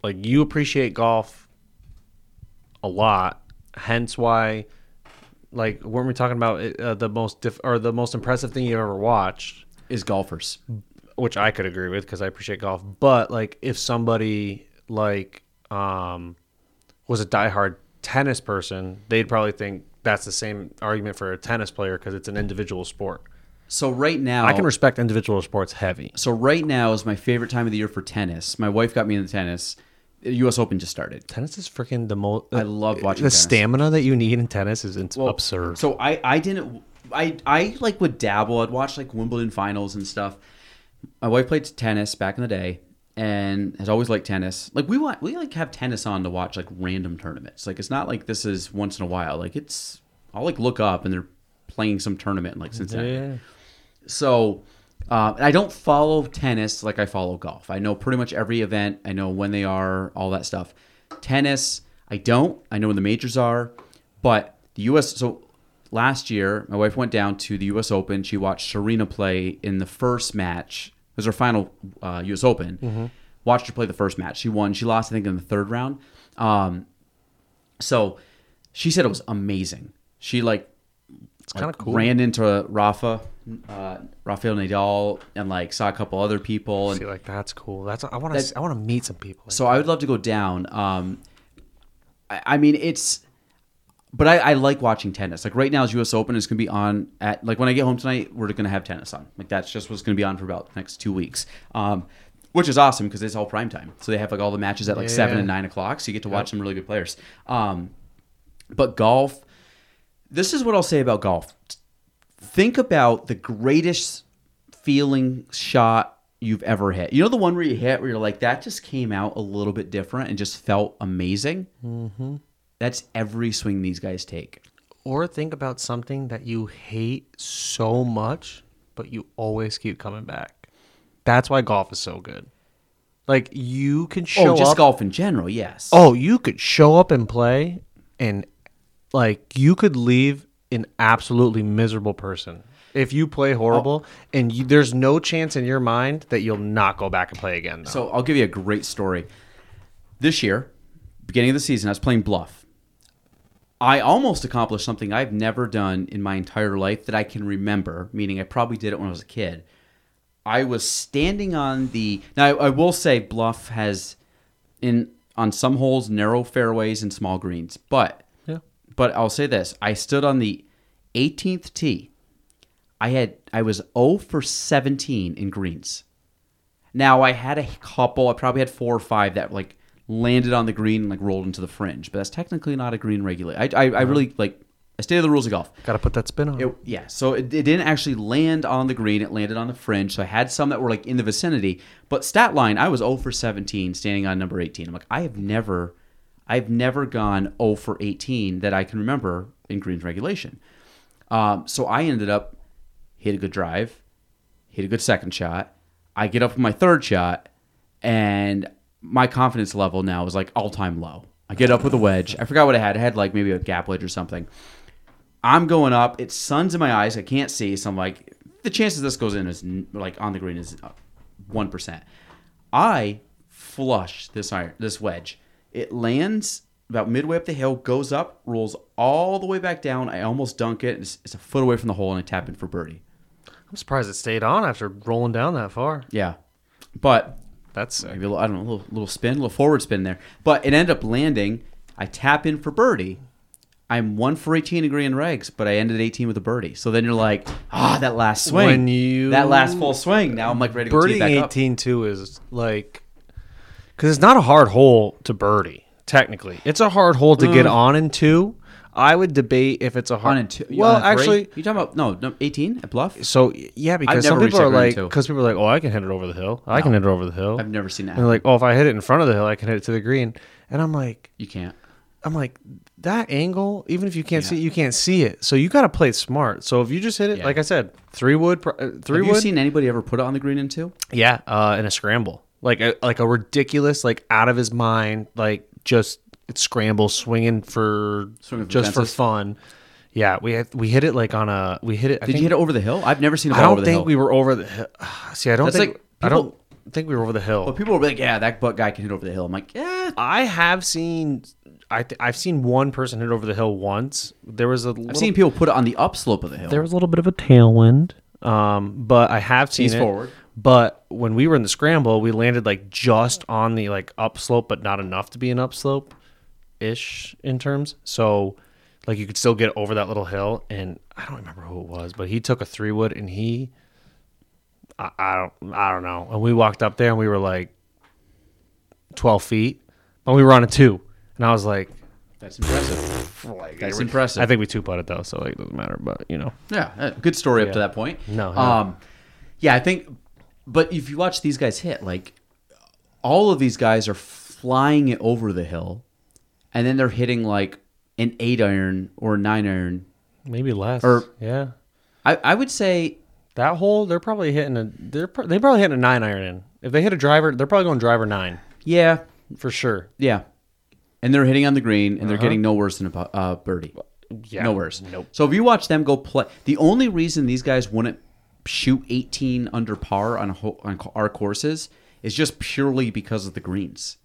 like you appreciate golf a lot, hence why, like, weren't we talking about uh, the most diff- or the most impressive thing you've ever watched? Is golfers. which I could agree with because I appreciate golf. But like, if somebody like um was a diehard tennis person, they'd probably think that's the same argument for a tennis player because it's an individual sport. So right now, I can respect individual sports heavy. So right now is my favorite time of the year for tennis. My wife got me into tennis. U.S. Open just started. Tennis is freaking the most. I love watching the tennis. stamina that you need in tennis is Well, absurd. So I I didn't I I like would dabble. I'd watch like Wimbledon finals and stuff. My wife played tennis back in the day and has always liked tennis. Like we want we like have tennis on to watch like random tournaments. Like it's not like this is once in a while. Like it's I'll like look up and they're playing some tournament in like Cincinnati. yeah. So uh, I don't follow tennis like I follow golf. I know pretty much every event. I know when they are, all that stuff. Tennis, I don't. I know when the majors are, but the U.S. So last year, my wife went down to the U.S. Open. She watched Serena play in the first match. It was her final uh, U.S. Open. Watched her play the first match. She won. She lost, I think, in the third round. Um, so she said it was amazing. She like It's kind of like, cool. Ran into Rafa, uh, Rafael Nadal, and like saw a couple other people. And See, like that's cool. That's I want to I want to meet some people. so I would love to go down. Um, I, I mean, it's, but I, I like watching tennis. Like right now, is U.S. Open is going to be on at like when I get home tonight, we're going to have tennis on. Like that's just what's going to be on for about the next two weeks. Um, which is awesome because it's all prime time. So they have like all the matches at like seven and nine o'clock. So you get to watch some really good players. Um, but golf, this is what I'll say about golf. Think about the greatest feeling shot you've ever hit. You know the one where you hit where you're like, that just came out a little bit different and just felt amazing. Mm-hmm. That's every swing these guys take. or think about something that you hate so much, but you always keep coming back. That's why golf is so good. Like you can oh, show oh, just up. golf in general, yes. Oh, you could show up and play, and like you could leave an absolutely miserable person if you play oh. horrible, and you, there's no chance in your mind that you'll not go back and play again. Though. So I'll give you a great story. This year, beginning of the season, I was playing bluff. I almost accomplished something I've never done in my entire life that I can remember, meaning I probably did it when I was a kid. I was standing on the now I, I will say bluff has in on some holes narrow fairways and small greens, but yeah, but I'll say this: I stood on the 18th tee. I had I was 0 for 17 in greens. Now I had a couple. I probably had four or five that like landed on the green and like rolled into the fringe, but that's technically not a green regulate. I I, I really like I stay to the rules of golf. gotta put that spin on. It, yeah, so it, it didn't actually land on the green. It landed on the fringe. So I had some that were like in the vicinity. But stat line, I was 0 for 17 standing on number 18. I'm like, I have never, I've never gone 0 for 18 that I can remember in greens regulation. Um, so I ended up hit a good drive, hit a good second shot. I get up with my third shot, and my confidence level now is like all time low. I get up with a wedge. I forgot what I had. I had like maybe a gap wedge or something. I'm going up. It's sun's in my eyes. I can't see. So I'm like, the chances this goes in is n- like on the green is uh, one percent. I flush this iron, this wedge. It lands about midway up the hill, goes up, rolls all the way back down. I almost dunk it. It's, it's a foot away from the hole, and I tap in for birdie. I'm surprised it stayed on after rolling down that far. Yeah, but That's sick. maybe a little, I don't know, a little, little spin, a little forward spin there. But it ended up landing. I tap in for birdie. I'm one for 18 in green and regs, but I ended 18 with a birdie. So then you're like, ah, that last swing, When you- that last full swing. Now I'm like ready to go tee it birdie back up. 18 too is like because it's not a hard hole to birdie technically it's a hard hole to get on in two i would debate if it's a hard On and two. well on and three? actually you talking about no, no 18 at bluff? so yeah because some never people reached are that like too. because people are like oh i can hit it over the hill i can hit it over the hill I've never seen that. and they're like oh if i hit it in front of the hill i can hit it to the green and i'm like you can't. i'm like that angle even if you can't see it you can't see it so you got to play it smart so if you just hit it Yeah. like i said three wood pro- uh, three Have you wood seen anybody ever put it on the green in two? Yeah, uh, in a scramble, like a like a ridiculous, like out of his mind, like just scramble swinging for Swinging for just for fences? fun. Yeah, we had, we hit it like on a we hit it. I Did think, you hit it over the hill? I've never seen a I ball don't over the think hill. we were over the. hill. See, I don't That's think like I don't think we were over the hill. But people were like, yeah, that butt guy can hit over the hill. I'm like, yeah. I have seen. I th- I've seen one person hit over the hill once. There was a. I've seen people put it on the upslope of the hill. there was a little bit of a tailwind. Um, but I have seen Tees it. forward. But when we were in the scramble, we landed like just on the like upslope, but not enough to be an upslope ish in terms. So like you could still get over that little hill. And I don't remember who it was, but he took a three wood and he I, I don't I don't know. And we walked up there and we were like twelve feet. But we were on a two. And I was like, That's impressive. That's impressive. I think we two putted though, so like, it doesn't matter. But you know, Yeah, uh, good story up to that point. No, no. Um, yeah, I think. But if you watch these guys hit, like all of these guys are flying it over the hill, and then they're hitting like an eight iron or a nine iron. maybe less. Or- yeah, I, I would say That hole, they're probably hitting a. They're they probably hitting a nine iron in. If they hit a driver, they're probably going driver nine yeah, for sure. yeah, and they're hitting on the green, and they're getting no worse than a uh, birdie. Yeah, no worse. Nope. So if you watch them go play, the only reason these guys wouldn't shoot 18 under par on, a ho- on our courses is just purely because of the greens.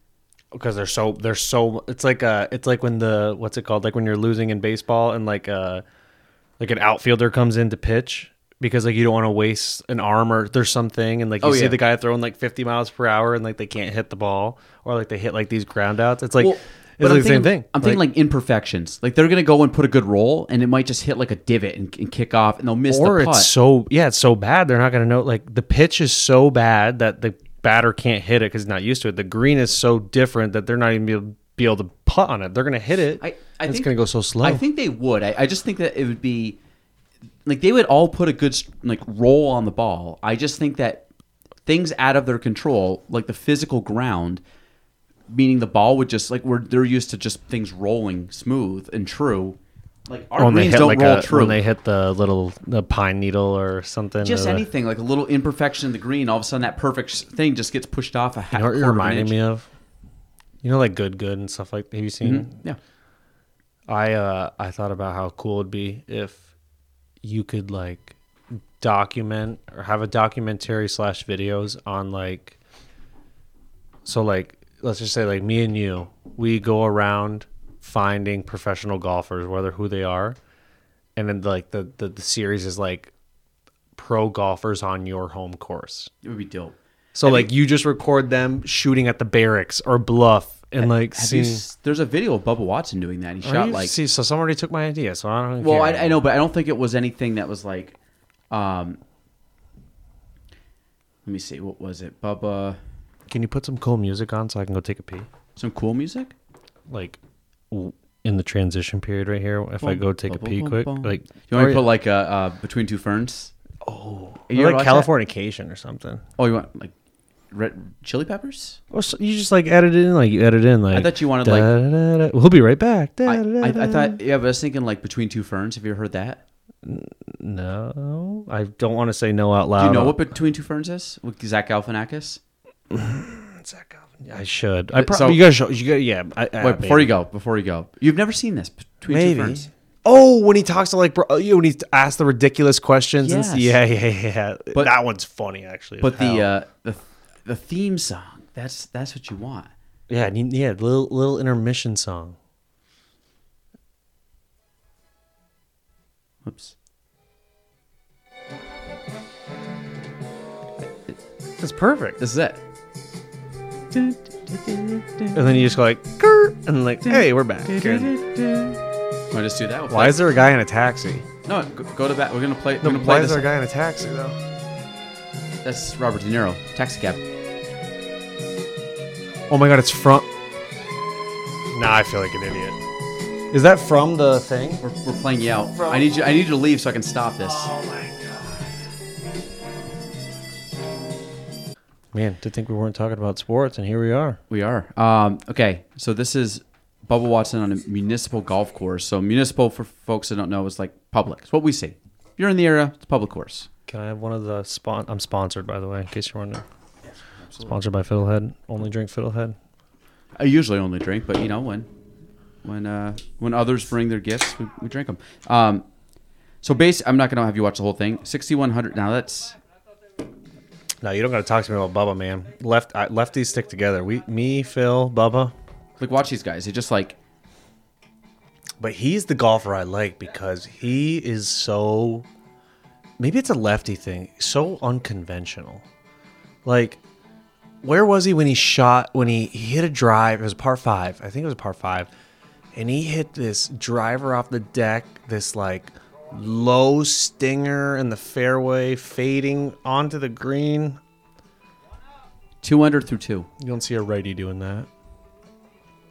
Because they're so they're so. It's like uh It's like when the what's it called? Like when you're losing in baseball and like uh like an outfielder comes in to pitch because like you don't want to waste an arm or there's something and like you Oh, see yeah. the guy throwing like 50 miles per hour and like they can't hit the ball or like they hit like these ground outs. It's like Well, it's like the same thinking- thing. I'm thinking like imperfections. Like they're gonna go and put a good roll, and it might just hit like a divot and, and kick off, and they'll miss or the putt. it's so yeah, it's so bad they're not going to know. Like the pitch is so bad that the batter can't hit it because he's not used to it. The green is so different that they're not even be able, be able to putt on it. They're going to hit it. I, I and it's think- going to go so slow. I think they would. I, I just think that it would be like they would all put a good like roll on the ball. I just think that things out of their control, like the physical ground, meaning the ball would just like we're they're used to just things rolling smooth and true. Like our when they greens hit don't like roll a, true. when they hit the little the pine needle or something. just or the- anything like a little imperfection in the green, all of a sudden that perfect thing just gets pushed off a half. You know what you're of reminding inch. me of? You know, like good, good and stuff like. Have you seen? Yeah. I uh I thought about how cool it'd be if you could like document or have a documentary slash videos on like so like let's just say like me and you we go around finding professional golfers whether who they are and then like the the, the series is like pro golfers on your home course It would be dope. so Have like you, just record them shooting at the barracks or bluff and like Have you seeing s- there's a video of Bubba Watson doing that. He shot you- like see, so somebody took my idea, so I don't. Well, I. I know, but I don't think it was anything that was like, um, let me see, what was it, Bubba? Can you put some cool music on so I can go take a pee? Some cool music. Like in the transition period right here, if I go take a pee quick, like You want me to put like a uh, between two ferns? Oh, you ever like watch that? Or something. Oh, you want like red chili peppers? Or so you just like edit it in, like you edit in, like. I thought you wanted, like- da-da-da-da. We'll be right back. I, I, I thought, yeah, but I was thinking like between two ferns. Have you ever heard that? no, I don't want to say no out loud. Do you know what between two ferns is? With Zach Galifianakis. Zach Galvin- I should. I So- probably you guys show you got yeah. I, I, Wait, before maybe. you go, before you go, you've never seen this between Maybe. two ferns. Oh, when he talks to like bro, you know, when he asks the ridiculous questions. Yes. And, yeah, yeah, yeah. But- that one's funny actually. But the uh, the the theme song that's that's what you want. yeah, yeah, little little intermission song. Whoops. That's perfect. This is it. And then you just go like, "Grr," and like, hey, we're back. Want to just do that? We'll Why play- is there a guy in a taxi? No, go, go to that. We're gonna play. We're No, gonna why play is this. there a guy in a taxi though? That's Robert De Niro. Taxi cab. Oh my god, it's from. Nah, I feel like an idiot. Is that from the thing? We're, we're playing you out. I need you. I need you to leave so I can stop this. Oh Man, to think we weren't talking about sports, and here we are. We are. Um, okay, so this is Bubba Watson on a municipal golf course. So municipal, for folks that don't know, is like public. It's what we see. If you're in the area, it's a public course. Can I have one of the spon? I'm sponsored, by the way, in case you're wondering. Sponsored by Fiddlehead. Only drink Fiddlehead. I usually only drink, but you know when when uh, when others bring their gifts, we, we drink them. Um, so base, I'm not gonna have you watch the whole thing. 6100. Now that's No, you don't got to talk to me about Bubba, man. Left I, lefties stick together. We, me, Phil, Bubba. like watch these guys. They just like But he's the golfer I like because he is so. Maybe it's a lefty thing. So unconventional. Like, where was he when he shot? When he, he hit a drive? It was a par five. I think it was a par five. And he hit this driver off the deck. This like low stinger in the fairway, fading onto the green. two under through two. You don't see a righty doing that.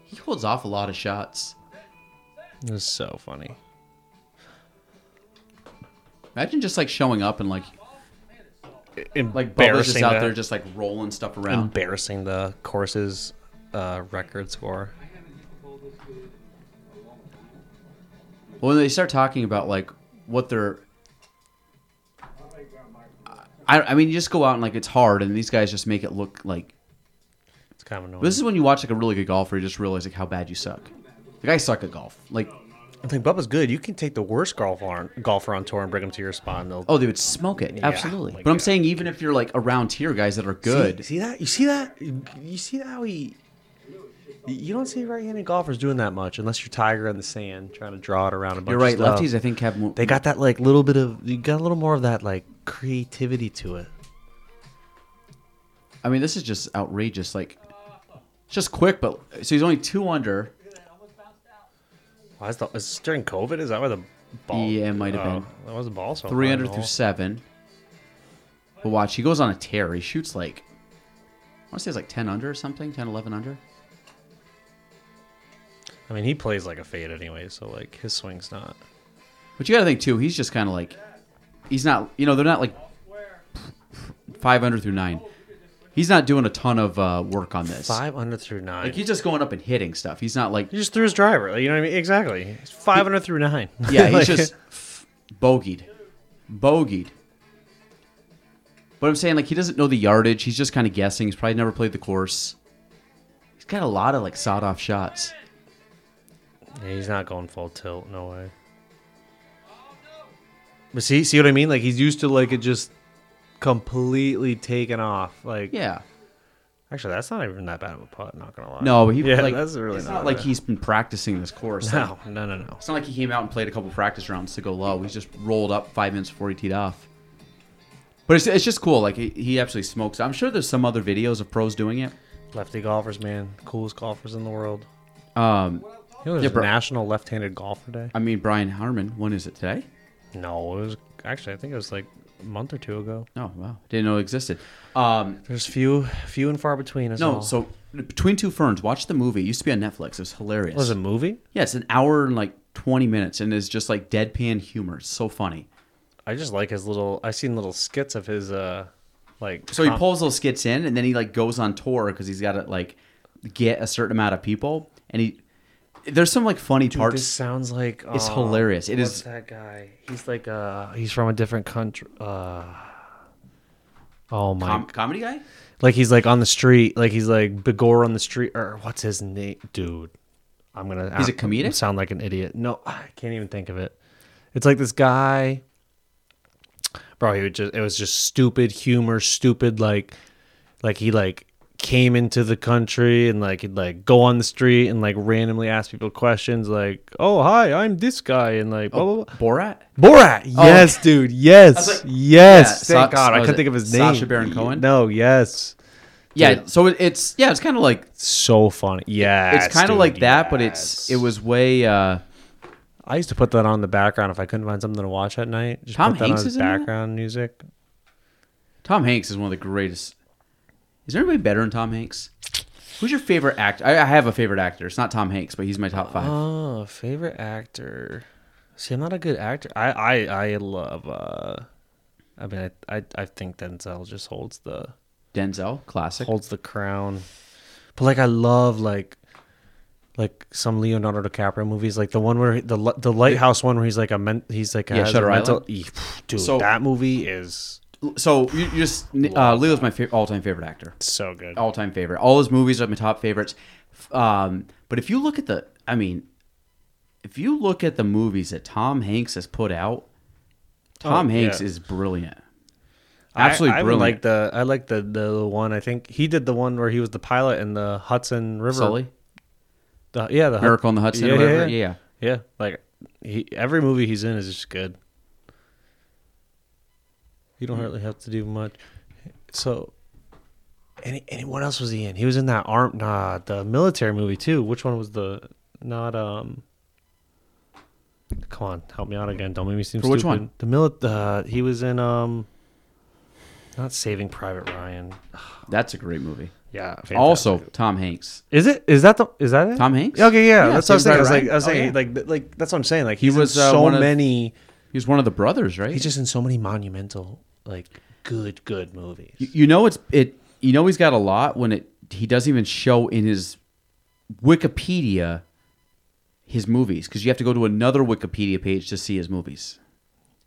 He holds off a lot of shots. It was so funny. Imagine just like showing up and like like Bubba's just out the- there just like rolling stuff around. embarrassing the course's uh, record score. Well, when they start talking about like what they're, I, I mean, you just go out and like it's hard, and these guys just make it look like. It's kind of annoying. This is when you watch like a really good golfer, you just realize like how bad you suck. Like I suck at golf. Like I think Bubba's good. You can take the worst golfer on, golfer on tour and bring him to your spot, and they'll. oh, they would smoke it absolutely. like, but I'm yeah. saying even if you're like around here, guys that are good, See, see that? You see that? You see how he? You don't see right-handed golfers doing that much unless you're Tiger in the sand trying to draw it around a bunch. you're right. Of stuff. Lefties, I think have more. They got that like little bit of. You got a little more of that like creativity to it. I mean, this is just outrageous. Like, it's just quick, but so he's only two under. Why is the? Is this during COVID? Is that why the ball? Yeah, it might have Oh, been. That was the ball. So three under through seven. But watch, he goes on a tear. He shoots like, I want to say it's like 10 under or something, 10, 11 under. I mean, he plays like a fade anyway, so like his swing's not. But you got to think, too, he's just kind of like, he's not, you know, they're not like five under through nine. He's not doing a ton of uh, work on this. Five under through nine. Like, he's just going up and hitting stuff. He's not like, He just threw his driver. like, You know what I mean? Exactly. He's five under through nine. yeah, he's Like, just f- bogeyed. Bogeyed. But I'm saying, like, he doesn't know the yardage. He's just kind of guessing. He's probably never played the course. He's got a lot of, like, sawed off shots. Yeah, he's not going full tilt. No way. But see, see what I mean? Like he's used to like it just completely taken off. Like Yeah. actually, that's not even that bad of a putt. Not gonna lie. No, but he yeah, like that's really it's not, not like bad. he's been practicing this course. No, no, no, no. it's not like he came out and played a couple practice rounds to go low. He's just rolled up five minutes before he teed off. But it's, it's just cool. Like he, he absolutely smokes. I'm sure there's some other videos of pros doing it. Lefty golfers, man, coolest golfers in the world. Um, Know, there's Yeah, bro. National Left-Handed Golfer Day. I mean Brian Harman. When is it today? No, it was actually I think it was like a month or two ago. Oh wow, didn't know it existed. Um, There's few, few and far between. Us no, all. so between two ferns, watch the movie. It used to be on Netflix. It was hilarious. was it a movie? Yeah, it's an hour and like 20 minutes, and it's just like deadpan humor. It's so funny. I just like his little. I seen little skits of his uh, like. So he pulls those skits in, and then he like goes on tour because he's got to like get a certain amount of people, and he there's some like funny Dude, parts. this sounds like It's um, hilarious. It is- that guy. He's like uh, he's from a different country. Uh, oh my! Com- comedy guy? like he's like on the street. Like he's like Begor on the street, or what's his name, dude? I'm gonna. He's a comedic? Sound like an idiot. No, I can't even think of it. It's like this guy. Bro, he would just. It was just stupid humor, stupid like, like he like came into the country and like he'd like go on the street and like randomly ask people questions like, "Oh, hi, I'm this guy," and like blah blah blah. Borat. Borat. Yes, dude. Yes. Like- yes. Yeah, Thank Sa- God. I couldn't it think of his name. Sacha Baron Cohen? No. Yes. Yeah, Dude. so it, it's yeah, it's kind of like So funny. Yeah. it's kind of like that, but it's it was way. uh I used to put that on the background if I couldn't find something to watch at night. Just Tom put that Hanks on is background music. Tom Hanks is one of the greatest. Is there anybody better than Tom Hanks? Who's your favorite actor? I, I have a favorite actor. It's not Tom Hanks, but he's my top five. Oh, favorite actor. See, I'm not a good actor. I I I love. uh I mean, I I, I think Denzel just holds the Denzel, classic. holds the crown. But like, I love like like some Leonardo DiCaprio movies, like the one where he- the the lighthouse one where he's like a men, he's like Yeah, has a Shutter mental, Island. Dude, So- that movie is So you, just uh, Leo's my fa- all-time favorite actor. so good. All-time favorite. All his movies are my top favorites. Um, but if you look at the, I mean, if you look at the movies that Tom Hanks has put out, Tom Oh, Hanks yeah. is brilliant. I- Absolutely I, brilliant. like the I like the the one. I think he did the one where he was the pilot in the Hudson River. Sully, The, yeah, the Miracle on the Hudson Yeah, yeah. Yeah, Yeah, like he every movie he's in is just good. You don't really have to do much. So, any, any what else was he in? He was in that arm, nah, the military movie too. Which one was the not um? Come on, help me out again. Don't make me seem For which one? The mili- uh, he was in um. Not Saving Private Ryan. That's a great movie. Yeah. fantastic. Also, Tom Hanks. is it? Is that the? Is that it? Tom Hanks? Okay, yeah, Yeah, that's what I was saying. I was like, I was saying, Ryan. like, like that's what I'm saying. Like, He he's was, in uh, so one of- many. He was one of the brothers, right? He's just in so many monumental, like, good, good movies. You, you know it's it. You know he's got a lot when it. He doesn't even show in his Wikipedia his movies because you have to go to another Wikipedia page to see his movies.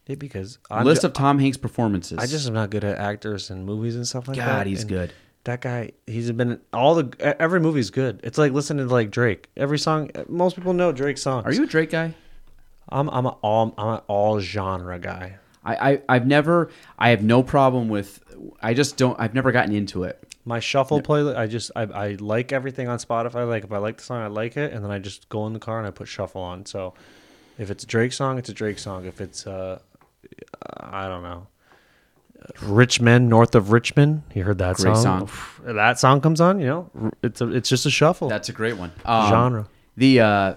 Yeah, because I'm List ju- of Tom Hanks performances. I just am not good at actors and movies and stuff like that. God, he's and good. That guy, he's been all the every movie's good. It's like listening to like Drake. Every song, most people know Drake's songs. Are you a Drake guy? I'm I'm an all I'm an all genre guy. I, I I've never. I have no problem with. I just don't. I've never gotten into it. My shuffle playlist, I just I, I like everything on Spotify. Like if I like the song, I like it, and then I just go in the car and I put shuffle on. So if it's a Drake song, it's a Drake song. If it's uh, I don't know, Rich Men North of Richmond, you heard that Great song? That song comes on, you know, it's a it's just a shuffle. That's a great one. Um, Genre. The uh,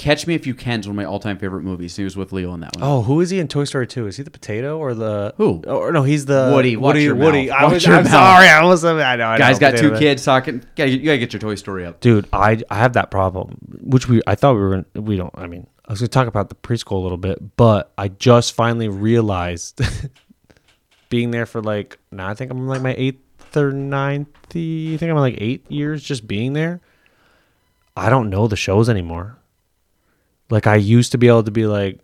Catch Me If You Can is one of my all-time favorite movies. He was with Leo in that one. Oh, who is he in Toy Story 2? Is he the potato or the Who? Or no, he's the Woody, watch Woody. your Woody. mouth. I was. I'm mouth. sorry. I was. I know. I know Guy's got two kids talking. You gotta get your Toy Story up. dude i i have that problem which we i thought we were we don't i mean i was gonna talk about the preschool a little bit but i just finally realized being there for like now i think i'm like my eighth or ninth i think i'm like eight years just being there i don't know the shows anymore like i used to be able to be like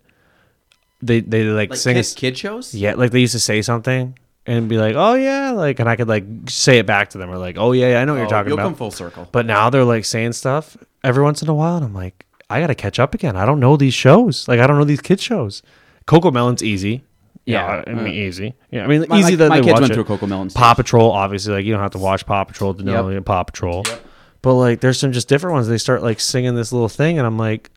they they like, Like sing kid, a kid shows. yeah, like they used to say something and be like, "Oh yeah," like, and I could like say it back to them or like, "Oh yeah, yeah I know what you're Oh, talking you'll about." come full circle. But now they're like saying stuff every once in a while, and I'm like, I gotta catch up again. I don't know these shows. Like I don't know these kids shows. CoComelon's easy. Yeah, I mean uh, easy. Yeah, I mean My- easy my- that my they kids watch went it. through CoComelon Paw. Patrol, obviously, like you don't have to watch Paw Patrol to know Yep. Paw Patrol. Yep. But like, there's some just different ones. They start like singing this little thing, and I'm like,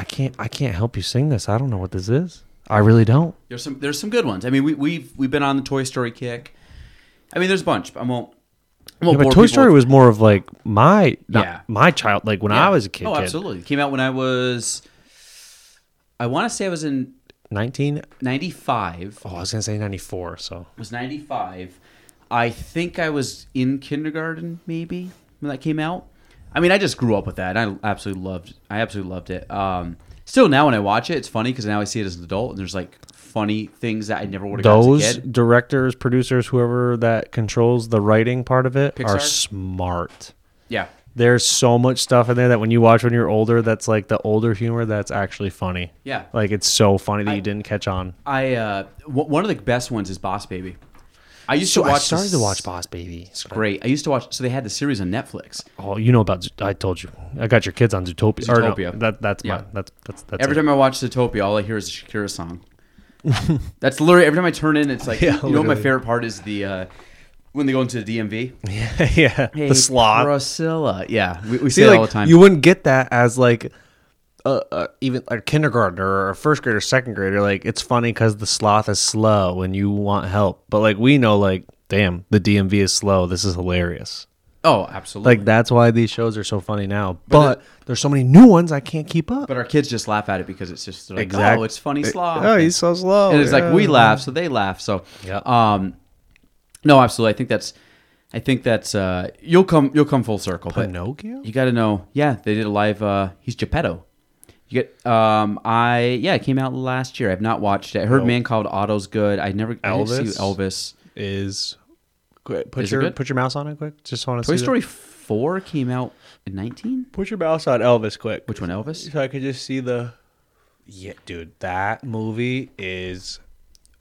I can't, I can't help you sing this. I don't know what this is. I really don't. There's some there's some good ones. I mean, we, we've we've been on the Toy Story kick. I mean, there's a bunch. I won't. I won't Yeah, but Toy Story with- was more of like my, not Yeah. my child. Like when Yeah. I was a kid. Oh, kid. absolutely. It came out when I was. I want to say I was in 1995. Oh, I was gonna say 94. So It was 95. I think I was in kindergarten, maybe, when that came out. I mean, I just grew up with that. And I absolutely loved I absolutely loved it. Um, still, now when I watch it, it's funny because now I see it as an adult, and there's like funny things that I never would have got as a those directors, producers, whoever that controls the writing part of it are smart. Yeah. There's so much stuff in there that when you watch when you're older, that's like the older humor that's actually funny. Yeah. Like it's so funny that I- you didn't catch on. I uh, w- one of the best ones is Boss Baby. I used So to watch. I started this- to watch Boss Baby. It's great. I used to watch. So they had the series on Netflix. Oh, you know about? I told you. I got your kids on Zootopia. Or no, Zootopia. that that's Yeah. mine. That's that's that's Every it. time I watch Zootopia, all I hear is a Shakira song. That's literally every time I turn in. It's like Yeah, you know what my favorite part is the uh, when they go into the DMV. yeah, yeah the slot. Priscilla. Yeah, we, we See, that like all the time. you wouldn't get that as like uh, uh, even a kindergartner or a first grader, second grader. Like it's funny because the sloth is slow and you want help, but like we know, like damn, the DMV is slow. This is hilarious. oh, absolutely. Like that's why these shows are so funny now. But, there's so many new ones I can't keep up. but our kids just laugh at it because it's just like, Exact- oh, it's funny sloth. Oh, he's so slow. and it's like we laugh, so they laugh. So, Yeah. um, no, absolutely. I think that's, I think that's, uh, you'll come, you'll come full circle. but Pinocchio. You got to know. Yeah, they did a live. Uh, he's Geppetto. You get. Um, I yeah, it came out last year. I've not watched it. I heard Nope. Man Called Otto's good. I never. I didn't see Elvis? Elvis. Is quick, put Is it your good? put your mouse on it quick. Just want to Toy see Story four came out in nineteen. Put your mouse on Elvis quick. Which one, Elvis? So I could just see the. Yeah, dude, that movie is.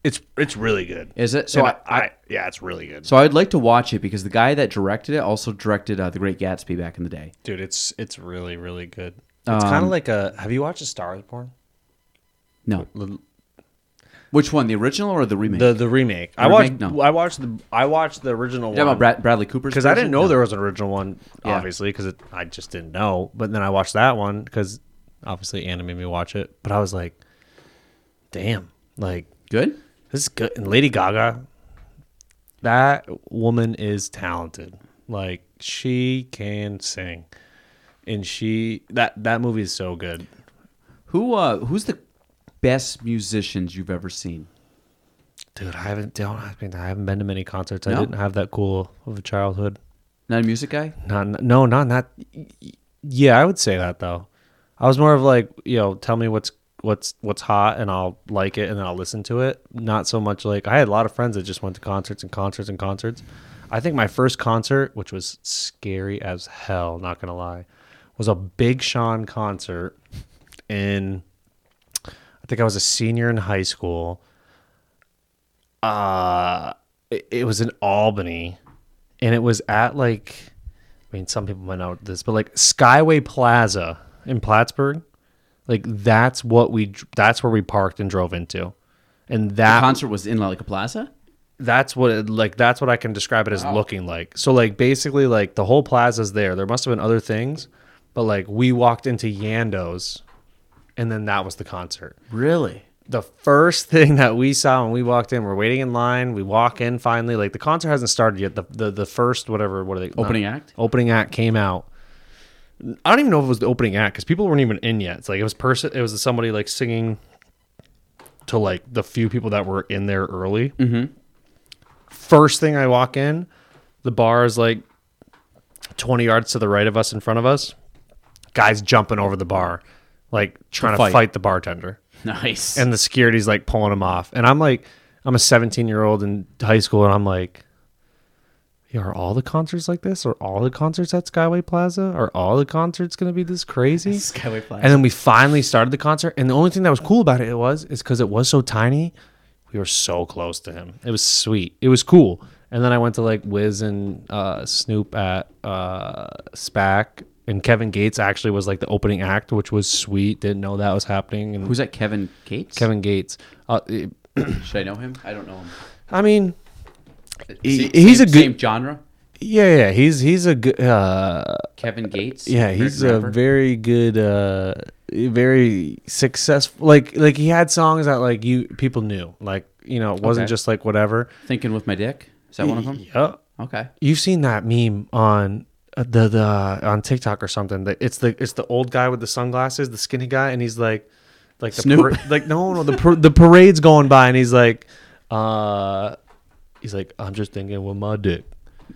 It's it's really good. Is it? So I, I yeah, it's really good. so I'd like to watch it because the guy that directed it also directed uh, The Great Gatsby back in the day. dude, it's it's really really good. It's kind Um, of like a. Have you watched a Star Is Born? No, which one? The original or the remake? The the remake. I remake? watched. No. I watched the. I watched the original talking one. about Brad, Bradley Cooper's? because I didn't know No. there was an original one, Yeah. obviously, because I just didn't know. But then I watched that one because obviously Anna made me watch it. But I was like, damn, like good. this is good. And Lady Gaga, that woman is talented. Like she can sing, and she that that movie is so good. Who uh who's the best musicians you've ever seen? Dude, I haven't don't I mean I haven't been to many concerts. I No? didn't have that cool of a childhood. Not a music guy? Not no, not not. Yeah, I would say that though. I was more of like you know, tell me what's what's what's hot, and I'll like it, and then I'll listen to it. Not so much like I had a lot of friends that just went to concerts and concerts and concerts. I think my first concert, which was scary as hell, not gonna lie, was a Big Sean concert in. I think I was a senior in high school. Uh, it, it was in Albany and it was at like I mean some people might know this, but like Skyway Plaza in Plattsburgh, like that's what we that's where we parked and drove into, and The that concert was in like a plaza? that's what it, like that's what I can describe it as looking like. So like basically like the whole plaza's there. There must have been other things, but like we walked into Yando's, and then that was the concert Really? the first thing that we saw when we walked in, we're waiting in line. We walk in finally. Like the concert hasn't started yet. The the, the first whatever what are they Opening not- act? Opening act came out. I don't even know if it was the opening act because people weren't even in yet. It's like it was person. It was somebody like singing to like the few people that were in there early. Mm-hmm. First thing I walk in, the bar is like twenty yards to the right of us, in front of us. Guys jumping over the bar, like trying to fight. fight the bartender Nice. and the security's like pulling him off. And I'm like, I'm a 17 year old in high school, and I'm like, yeah, are all the concerts like this? Are all the concerts at Skyway Plaza? Are all the concerts going to be this crazy? Skyway Plaza. And then we finally started the concert, and the only thing that was cool about it was is because it was so tiny, we were so close to him. It was sweet. It was cool. And then I went to like Wiz and uh, Snoop at uh, SPAC, and Kevin Gates actually was like the opening act, which was sweet. Didn't know that was happening. And Who's that? Kevin Gates? Kevin Gates. Uh, it- Should I know him? I don't know him. I mean, He- Same- he's a same- good- same genre. yeah, yeah, he's he's a good. Uh, Kevin Gates. yeah, he's a rapper? very good, uh, very successful. Like like he had songs that like you people knew. Like you know, it wasn't Okay. just like whatever. thinking with my dick. Is that one of them? Yeah. Okay. You've seen that meme on uh, the the on TikTok or something. That it's the it's the old guy with the sunglasses, the skinny guy, and he's like, like the Snoop? para- like no no the par- the parade's going by, and he's like, uh, he's like, I'm just thinking with my dick.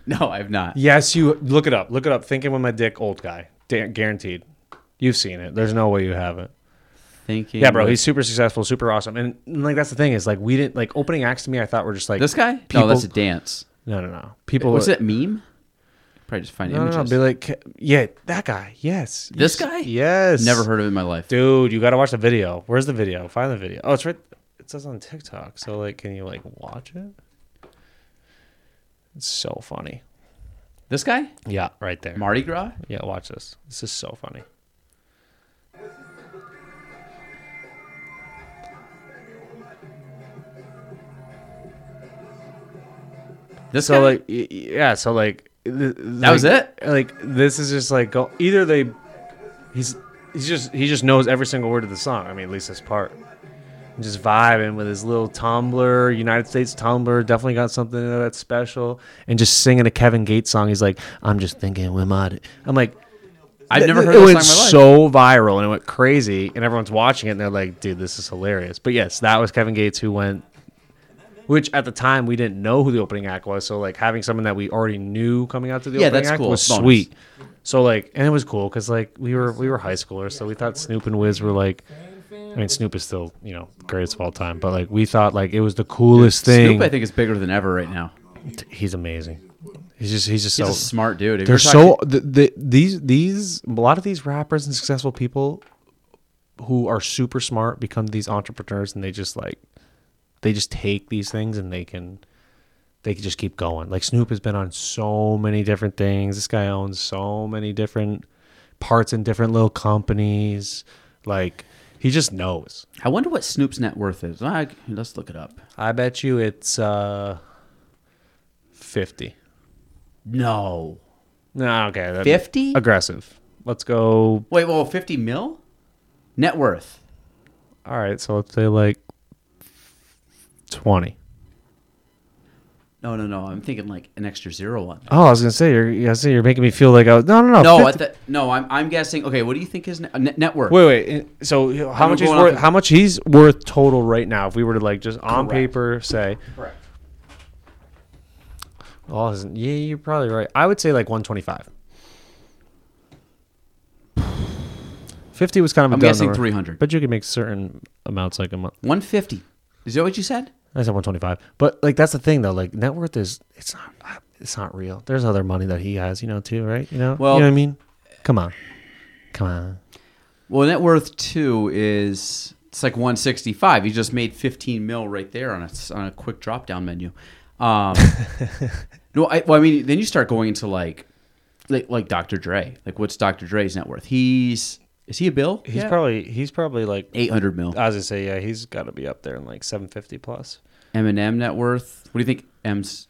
No, I've not. Yes, you look it up. Look it up. Thinking with my dick, old guy, Da- guaranteed. You've seen it. There's no way you haven't. Thinking. Yeah, bro. He's super successful, super awesome, and, and, like that's the thing is like we didn't like opening acts to me. I thought were just like this guy. People, no, that's a dance. no, no, no. People. What's that meme? Probably just find No, no, images. no. Be like, yeah, that guy. Yes. This guy? Yes. Never heard of it in my life. Dude, you got to watch the video. Where's the video? Find the video. Oh, it's right. It says on TikTok. So like, can you like watch it? It's so funny. This guy? Yeah, right there. Mardi Gras? Yeah, watch this. This is so funny. This so guy? like y- y- yeah, so like th- That was it? Like this is just like go either they he's he's just he just knows every single word of the song. I mean, at least this part. Just vibing with his little tumbler, United States tumbler, definitely got something that's special. And just singing a Kevin Gates song. He's like, I'm just thinking, when my I'm like, I've never heard it went song in my life. so viral and it went crazy, and everyone's watching it and they're like, "Dude, this is hilarious." But yes, that was Kevin Gates who went. Which at the time we didn't know who the opening act was, so like having someone that we already knew coming out to the Yeah, opening that's act cool. was Bonus. sweet. So like, and it was cool because like we were we were high schoolers, so we thought Snoop and Wiz were like. I mean, Snoop is still you know greatest of all time, but like we thought like it was the coolest thing. Snoop, I think, is bigger than ever right now. He's amazing. He's just he's just He's so a smart dude. If they're you're so talking- the, the, these these a lot of these rappers and successful people who are super smart become these entrepreneurs and they just like they just take these things and they can they can just keep going like snoop has been on so many different things this guy owns so many different parts in different little companies like he just knows I wonder what Snoop's net worth is. Let's look it up. i bet you it's uh 50 No. no okay 50? aggressive let's go Wait, well, 50 mil? Net worth. All right, so let's say like twenty. No, no, no. I'm thinking like an extra zero on. Oh, I was gonna say you're. I say you're making me feel like I was. No, no, no. No, at the, no. I'm, I'm guessing. Okay, what do you think his net, net, worth? wait, wait. So how I'm much he's worth? of- How much he's worth total right now? If we were to like just on Correct. paper say, Correct. oh, yeah, you're probably right. I would say like one twenty five. Fifty was kind of. a I'm guessing number, 300. But you could make certain amounts like a month. 150. Is that what you said? I said 125. But like that's the thing though. Like net worth is it's not it's not real. There's other money that he has, you know, too, right? You know, Well- you know what I mean? Come on, come on. Well, net worth too is it's like 165. He just made 15 mil right there on a on a quick drop down menu. Um, no, I, well, I mean, then you start going into like like like Dr. Dre. Like, what's Dr. Dre's net worth? He's is he a bill? He's Yeah. probably he's probably like 800 mil. As I was gonna say yeah, he's got to be up there in like 750 plus. Eminem net worth. What do you think? M's.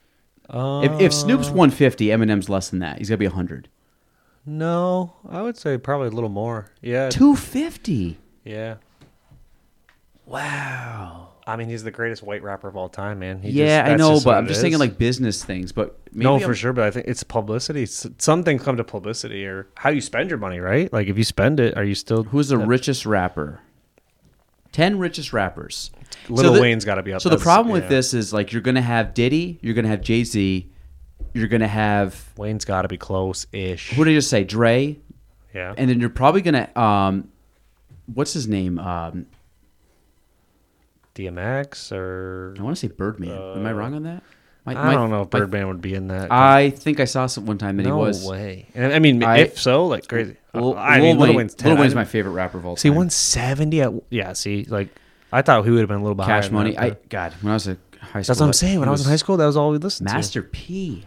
Uh, If, if Snoop's 150, Eminem's less than that. He's got to be 100. no, I would say probably a little more. Yeah, 250. yeah. Wow. I mean, he's the greatest white rapper of all time, man. He yeah, just- I know, but I'm just thinking like business things. But maybe no, I'm- for sure. But I think it's publicity. Some things come to publicity or how you spend your money, right? Like if you spend it, are you still Who's the richest rapper? Ten richest rappers. Lil the- Wayne's got to be up. There. So the problem with yeah. this is like you're gonna have Diddy, you're gonna have Jay Z, you're gonna have Wayne's got to be close ish. who did I just say? Dre, Yeah. and then you're probably gonna um, what's his name? Um, DMX or I want to say Birdman. Am I uh, wrong on that? My- I my- don't know if my- Birdman would be in that. I think I saw some one time that no he was. No way. And I mean, I- if so, like crazy. Lil, uh, I Lil mean, Wayne, Lil Wayne's 10. Lil Wayne's I- my favorite rapper of all time. See, 170 at yeah. See, like I thought he would have been a little behind. Cash Money. I that, God, when I was a high school, That's what I'm saying. When he I was in high school, that was all we listened to. Master P.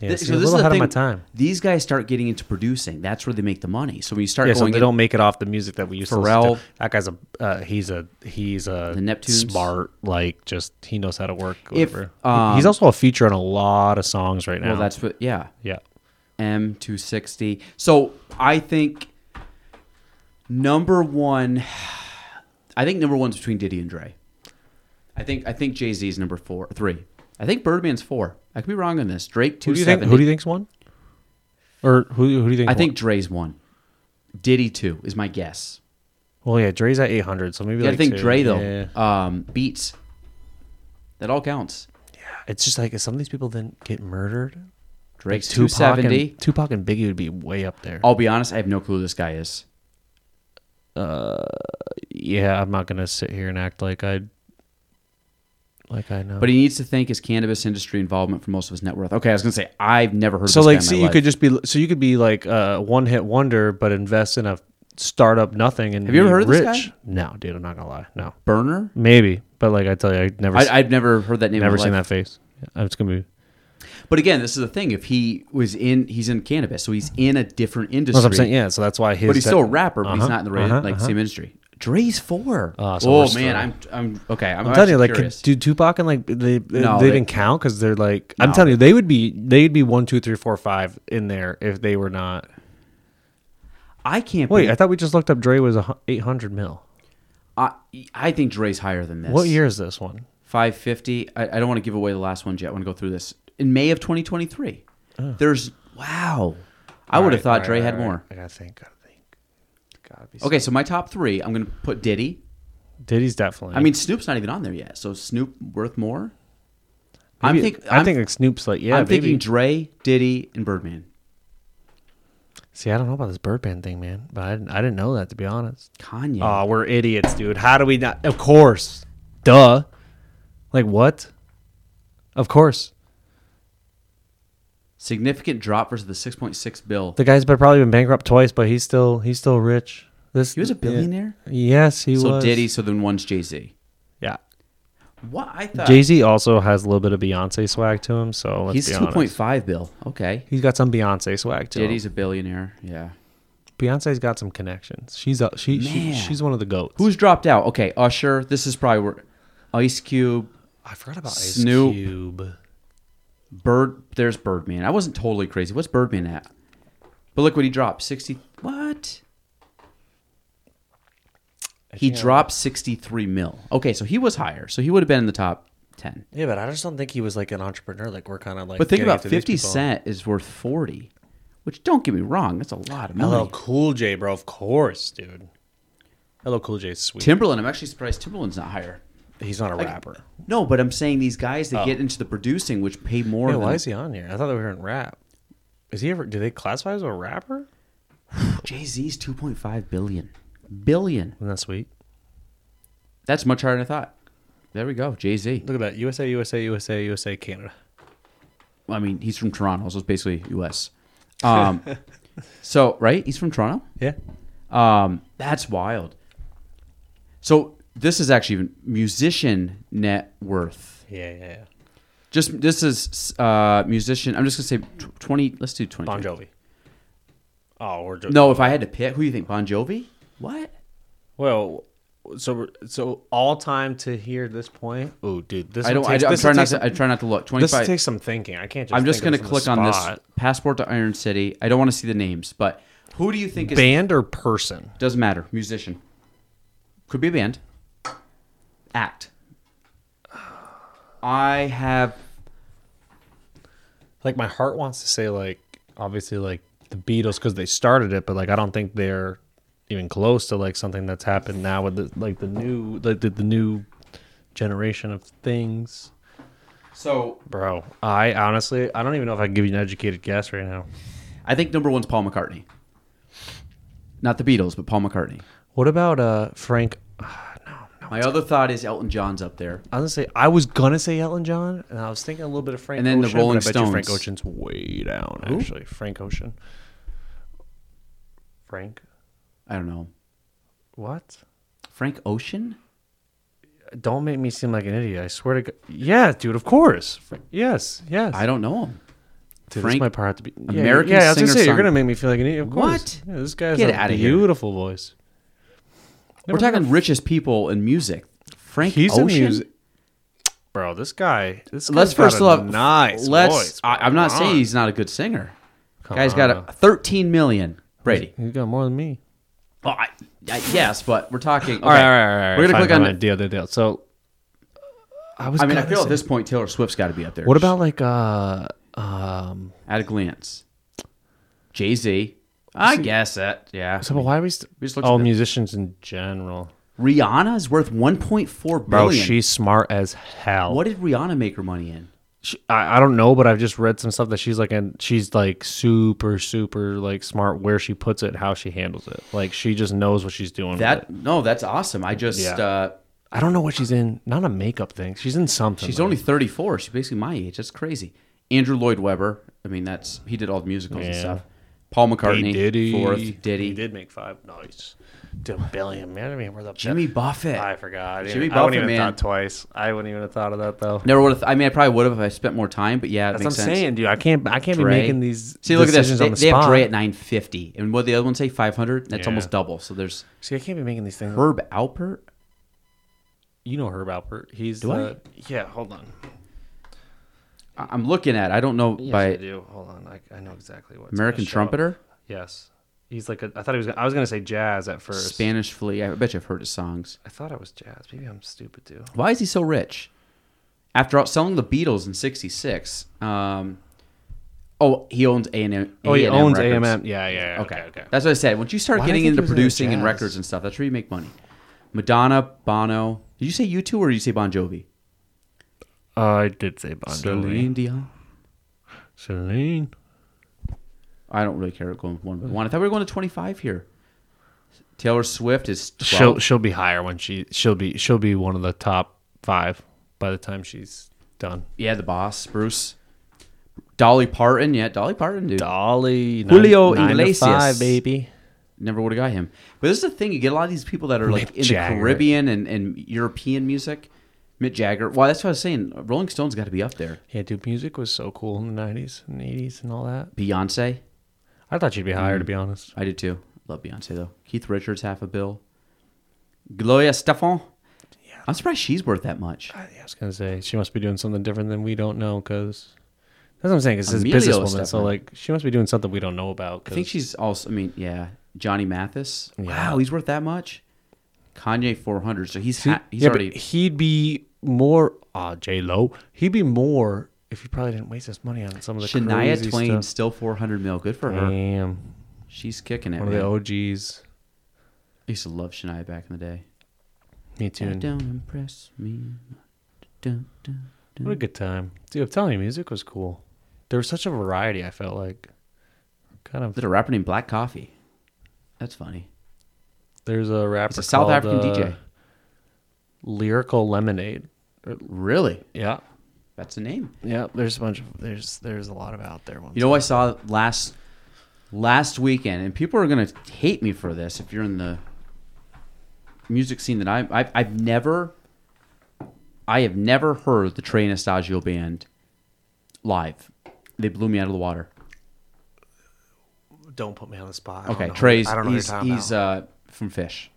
Yeah, so a this is the ahead thing. of my time. These guys start getting into producing. That's where they make the money. So when you start Yeah, so they in- don't make it off the music that we used to Pharrell. listen to. That guy's a uh, he's a he's a The Neptunes. smart like just he knows how to work. If, um, he's also a feature on a lot of songs right now. well, that's what. Yeah, yeah. M two sixty. So I think number one. I think number one's between Diddy and Dre. I think I think Jay Z is number four, three. I think Birdman's four. I could be wrong on this. Drake two Who do you think? Who do you think's one? Or who who do you think? I won? think Dre's one. Diddy two is my guess. Well, yeah, Dre's at 800, so maybe You gotta like think two. Dre though. Yeah. Um, beats. That all counts. Yeah, it's just like if some of these people didn't get murdered. Drake's like two Tupac and, Biggie would be way up there. I'll be honest. I have no clue who this guy is. Yeah, I'm not gonna sit here and act like I like I know. But he needs to thank his cannabis industry involvement for most of his net worth. Okay, I was gonna say I've never heard. so of this So like, see, my you life. could just be so you could be like a one hit wonder, but invest in a startup nothing and Have you ever heard of this rich. guy? No, dude, I'm not gonna lie. No, Berner. maybe, but like I tell you, I never, I, have never heard that name. never seen life. that face. Yeah, it's gonna be. But again, this is the thing. If he was in, he's in cannabis, so he's in a different industry. That's what I'm saying. Yeah, so that's why his. but he's still a rapper. But he's Uh-huh, not in the uh-huh, like uh-huh. same industry. Dre's four. Uh, so oh man, I'm I'm okay. I'm, I'm telling you, like, could, curious. do Tupac and like they they, No, they they- didn't count because they're like I'm telling you, they would be they'd be one, two, three, four, five in there if they were not. I can't. Wait, believe- I thought we just looked up Dre was a 800 mil. I I think Dre's higher than this. What year is this one? 550. I, I don't want to give away the last ones yet. I want to go through this in May of 2023. There's wow. I would have thought Dre had more. I gotta think. Gotta be. Okay, so my top three. I'm gonna put Diddy. Diddy's definitely. I mean, Snoop's not even on there yet. So Snoop worth more. I'm Maybe- think. I I'm, think like Snoop's like yeah. I'm maybe. thinking Dre, Diddy, and Birdman. See, I don't know about this Birdman thing, man. But I didn't, I didn't know that to be honest. Kanye. Oh, we're idiots, dude. How do we not? Of course. Duh. Like what? Of course. Significant drop versus the 6.6 bill. The guy's been probably been bankrupt twice, but he's still he's still rich. This He was a billionaire. Yes, he so was. So Diddy. So then one's Jay Z. Yeah. What I thought. Jay Z also has a little bit of Beyonce swag to him, so let's He's be 2.5 bill. Okay. He's got some Beyonce swag to Diddy's him. a billionaire. Yeah. Beyonce's got some connections. She's a, she, she she's one of the goats. Who's dropped out? Okay, Usher. This is probably where Ice Cube, I forgot about Snoop. Ice Cube. Bird. There's Birdman. I wasn't totally crazy. What's Birdman at? But look what he dropped. 60. What? He dropped 63 mil. Okay, so he was higher. So he would have been in the top 10. Yeah, but I just don't think he was like an entrepreneur. Like we're kind of like. But think about 50 Cent is worth 40, which don't get me wrong, that's a lot of money. Cool J, bro. Of course, dude. LL Cool J's sweet. Timbaland, I'm actually surprised Timbaland's not higher. He's not a Like, rapper. No, but I'm saying these guys that Oh. get into the producing, which pay more. Yeah, than, why is he on here? I thought they were in rap. Is he ever? Do they classify as a rapper? Jay Z's 2.5 billion. Billion. Isn't that sweet? That's much harder than I thought. There we go. Jay Z. Look at that. USA, USA, USA, USA, Canada. I mean, he's from Toronto, so it's basically U.S. Um, so right, he's from Toronto. Yeah. Um, that's wild. So this is actually musician net worth. Yeah, yeah, yeah. Just this is uh, musician. I'm just gonna say twenty. Let's do twenty. Bon Jovi. Oh, we're just, No, if I had to pick, who do you think? Bon Jovi? What? Well, so so all time to hear this point. Oh, dude, this I don't. one I, takes- I'm this trying not takes to. I try not to look. This Twenty-five. takes some thinking. I can't. just I'm just gonna click on this passport to Iron City. I don't want to see the names, but who do you think is Band or person? Doesn't matter. Musician. Could be a band. Act. I have. Like my heart wants to say like obviously like the Beatles because they started it, but like I don't think they're even close to like something that's happened now with the like the new like the, the new generation of things. So Bro, I honestly I don't even know if I can give you an educated guess right now. I think number one's Paul McCartney. Not the Beatles, but Paul McCartney. What about uh Frank? My other thought is Elton John's up there. I was gonna say I was gonna say Elton John, and I was thinking a little bit of Frank. And then the Ocean, but Rolling Stones. Frank Ocean's way down. Who? Actually, Frank Ocean. Frank, I don't know. what? Frank Ocean? Don't make me seem like an idiot. I swear to God. Yeah, dude. Of course. Fra- Yes. Yes. I don't know him. Dude, Frank- this might part to be yeah, American Yeah, I was gonna say you're gonna make me feel like an idiot. Of course. What? Yeah, this guy's Get a outta here. beautiful voice. We're talking richest people in music. Frank He's Ocean. in music. Bro, this guy. This Let's got first off, nice Let's. voice. I, I'm not saying he's not a good singer. Come Guy's got on. a 13 million. Brady. He's got more than me. Well, I, I, yes, but we're talking. All right, okay. all right, all right. We're gonna fine, click on. fine, deal, deal, deal. So, I was. I mean, I feel at this point Taylor Swift's got to be up there. What about like uh um? at a glance? Jay Z. I guess that. Yeah. So, but why are we? St- We just oh, at the- musicians in general. Rihanna is worth 1.4 billion. Bro, she's smart as hell. What did Rihanna make her money in? She, I, I don't know, but I've just read some stuff that she's like, and she's like super, super like smart where she puts it, how she handles it. Like she just knows what she's doing. with That it. no, that's awesome. I just Yeah. uh, I don't know what she's in. Not a makeup thing. She's in something. she's though. only 34. She's basically my age. That's crazy. Andrew Lloyd Webber. I mean, that's he did all the musicals and stuff. Paul McCartney, Diddy. fourth. He Diddy, did make five. Nice. Did a billion. Man, I mean, we're the Jimmy Buffett. I forgot. I Jimmy Jimmy I wouldn't Buffett, even man. thought twice. I wouldn't even have thought of that though. Never would have. I mean, I probably would have if I spent more time. But yeah, it That's what I'm sense. saying, dude. I can't. I can't Dre. be making these. See, look at this. decisions They, on the they have spot. Dre at 950, and what the other one say 500. That's Yeah. almost double. So there's See, I can't be making these things. Herb Alpert. You know Herb Alpert. He's Do I? the, Yeah, hold on. I- I'm looking at. I don't know Yes, by I do. Hold on. I, I know exactly what. American trumpeter, Yes. He's like a, I thought he was. I was gonna say jazz at first. Spanish Flea. I bet you've heard his songs. I thought it was jazz. Maybe I'm stupid too. Why is he so rich? After selling the Beatles in '66, um, oh, he owns A and M. Oh, he A&M owns Records. Yeah, yeah. yeah. Okay. Okay, okay. That's what I said. Once you start Why getting into he was in producing and records and stuff, that's where you make money. Madonna, Bono. Did you say you two or did you say Bon Jovi? Uh, I did say Bon Jovi. Celine Dion. Celine. I don't really care about going one by mm. one. I thought we were going to 25 here. Taylor Swift is 12. She'll she'll be higher when she she'll be she'll be one of the top five by the time she's done. yeah, the boss, Bruce. Dolly Parton. Yeah, Dolly Parton, dude. Dolly Julio nine, nine to Iglesias. five, baby. Never would have got him. But this is the thing: you get a lot of these people that are like Mick in Jagger. the Caribbean and, and European music. Mick Jagger. Well, that's what I was saying. Rolling Stones got to be up there. Yeah, dude, music was so cool in the nineties and eighties and all that. Beyonce. I thought she'd be higher, to be honest. I did too. Love Beyonce though. Keith Richards half a bill. Gloria Estefan. Yeah. I'm surprised she's worth that much. I, I was gonna say she must be doing something different than we don't know, because that's what I'm saying. It's this Emilio businesswoman, so Estefan. like she must be doing something we don't know about. I think she's also. I mean, yeah. Johnny Mathis. Yeah. Wow, he's worth that much. Kanye 400. So he's ha- he's yeah, already. but he'd be more. Ah, J Lo. He'd be more if you probably didn't waste this money on some of the Shania crazy Twain stuff. still 400 mil. Good for her. Damn, She's kicking it. one of the OGs. I used to love Shania back in the day. Me too. Don't impress me. Dun, dun, dun. What a good time, dude! I'm telling you, music was cool. There was such a variety. I felt like, kind of. There's a rapper named Black Coffee. That's funny. There's a rapper. He's a South called, African uh, DJ. Lyrical Lemonade. Really? Yeah, That's the name. yeah. There's a bunch of there's there's a lot of out there ones. You know, I saw last last weekend, and people are gonna hate me for this if you're in the music scene that I I've, I've never I have never heard the Trey Anastasio band live. They blew me out of the water. Don't put me on the spot. I don't Okay, know who- Trey's I don't know he's what you're talking he's uh, from Phish.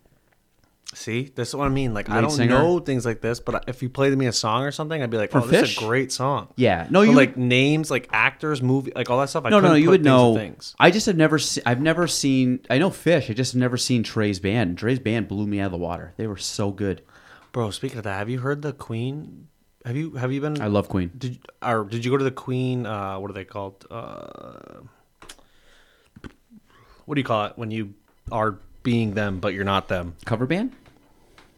See, this is what I mean. Like, I don't singer? know things like this, but if you played me a song or something, I'd be like, For "Oh, this is a great song." Yeah, no, But, you like names, like actors, movie, like all that stuff. I no, no, couldn't. You put would things know. Things. I just have never. Se- I've never seen. I know Phish. I just have never seen Trey's band. Trey's band blew me out of the water. They were so good. Bro, speaking of that, have you heard the Queen? Have you have you been? I love Queen. Did or did you go to the Queen? Uh, what are they called? Uh, what do you call it when you are being them but you're not them? Cover band.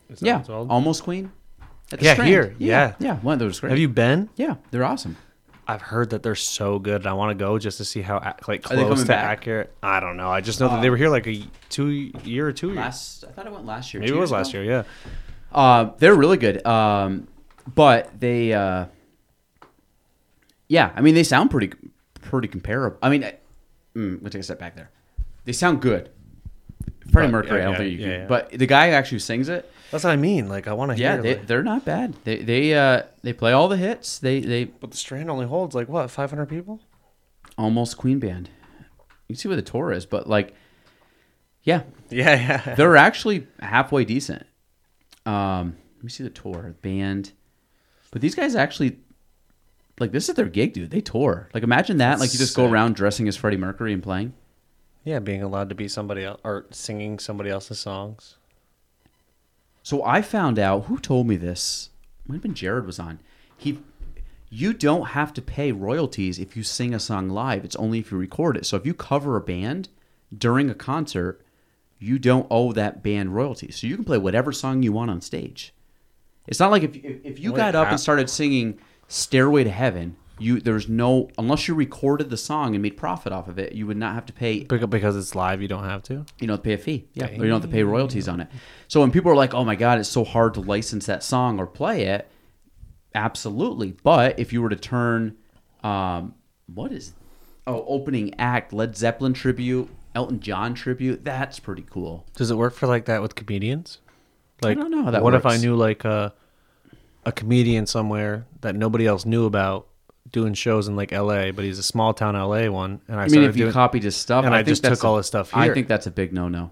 Is that what Yeah, it's called? almost Queen. At the Yeah, Strand. here, Yeah, yeah. yeah. One of those great. Have you been? Yeah, they're awesome. I've heard that they're so good. and I want to go just to see how like close to back? accurate. I don't know. I just know that they were here like a two year or two years. Last, I thought I went last year. Maybe it was last ago? year. Yeah. Uh, they're really good. Um, but they, uh, yeah, I mean, they sound pretty, pretty comparable. I mean, I, mm, let's take a step back there. They sound good. Freddie Mercury, yeah, I don't yeah, think you yeah, can. yeah. But the guy who actually sings it, That's what I mean. Like I want to yeah, hear. they, like- they're not bad. They, they, uh, they play all the hits. They, they but the Strand only holds like what 500 people. almost Queen band. You can see where the tour is, but like, yeah, Yeah, yeah. they're actually halfway decent. Um, let me see the tour band, but these guys actually like this is their gig, dude. They tour. Like imagine that. like you just go around dressing as Freddie Mercury and playing. Yeah, being allowed to be somebody else or singing somebody else's songs. So I found out who told me this. Might have been Jared was on. He, you don't have to pay royalties if you sing a song live. It's only if you record it. So if you cover a band during a concert, you don't owe that band royalties. So you can play whatever song you want on stage. It's not like if if, if you Wait, got up how- and started singing "Stairway to Heaven," you there's no unless you recorded the song and made profit off of it, you would not have to pay Because it's live, you don't have to. you don't have to pay a fee. Yeah. Or you don't have to pay royalties on it. So when people are like, oh my God, it's so hard to license that song or play it, absolutely. But if you were to turn, um, what is oh, opening act, Led Zeppelin tribute, Elton John tribute. That's pretty cool. Does it work for like that with comedians? Like, I don't know how that what if I knew like a a comedian somewhere that nobody else knew about doing shows in like L.A., but he's a small town L.A. one, and I, I mean, if you doing, copied his stuff, and I think just took all his stuff I think that's a big no-no.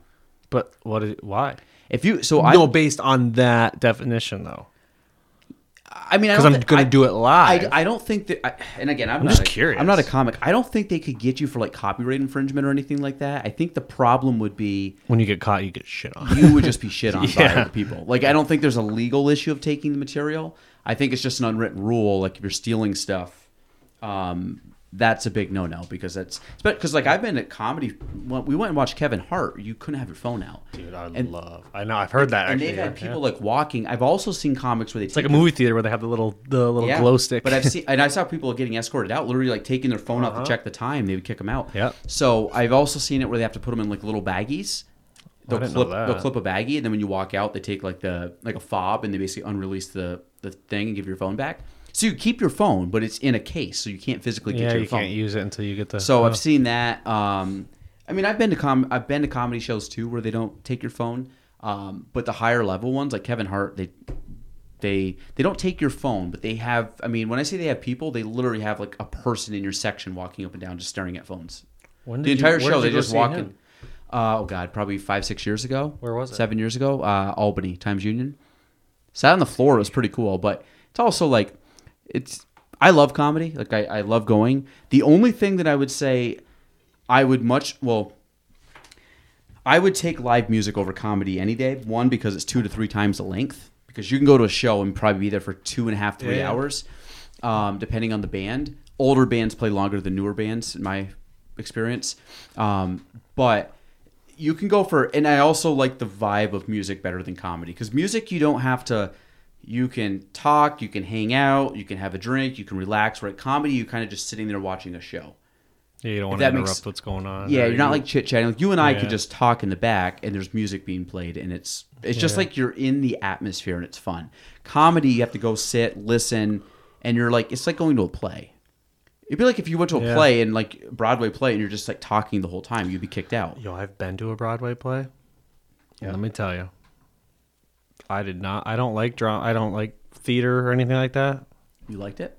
But what? Is, why? If you so I no, based on that definition though, I mean, because I'm thi- gonna do it live. I, I don't think that, I, and again, I'm, not just a- curious. I'm not a comic. I don't think they could get you for like copyright infringement or anything like that. I think the problem would be when you get caught, you get shit on. you would just be shit on by other people. Like, I don't think there's a legal issue of taking the material. I think it's just an unwritten rule. Like, if you're stealing stuff, um, that's a big no-no because that's because like I've been at comedy. When we went and watched Kevin Hart. You couldn't have your phone out. Dude, I And- love. I know. I've heard that. and actually, they've had yeah. people like walking. I've also seen comics where they It's like a movie theater where they have the little the little glow stick. But I've seen, and I saw people getting escorted out, literally like taking their phone out to check the time. They would kick them out. Uh-huh. So I've also seen it where they have to put them in like little baggies. They'll didn't know clip, they'll clip a baggie, and then when you walk out, they take like the like a fob, and they basically unrelease the the thing and give your phone back. So you keep your phone, but it's in a case, so you can't physically get yeah, your you phone. can't use it until you get the. So oh. I've seen that. Um, I mean, I've been to com- I've been to comedy shows too where they don't take your phone. Um, but the higher level ones, like Kevin Hart, they they they don't take your phone, but they have. I mean, when I say they have people, they literally have like a person in your section walking up and down, just staring at phones. When the did you- entire where show, they you just see walk him? in. Uh, oh God, probably five six years ago. Where was it? Seven years ago, uh, Albany Times Union. Sat on the floor. It was pretty cool, but it's also like it's. I love comedy. Like I, I love going. The only thing that I would say, I would much well. I would take live music over comedy any day. One because it's two to three times the length. Because you can go to a show and probably be there for two and a half, three Yeah. hours, um, depending on the band. Older bands play longer than newer bands, in my experience. Um, but you can go for, and I also like the vibe of music better than comedy because music you don't have to. You can talk, you can hang out, you can have a drink, you can relax. Right, comedy you kind of just sitting there watching a show. yeah, you don't if want to interrupt makes- what's going on. Yeah, you're not like chit chatting. Like you and I Yeah. could just talk in the back, and there's music being played, and it's it's just Yeah. like you're in the atmosphere, and it's fun. Comedy, you have to go sit, listen, and you're like it's like going to a play. It'd be like if you went to a Yeah. play and like Broadway play, and you're just like talking the whole time, you'd be kicked out. Yo, I've been to a Broadway play. Yeah. Let me tell you, I did not. I don't like drama. I don't like theater or anything like that. You liked it?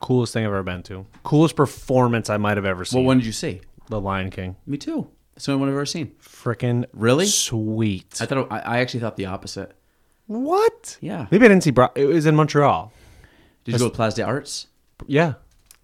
Coolest thing I've ever been to. Coolest performance I might have ever seen. Well, when did you see? The Lion King. Me too. That's the only one I've ever seen. Freaking Really? sweet. I thought it, I, I actually thought the opposite. what? Yeah. Maybe I didn't see. Bro- it was in Montreal. Did you go to Place des Arts? Yeah.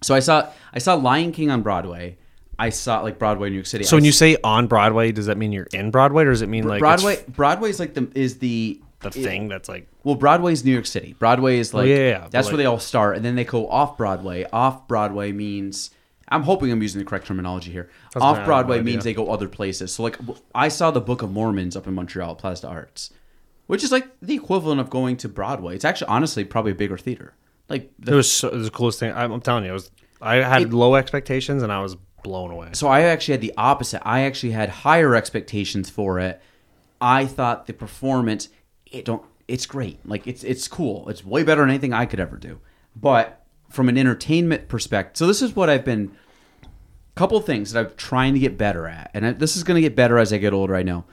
So I saw I saw Lion King on Broadway. I saw like Broadway, New York City. So I when you say on Broadway, does that mean you're in Broadway, or does it mean like Broadway, Broadway is like the is the the thing that's like Well, Broadway's New York City. Broadway is oh, like Oh, yeah, yeah, yeah. That's like- where they all start, and then they go off Broadway. Off Broadway means I'm hoping I'm using the correct terminology here. That's what I Off Broadway means they go other places. So like I saw the Book of Mormons up in Montreal, at Place d'Arts, which is like the equivalent of going to Broadway. It's actually honestly probably a bigger theater. Like it was, so, it was the coolest thing. I'm, I'm telling you, it was. I had It- low expectations and I was blown away. so I actually had the opposite. I actually had higher expectations for it. I thought the performance it don't it's great. Like it's it's cool. It's way better than anything I could ever do. But from an entertainment perspective, so this is what I've been couple things that I'm trying to get better at. And I, this is going to get better as I get older, I know.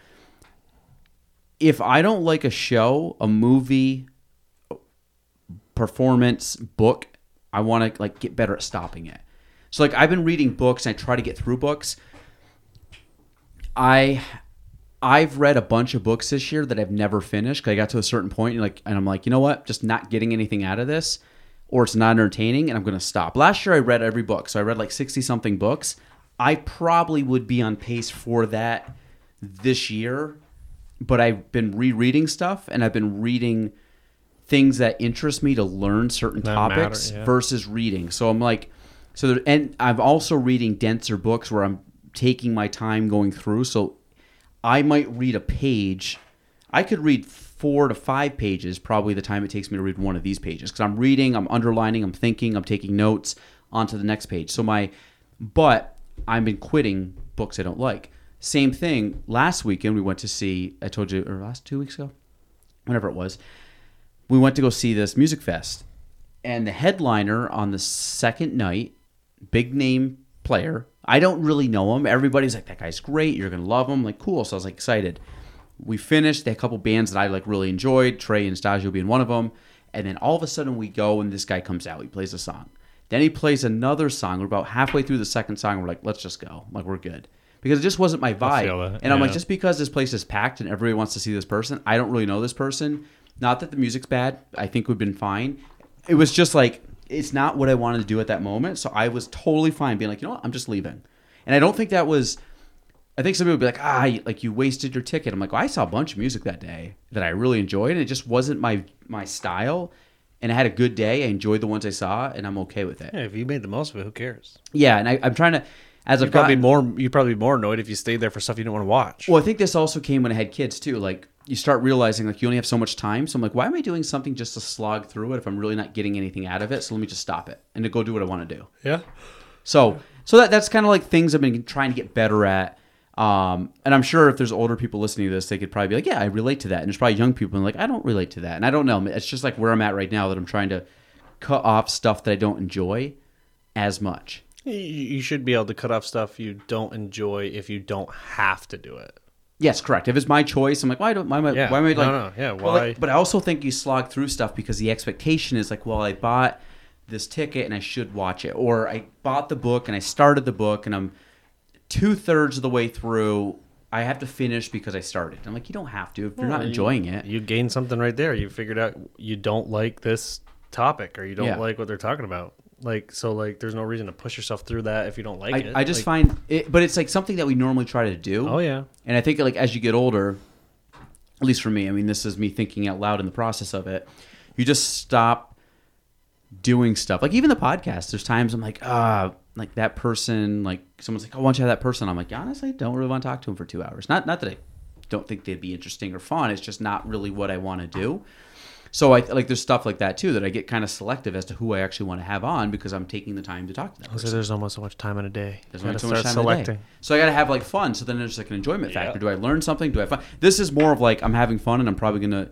If I don't like a show, a movie, performance, book, I want to like get better at stopping it. So like I've been reading books and I try to get through books. I I've read a bunch of books this year that I've never finished. 'cause I got to a certain point and like and I'm like, you know what? Just not getting anything out of this or it's not entertaining and I'm going to stop. Last year I read every book. So I read like 60 something books. I probably would be on pace for that this year, but I've been rereading stuff and I've been reading things that interest me to learn certain That matter, topics yeah. versus reading. So I'm like, so there, and I'm also reading denser books where I'm taking my time going through. So I might read a page. I could read four to five pages, probably the time it takes me to read one of these pages, because I'm reading, I'm underlining, I'm thinking, I'm taking notes onto the next page. So my, but I've been quitting books I don't like. Same thing. Last weekend we went to see. I told you, or last two weeks ago, whenever it was, we went to go see this music fest, and the headliner on the second night, big name player. I don't really know him. Everybody's like, that guy's great. You're gonna love him. Like, cool. So I was like excited. We finished. They had a couple bands that I like really enjoyed. Trey Anastasio being one of them. And then all of a sudden we go and this guy comes out. He plays a song. Then he plays another song. We're about halfway through the second song. We're like, let's just go. Like we're good because it just wasn't my vibe. And I'm like, just because this place is packed and everybody wants to see this person, I don't really know this person. Not that the music's bad. I think we've been fine. It was just like it's not what I wanted to do at that moment. So I was totally fine being like, you know what, I'm just leaving. And I don't think that was. I think somebody would be like, ah, you- like you wasted your ticket. I'm like, well, I saw a bunch of music that day that I really enjoyed, and it just wasn't my my style. And I had a good day. I enjoyed the ones I saw, and I'm okay with it. Yeah, if you made the most of it, who cares? Yeah, and I, I'm trying to, as I've probably gotten- more. You'd probably be more annoyed if you stayed there for stuff you didn't want to watch. Well, I think this also came when I had kids too. Like you start realizing like you only have so much time. So I'm like, why am I doing something just to slog through it if I'm really not getting anything out of it? So let me just stop it and to go do what I want to do. yeah. So so that that's kind of like things I've been trying to get better at. Um, and I'm sure if there's older people listening to this, they could probably be like, yeah, I relate to that. And there's probably young people and like, I don't relate to that. And I don't know. It's just like where I'm at right now that I'm trying to cut off stuff that I don't enjoy as much. You, you should be able to cut off stuff you don't enjoy if you don't have to do it. Yes, correct. If it's my choice, I'm like, why don't why am I, Yeah. why am I like, no, yeah, But, like- but I also think you slog through stuff because the expectation is like, well, I bought this ticket and I should watch it, or I bought the book and I started the book and I'm two thirds of the way through. I have to finish because I started. I'm like, you don't have to if you're not Well, you- enjoying it. You gained something right there. You figured out you don't like this topic or you don't Yeah. like what they're talking about. Like so, like there's no reason to push yourself through that if you don't like I, it. I just Like, find it, but it's like something that we normally try to do. Oh yeah. And I think like as you get older, at least for me, I mean this is me thinking out loud in the process of it. You just stop doing stuff. Like even the podcast, there's times I'm like, ah, like that person, like someone's like, oh, why don't you have that person? I'm like, honestly, I don't really want to talk to him for two hours. Not not that I don't think they'd be interesting or fun. It's just not really what I want to do. So I like there's stuff like that too that I get kind of selective as to who I actually want to have on because I'm taking the time to talk to them. So there's almost so much time in a day. There's You only gotta so much start time in a day. selecting. So I got to have like fun. So then there's like an enjoyment factor. Yeah. Do I learn something? Do I have fun? This is more of like I'm having fun and I'm probably gonna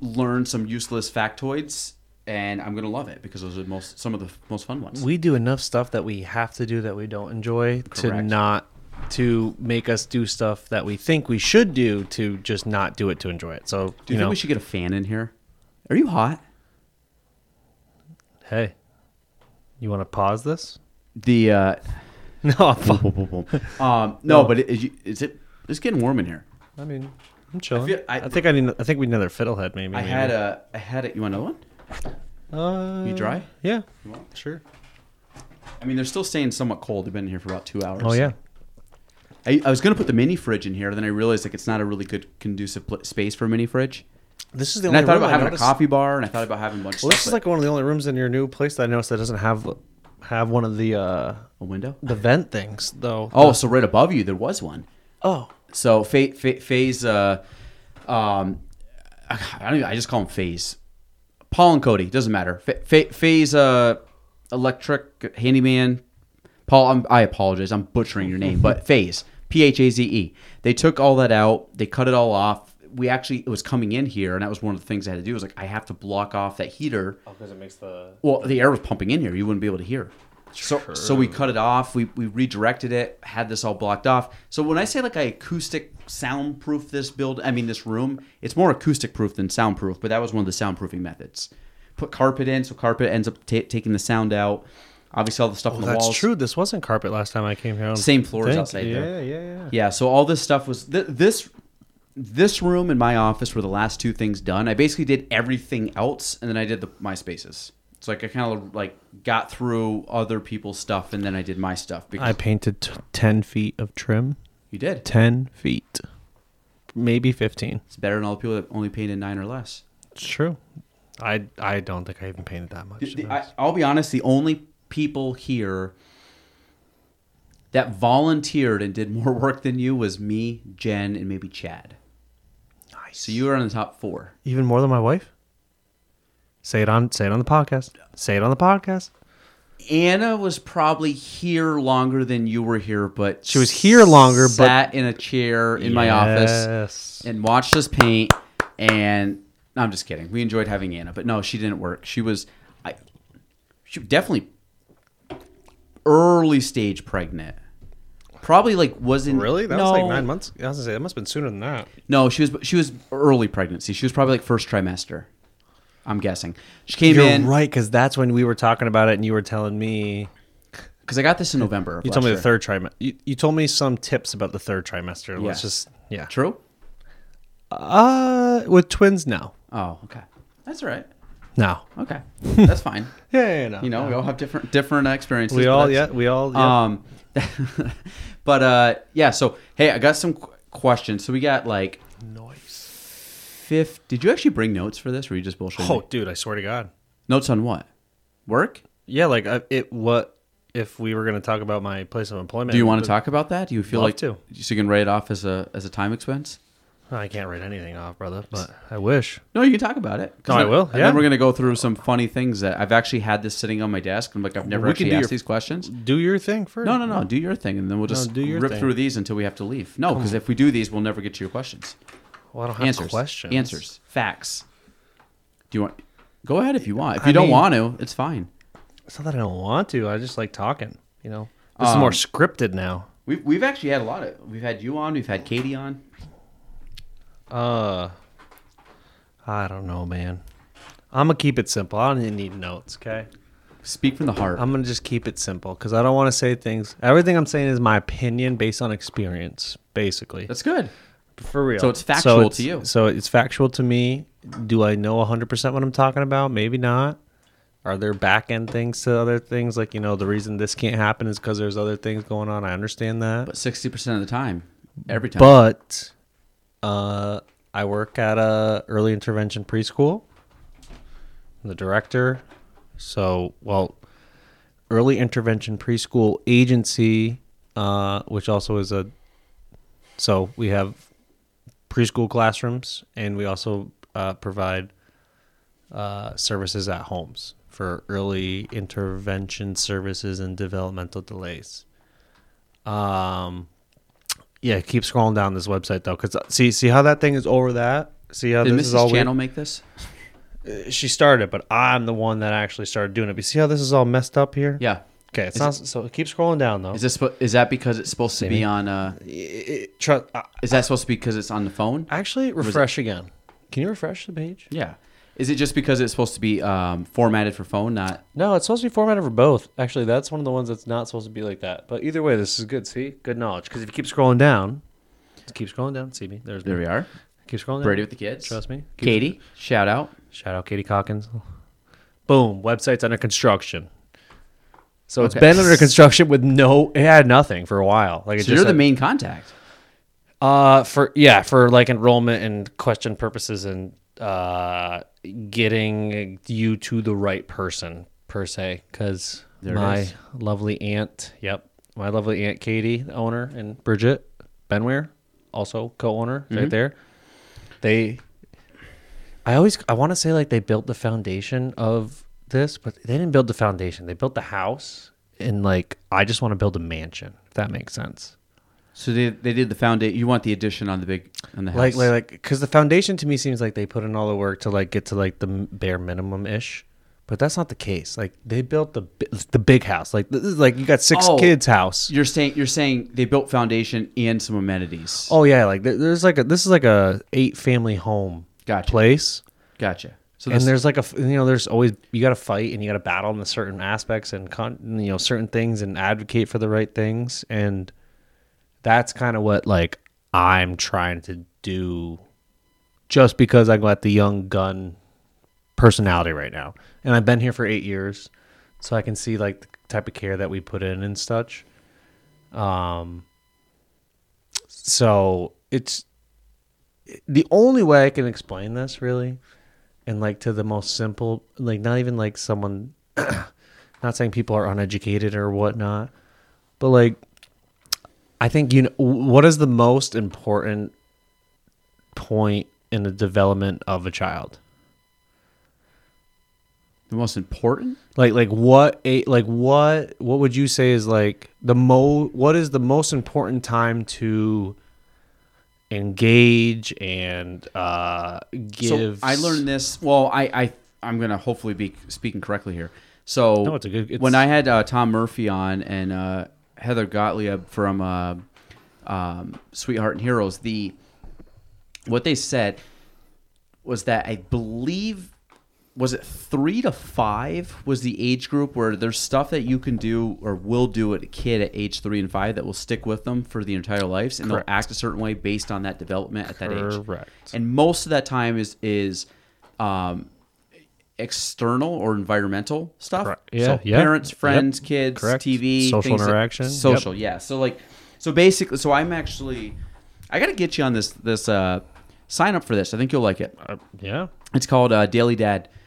learn some useless factoids and I'm gonna love it because those are most some of the most fun ones. We do enough stuff that we have to do that we don't enjoy to not to make us do stuff that we think we should do to just not do it to enjoy it. So Do you, you think know, we should get a fan in here? Are you hot? hey, you want to pause this? The uh, No, I'm fine. um, no, but it, is, you- is it? It's getting warm in here. I mean, I'm chilling. feel- I- I, think I need. I think we need another fiddlehead. Maybe. I had a, I had it. You want another one? Uh, You dry? Yeah. Sure. I mean, they're still staying somewhat cold. They've been in here for about two hours. Oh yeah. I, I was gonna put the mini fridge in here, then I realized like it's not a really good conducive pl- space for a mini fridge. This is the And only I thought about having noticed- a coffee bar, and I thought about having a bunch. Well, of this is like one of the only rooms in your new place that I noticed that doesn't have have one of the uh a window. the vent things though. Oh, so right above you there was one. oh. So Fa- Fa- Phase, uh, um, I don't even, I just call him Phase. Paul and Cody doesn't matter. Fa- Fa- Phase, uh, electric handyman. Paul, I'm, I apologize. I'm butchering your name, but Phase, P H A Z E. They took all that out. They cut it all off. We actually it was coming in here, and that was one of the things I had to do. Was like I have to block off that heater Oh, because it makes the well, the air was pumping in here. You wouldn't be able to hear. So, so we cut it off. We, we redirected it. Had this all blocked off. So when I say like I acoustic soundproof this build, I mean this room. It's more acoustic proof than soundproof. But that was one of the soundproofing methods. Put carpet in, so carpet ends up ta taking the sound out. Obviously, all the stuff on the Oh, that's walls. true. This wasn't carpet last time I came here. I don't Same floors think. outside Yeah, there. yeah, yeah. Yeah, so all this stuff was th- this this room and my office were the last two things done. I basically did everything else, and then I did the my spaces. So like I kind of like got through other people's stuff, and then I did my stuff because I painted t- ten feet of trim. you did. Ten feet, maybe fifteen. It's better than all the people that only painted nine or less. It's true. I I don't think I even painted that much. The- the- I. I'll be honest. The only people here that volunteered and did more work than you was me, Jen, and maybe Chad. Nice. So you were on the top four. even more than my wife. Say it on say it on the podcast. Say it on the podcast. Anna was probably here longer than you were here, but She was here longer, but- sat in a chair in my office Yes. and watched us paint. And no, I'm just kidding. We enjoyed having Anna, but no, she didn't work. She was, I, she definitely early stage pregnant. Probably like wasn't Really? That no, was like nine months. I was gonna say that must have been sooner than that. No, she was she was early pregnancy. She was probably like first trimester. I'm guessing. She came You're in right, because that's when we were talking about it, and you were telling me because I got this in November. you told me year. the third trimester. You, you told me some tips about the third trimester. Yeah. Let's just yeah. True. Uh, with twins, no, Oh, okay. That's all right. no. Okay, that's fine. Yeah, yeah, yeah, no. You know, we all have different different experiences. we all yeah, we all yeah. Um, but uh, yeah. So hey, I got some qu- questions. So we got like noise. fifth. Did you actually bring notes for this, or you just bullshit? Oh, dude, I swear to God. notes on what? Work? Yeah, like I, it. What if we were going to talk about my place of employment? Do you want to talk about that? Do you feel like to. So you can write it off as a as a time expense? I can't write anything off, brother. But I wish. No, you can talk about it. No, I then- will, And yeah. then we're gonna go through some funny things that I've actually had this sitting on my desk. I'm like, I've never we can actually do asked your- these questions. Do your thing first. No, no, no. Do your thing, and then we'll just do your rip thing. through these until we have to leave. No, because if we do these, we'll never get to your questions. Well, I don't have Answers. questions. Answers. Facts. Do you want? Go ahead if you want. If I you don't mean- want to, it's fine. It's not that I don't want to. I just like talking. You know, this is Um, more scripted now. We've we've actually had a lot of. We've had you on. We've had Katie on. Uh, I don't know, man. I'm gonna keep it simple. I don't even need notes. Okay. Speak from the heart. I'm gonna just keep it simple because I don't want to say things. Everything I'm saying is my opinion based on experience, basically. That's good. for real. So it's factual it's- to you. So it's factual to me. Do I know 100% what I'm talking about? Maybe not. Are there back end things to other things? Like, you know, the reason this can't happen is because there's other things going on. I understand that. But sixty percent of the time, every time. But uh, I work at a early intervention preschool. I'm the director. So, well, early intervention preschool agency, uh, which also is a. So we have preschool classrooms, and we also uh, provide uh, services at homes for early intervention services and developmental delays. Um, yeah, keep scrolling down this website though, because see, see how that thing is over that. See how Did this is all Mrs. weird? Channell make this? She started, but I'm the one that actually started doing it. But see how this is all messed up here? Yeah. Okay, it's Is not, so keep scrolling down though. Is this is that because it's supposed to be on? Uh, It- tru- uh, is that supposed to be because it's on the phone? actually, refresh again. Can you refresh the page? Yeah. Is it just because it's supposed to be um, formatted for phone, not? No, it's supposed to be formatted for both. Actually, that's one of the ones that's not supposed to be like that. But either way, this is good. See, good knowledge. Because if you keep scrolling down, just keep scrolling down. See me. There's There me. we are. Keep scrolling down. Brady with the kids. Trust me. Keep- Katie, shout out. Shout out Katie Calkins. Boom. Website's under construction. So it's been under construction with no. It had nothing for a while. Like it So just you're the main contact. Uh, for yeah, for like enrollment and question purposes and uh, getting you to the right person per se. Because my lovely aunt, yep, my lovely aunt Katie, the owner, and Bridget Benware, also co-owner, Mm-hmm. right there. They, I always I want to say like they built the foundation of this, but they didn't build the foundation. They built the house, and like I just want to build a mansion. If that makes sense. So they, they did the foundation. You want the addition on the big on the house? like like like because the foundation to me seems like they put in all the work to like get to like the bare minimum ish but that's not the case like they built the the big house like this is like you got six Oh. kids house You're saying you're saying they built foundation and some amenities. oh yeah like there- there's like a this is like a eight family home Gotcha. place gotcha. So and this, there's like a f- you know there's always you got to fight and you got to battle in the certain aspects and con you know certain things and advocate for the right things and that's kind of what like I'm trying to do just because I got the young gun personality right now. And I've been here for 8 years so I can see like the type of care that we put in and such. Um so it's the only way I can explain this really and like to the most simple like not even like someone not saying people are uneducated or whatnot but like i think you know what is the most important point in the development of a child the most important. like like what a like what what would you say is like the mo what is the most important time to engage and uh give So I learned this. Well, I, I I'm gonna hopefully be speaking correctly here. So No, it's a good- it's- when I had uh, Tom Murphy on and uh, Heather Gottlieb from uh, um, Sweetheart and Heroes, the what they said was that I believe was it three to five was the age group where there's stuff that you can do or will do at a kid at age three and five that will stick with them for the entire lives and Correct. they'll act a certain way based on that development at that age. Correct. And most of that time is is um, external or environmental stuff. Correct. Yeah, So yeah. parents, friends, Yep. kids, Correct. TV, Social things like- interaction. social, yeah. So like, so basically, so I'm actually, I got to get you on this this uh, sign up for this. I think you'll like it. Uh, yeah. It's called uh, Daily Dad.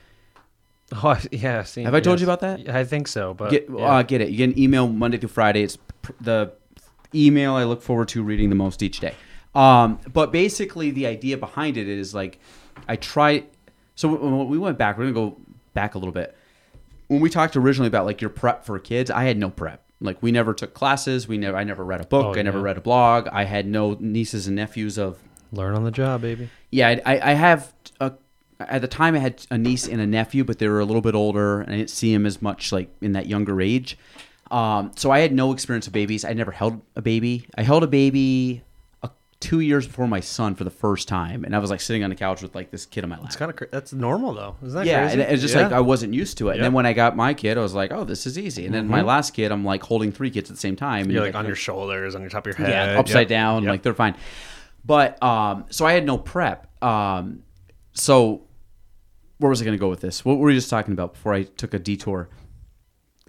Oh, yeah. Seen, Have I told you about that? I think so, but Get yeah. uh, get it. You get an email Monday through Friday. It's pr- the email I look forward to reading the most each day. Um, but basically, the idea behind it is like I try. So when we went back, we're gonna go back a little bit. When we talked originally about like your prep for kids, I had no prep. Like we never took classes. We never. I never read a book. Oh, I never yeah. read a blog. I had no nieces and nephews of learn on the job, baby. yeah, I, I have a, at the time I had a niece and a nephew, but they were a little bit older, and I didn't see them as much like in that younger age. Um, so I had no experience with babies. I never held a baby. I held a baby two years before my son for the first time, and I was like sitting on the couch with like this kid on my lap. It's kind of cra- that's normal though. Isn't that yeah, crazy? and it's just Yeah. like I wasn't used to it. And then when I got my kid, I was like, "Oh, this is easy." And then my last kid, I'm like holding three kids at the same time. and You're you like on your shoulders, on your top of your head, yeah, upside Yep. down, Yep. like they're fine. But um, so I had no prep. Um, so where was I going to go with this? What were we just talking about before I took a detour?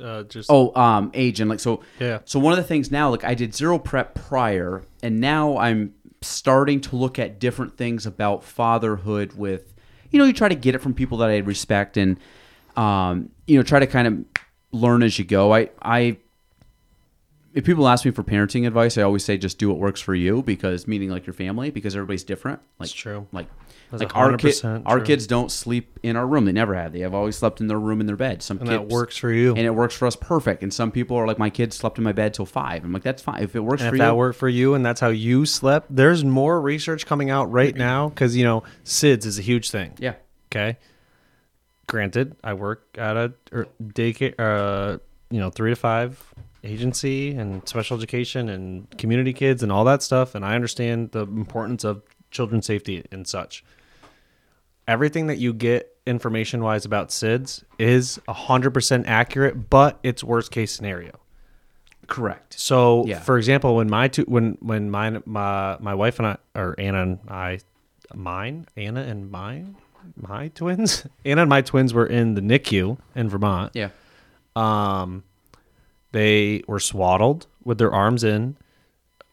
uh, just Oh, um, age and like so. Yeah. So one of the things now, like I did zero prep prior, and now I'm starting to look at different things about fatherhood. With you know, you try to get it from people that I respect, and um, you know, try to kind of learn as you go. I I if people ask me for parenting advice, I always say just do what works for you because meaning like your family because everybody's different. Like It's true. Like That's like our kid, 100% our kids don't sleep in our room. They never have. They have always slept in their room in their bed. Some and kids that works for you. and it works for us perfect. And some people are like, my kids slept in my bed till five. I'm like, that's fine if it works And for if you. that worked for you and that's how you slept, there's more research coming out right now because you know SIDS is a huge thing. yeah, Okay. Granted, I work at a er, daycare, uh, you know, three to five agency and special education and community kids and all that stuff, and I understand the importance of children's safety and such. Everything that you get information wise about SIDS is hundred percent accurate, but it's worst case scenario. correct. So, Yeah. for example, when my two, when when my my my wife and I, or Anna and I, mine, Anna and mine, my twins, Anna and my twins were in the NICU in Vermont. Yeah, Um, they were swaddled with their arms in,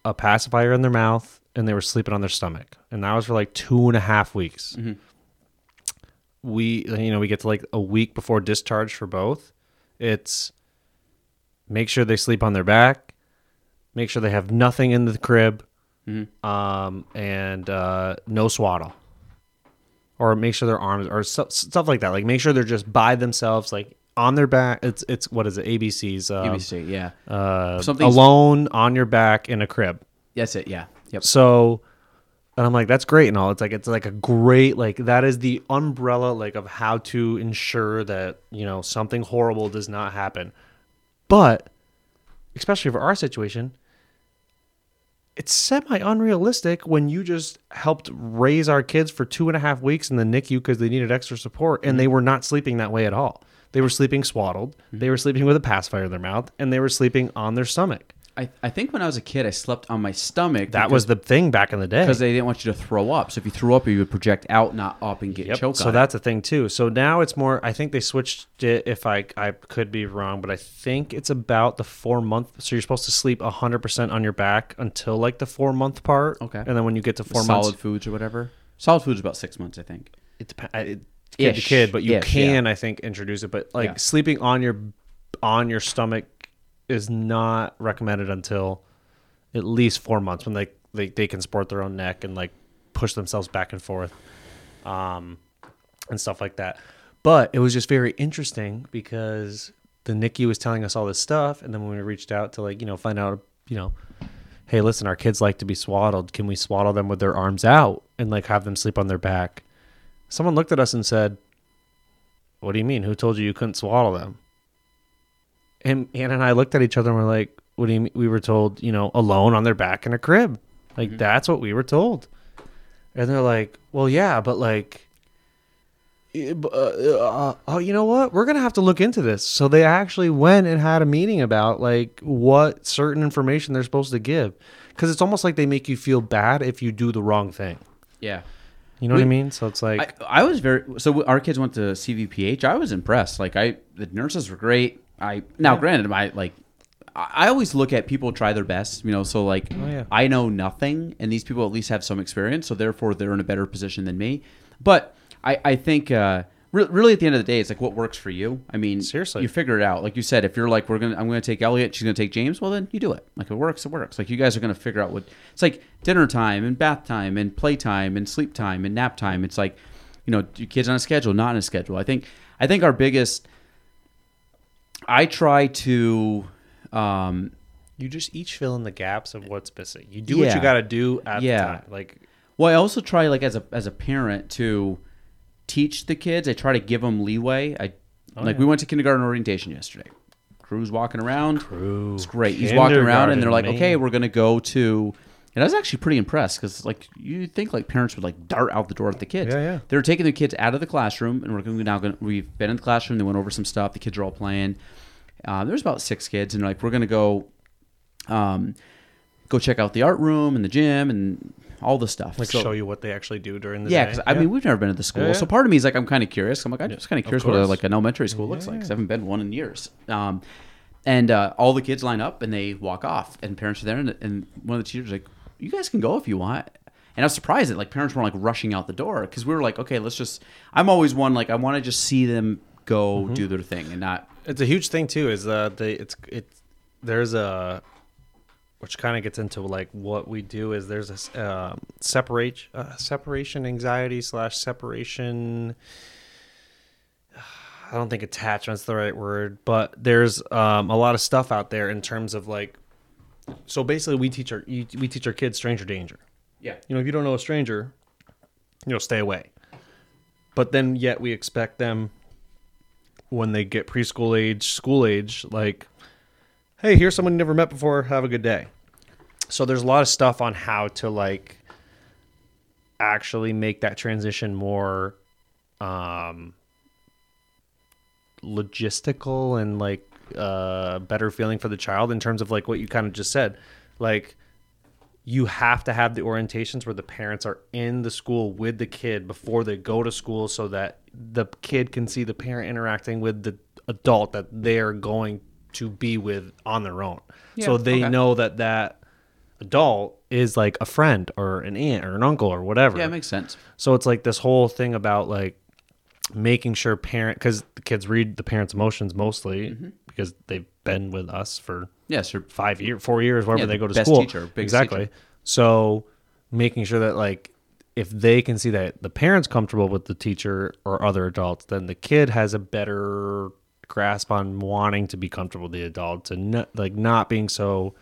a pacifier in their mouth, and they were sleeping on their stomach, and that was for like two and a half weeks. We, you know, we get to like a week before discharge for both. It's make sure they sleep on their back, make sure they have nothing in the crib, um, and uh, no swaddle or make sure their arms or stu- stuff like that. Like make sure they're just by themselves, like on their back. It's it's what is it? ABC's. Um, ABC. Yeah, Uh, Something's- alone on your back in a crib. that's it. Yeah, yep. So, and I'm like, that's great and all. It's like it's like a great like that is the umbrella like of how to ensure that you know something horrible does not happen. But especially for our situation, it's semi unrealistic when you just helped raise our kids for two and a half weeks in the NICU because they needed extra support and they mm-hmm. were not sleeping that way at all. They were sleeping swaddled, they were sleeping with a pacifier in their mouth, and they were sleeping on their stomach. I, I think when I was a kid, I slept on my stomach. That was the thing back in the day. because they didn't want you to throw up. So if you threw up, you would project out, not up, and get Yep. choked. So that's a thing too. So now it's more. I think they switched it. If I I could be wrong, but I think it's about the four month. So you're supposed to sleep hundred percent on your back until like the four month part. Okay. And then when you get to four solid months, foods or whatever. Solid foods about six months, I think. it depends. It, kid to kid, but you Ish, can I think introduce it. But like Yeah. sleeping on your on your stomach is not recommended until at least four months when they they, they can support their own neck and like push themselves back and forth um and stuff like that. But it was just very interesting because the NICU was telling us all this stuff and then when we reached out to like you know find out you know hey listen our kids like to be swaddled. Can we swaddle them with their arms out and like have them sleep on their back? Someone looked at us and said what do you mean? Who told you you couldn't swaddle them and Anna and I looked at each other and we're like, "What do you mean?" We were told, you know, alone on their back in a crib. Like Mm-hmm. that's what we were told. And they're like, "Well, yeah, but like." eh, uh, uh, oh, you know what? We're gonna have to look into this. So they actually went and had a meeting about like what certain information they're supposed to give, because it's almost like they make you feel bad if you do the wrong thing. Yeah. You know what I mean? So it's like, I, I was very so our kids went to CVPH. I was impressed. Like I, the nurses were great. I now granted, I like I always look at people try their best. You know, so like Oh, yeah. I know nothing, and these people at least have some experience, so therefore they're in a better position than me. But I, I think. uh re- Really, at the end of the day, it's like what works for you. I mean, Seriously. you figure it out. Like you said, if you're like, we're gonna, I'm gonna take Elliot, she's gonna take James. Well, then you do it. Like it works, it works. Like you guys are gonna figure out what. It's like dinner time and bath time and play time and sleep time and nap time. It's like, you know, your kids on a schedule, not on a schedule. I think, I think our biggest. I try to, um, you just each fill in the gaps of what's missing. You do what you got to do at Yeah. the time. Like, Well, I also try like as a as a parent to teach the kids. I try to give them leeway. I like we went to kindergarten orientation yesterday. Crew's walking around. Crew. It's great. He's walking around and they're like, "Okay, we're gonna go to." And I was actually pretty impressed because like you think like parents would like dart out the door at the kids. Yeah, yeah. They're taking the kids out of the classroom and we're going now going. We've been in the classroom. They went over some stuff. The kids are all playing. Uh, there's about six kids and like, we're gonna go. Um, go check out the art room and the gym and all the stuff. like So- show you what they actually do during the yeah, day. because I mean, we've never been to the school, Yeah, so yeah. part of me is like, I'm kind of curious. I'm like, I'm just kind of curious what a, like an elementary school looks like because I haven't been one in years. Um, and uh, all the kids line up and they walk off, and parents are there, and, and one of the teachers is like, "You guys can go if you want." And I was surprised that like parents weren't like rushing out the door because we were like, okay, let's just. I'm always one like I want to just see them go Mm-hmm. do their thing and not. it's a huge thing too. Is uh, they it's it's there's a which kind of gets into like what we do is there's a um, separate uh, separation anxiety slash separation. I don't think attachment's the right word, but there's um, a lot of stuff out there in terms of like. So basically, we teach our we teach our kids stranger danger. Yeah. You know, if you don't know a stranger, you know, stay away. But then yet we expect them when they get preschool age, school age, like, hey, here's someone you never met before. Have a good day. So there's a lot of stuff on how to like actually make that transition more um logistical and like uh better feeling for the child in terms of like what you kind of just said. Like you have to have the orientations where the parents are in the school with the kid before they go to school so that the kid can see the parent interacting with the adult that they're going to be with on their own. so they okay. know that that adult is like a friend or an aunt or an uncle or whatever. Yeah, it makes sense. So it's like this whole thing about like making sure parent because the kids read the parents' emotions mostly Mm-hmm. because they've been with us for Yes, or five years, four years, wherever Yeah, they go to best school. teacher, exactly. teacher. So making sure that like if they can see that the parents comfortable with the teacher or other adults, then the kid has a better grasp on wanting to be comfortable with the adults and not, like not being so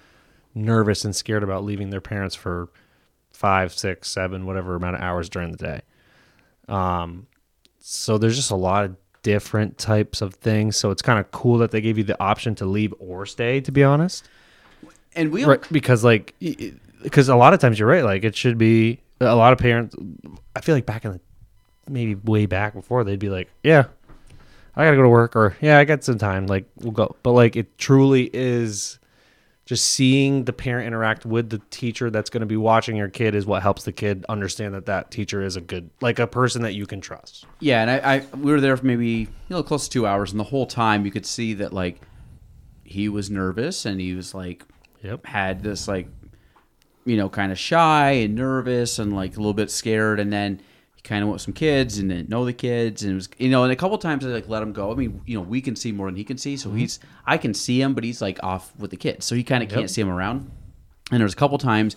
nervous and scared about leaving their parents for five, six, seven, whatever amount of hours during the day. Um, so there's just a lot of different types of things. So it's kind of cool that they gave you the option to leave or stay. To be honest, and we right? Because like, because a lot of times you're right. Like it should be a lot of parents. I feel like back in the maybe way back before they'd be like, yeah, I gotta go to work, or yeah, I got some time. Like we'll go. But like it truly is. Just seeing the parent interact with the teacher that's going to be watching your kid is what helps the kid understand that that teacher is a good, like a person that you can trust. Yeah, and I, I we were there for maybe you know close to two hours, and the whole time you could see that like he was nervous and he was like Yep. had this like you know kind of shy and nervous and like a little bit scared, and then he kind of went with some kids and didn't know the kids, and it was you know, and a couple times I like let him go. I mean, you know, we can see more than he can see, so mm-hmm. he's I can see him, but he's like off with the kids, so he kind of can't see him around. And there was a couple times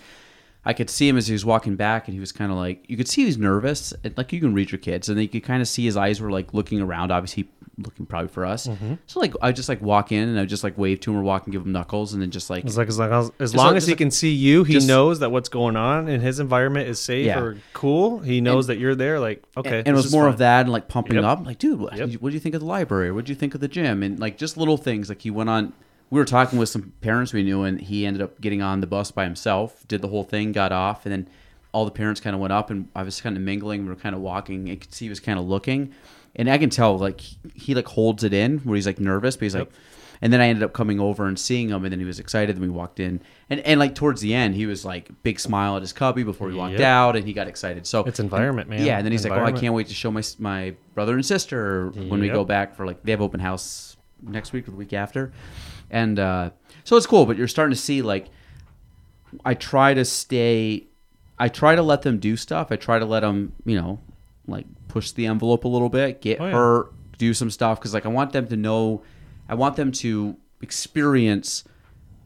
I could see him as he was walking back, and he was kind of like you could see he's nervous. And, like you can read your kids, and then you could kind of see his eyes were like looking around. Obviously, he looking probably for us. Mm-hmm. So like I just like walk in and I just like wave to him or walk and give him knuckles and then just like It's like as long as, as, long as he like- can see you, he just- knows that what's going on in his environment is safe Yeah. or cool. He knows that you're there. Like, okay, and it was more fun. of that and like pumping Yep. up like dude what, Yep. what do you think of the library what do you think of the gym and like just little things like he went on we were talking with some parents we knew and he ended up getting on the bus by himself did the whole thing got off and then all the parents kind of went up and i was kind of mingling we were kind of walking you could see he was kind of looking and i can tell like he, he like holds it in where he's like nervous but he's like and then I ended up coming over and seeing him, and then he was excited. Then we walked in, and and like towards the end, he was like big smile at his cubby before we walked Yep. out, and he got excited. So It's environment, man. Yeah, and then he's like, "Oh, I can't wait to show my my brother and sister when we go back for like they have open house next week or the week after, and uh, so it's cool. But you're starting to see like I try to stay, I try to let them do stuff. I try to let them, you know, like push the envelope a little bit, get Oh, yeah. hurt, do some stuff because like I want them to know, I want them to experience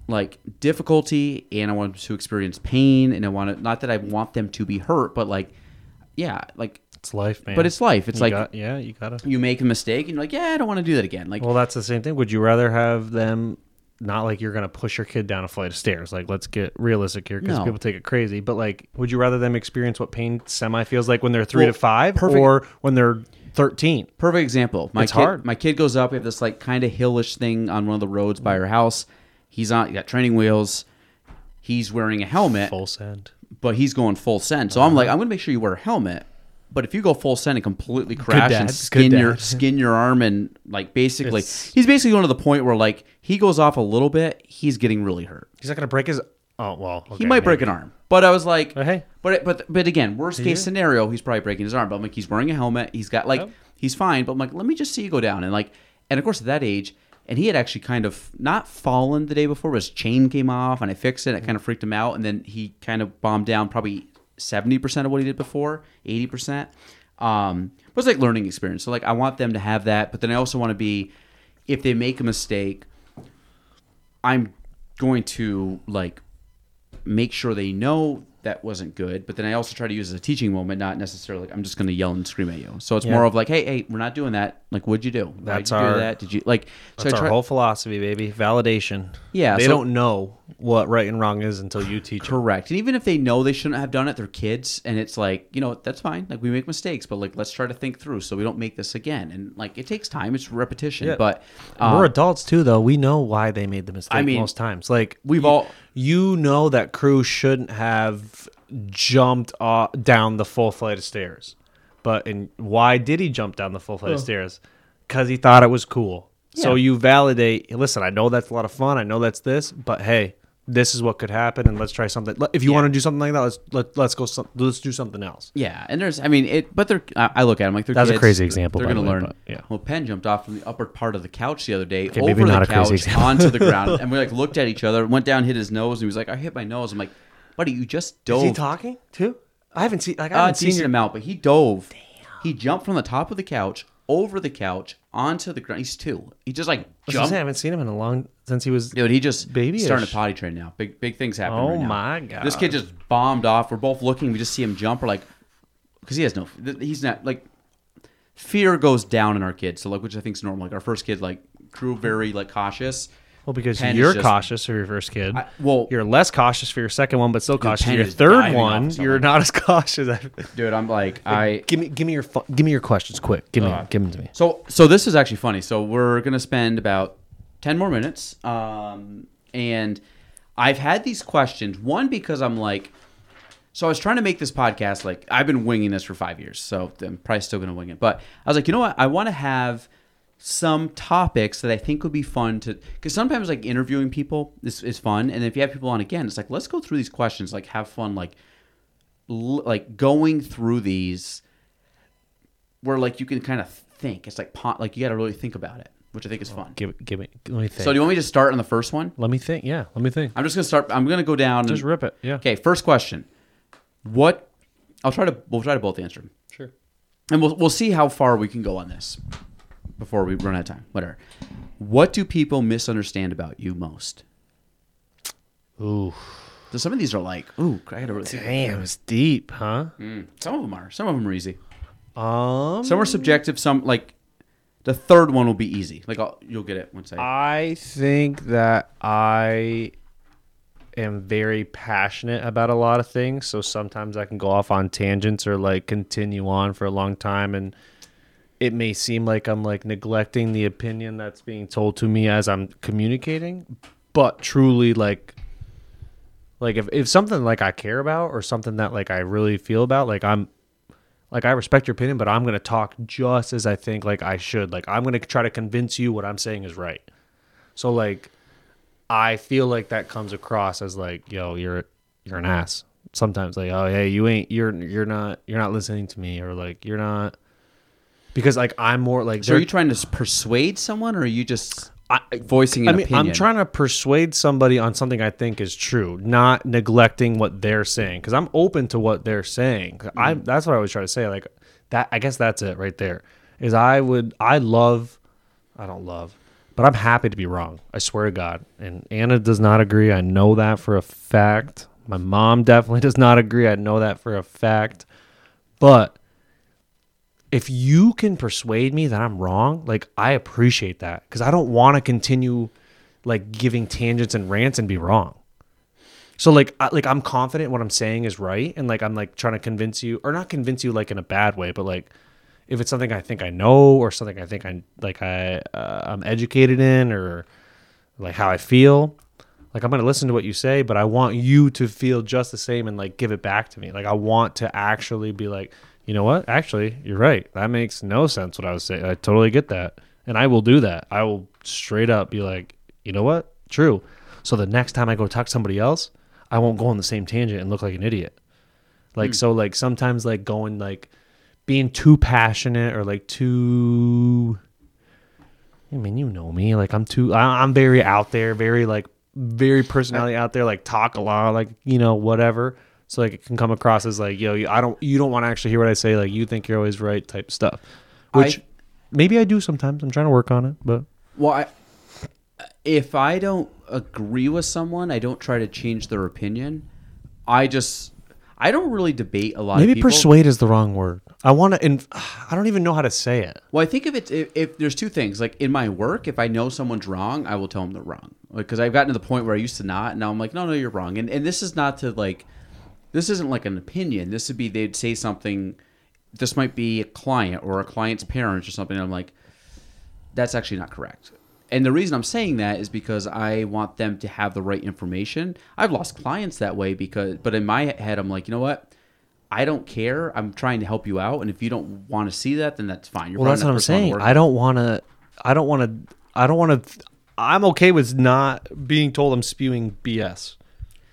like difficulty and I want them to experience pain and I want to not that I want them to be hurt, but like yeah, like It's life, man. But it's life. It's You like- got- yeah, you gotta. you make a mistake and you're like, yeah, I don't want to do that again. Like Well, that's the same thing. Would you rather have them? Not like you're gonna push your kid down a flight of stairs. Like, let's get realistic here because No. people take it crazy. But like, would you rather them experience what pain semi feels like when they're three Well, to five, perfect- or when they're thirteen? Perfect example. My It's kid, hard. My kid goes up. We have this like kind of hillish thing on one of the roads by our house. He's on. He got training wheels. He's wearing a helmet, Full send. but he's going full send. So Uh-huh. I'm like, I'm gonna make sure you wear a helmet. But if you go full send and completely crash dad. and skin your skin your arm and like basically, It's- he's basically going to the point where like he goes off a little bit, he's getting really hurt. He's not gonna break his. Oh well, he okay, might break an arm. But I was like, But hey. but but but again, worst case Yeah. scenario, he's probably breaking his arm. But I'm like, he's wearing a helmet. He's got like, Yep. he's fine. But I'm like, let me just see you go down. And like, and of course at that age, and he had actually kind of not fallen the day before, but his chain came off, and I fixed it. And It mm. kind of freaked him out, and then he kind of bombed down probably seventy percent of what he did before, eighty percent. Um, but it's like learning experience. So like, I want them to have that, but then I also want to be, if they make a mistake, I'm going to like make sure they know that wasn't good, but then I also try to use it as a teaching moment, not necessarily like I'm just going to yell and scream at you. So it's Yeah. more of like, hey, hey, we're not doing that. Like, what'd you do? Why'd That's you our- do that? Did you like? So That's I our whole philosophy, baby. Validation. Yeah, they so- don't know what right and wrong is until you teach them. correct. And even if they know they shouldn't have done it, they're kids, and it's like you know that's fine. Like we make mistakes, but like let's try to think through so we don't make this again. And like it takes time. It's repetition, Yeah. but we're um, adults too, though. We know why they made the mistake I mean, most times. Like we've you- all- you know that crew shouldn't have jumped uh, down the full flight of stairs, but and why did he jump down the full flight of stairs? Because he thought it was cool. So you validate. Listen, I know that's a lot of fun. I know that's this, but hey. This is what could happen, and let's try something. If you want to do something like that, let's let, let's go. Some, let's do something else. Yeah, and there's, I mean, it, but they're. I I look at them like they're. That was a crazy example, They're going to the way, learn. but, yeah. Well, Penn jumped off from the upper part of the couch the other day Okay, over maybe the not a crazy couch example. onto the ground, and we like looked at each other, went down, hit his nose, and he was like, "I hit my nose." I'm like, "Buddy, you just dove." Is he talking too? I haven't seen. Like I Uh, haven't a seen decent your amount, but he dove. Damn. He jumped from the top of the couch over the couch onto the ground. He's two. He just like I was gonna jumped. I haven't seen him in a long since he was. Dude, he just Babyish. starting to potty train now. Big big things happening. Oh right now. my god! This kid just bombed off. We're both looking. We just see him jump. We're like, because he has no. He's not like. Fear goes down in our kids, so like, which I think is normal. Like our first kid, like grew very like cautious. Well, because Penn you're just- cautious for your first kid. I- well- you're less cautious for your second one, but still cautious. For your third one, you're not as cautious. Dude, I'm like I. give me, give me your, give me your questions quick. Give me, Uh, give them to me. So so this is actually funny. So we're gonna spend about ten more minutes, um, and I've had these questions. One because I'm like, so I was trying to make this podcast like I've been winging this for five years, so I'm probably still gonna wing it. But I was like, you know what? I want to have some topics that I think would be fun to because sometimes like interviewing people is, is fun, and if you have people on again, it's like let's go through these questions, like have fun, like like going through these where like you can kind of think. It's like like you got to really think about it, which I think is fun. Give, give me, let me think. So do you want me to start on the first one? let me think. Yeah, let me think. I'm just gonna start. I'm gonna go down. Just and, rip it. Yeah. Okay, first question. What? I'll try to. We'll try to both answer them, Sure. and we'll we'll see how far we can go on this before we run out of time. Whatever. What do people misunderstand about you most? Ooh, So some of these are like, ooh, I gotta really think. damn, it's deep, huh? Some of them are. Some of them are easy. Um, Some are subjective. Some like The third one will be easy. Like I'll, you'll get it once I. I think that I am very passionate about a lot of things, so sometimes I can go off on tangents or like continue on for a long time and it may seem like I'm like neglecting the opinion that's being told to me as I'm communicating, but truly like like if, if something like I care about or something that like I really feel about, like I'm like I respect your opinion, but I'm gonna talk just as I think like I should. Like I'm gonna try to convince you what I'm saying is right. So like I feel like that comes across as like, yo, you're you're an ass. Sometimes like, oh hey, you ain't you're you're not you're not listening to me or like you're not because like I'm more like So are you trying to persuade someone, or are you just I, voicing an I mean, opinion? I'm trying to persuade somebody on something I think is true, not neglecting what they're saying. Because I'm open to what they're saying. I Mm. that's what I always try to say. Like that. I guess that's it right there. Is I would I love, I don't love, but I'm happy to be wrong. I swear to God. And Anna does not agree. I know that for a fact. My mom definitely does not agree. I know that for a fact. But if you can persuade me that I'm wrong, like I appreciate that because I don't want to continue like giving tangents and rants and be wrong. So like I, like I'm confident what I'm saying is right and like I'm like trying to convince you or not convince you like in a bad way, but like if it's something I think I know or something I think I like I uh, I'm educated in or like how I feel, like I'm going to listen to what you say, but I want you to feel just the same and like give it back to me. Like I want to actually be like, you know what? Actually, you're right. That makes no sense what I was saying. I totally get that. And I will do that. I will straight up be like, you know what? True. So the next time I go talk to somebody else, I won't go on the same tangent and look like an idiot. Like hmm. so like sometimes like going like being too passionate or like too I mean, you know me. Like I'm too. I, I'm very out there, very like very personality out there. Like talk a lot, like you know whatever. So like it can come across as like yo, I don't. You don't want to actually hear what I say. Like you think you're always right, type stuff. Which I- maybe I do sometimes. I'm trying to work on it, but Well, I, if I don't agree with someone, I don't try to change their opinion. I just, I don't really debate a lot. maybe of people. persuade is the wrong word. I want to. And I don't even know how to say it. Well, I think if it's if, if there's two things. Like in my work, if I know someone's wrong, I will tell them they're wrong. Because I've gotten to the point where I used to not, and now I'm like, no, no, you're wrong. And and this is not to like, this isn't like an opinion. This would be they'd say something. This might be a client or a client's parents or something. And I'm like, that's actually not correct. And the reason I'm saying that is because I want them to have the right information. I've lost clients that way because, but in my head, I'm like, you know what? I don't care. I'm trying to help you out, and if you don't want to see that, then that's fine. You're Well, that's what I'm the person I wanna saying. I don't want to. I don't want to. I don't want to. I'm okay with not being told I'm spewing BS.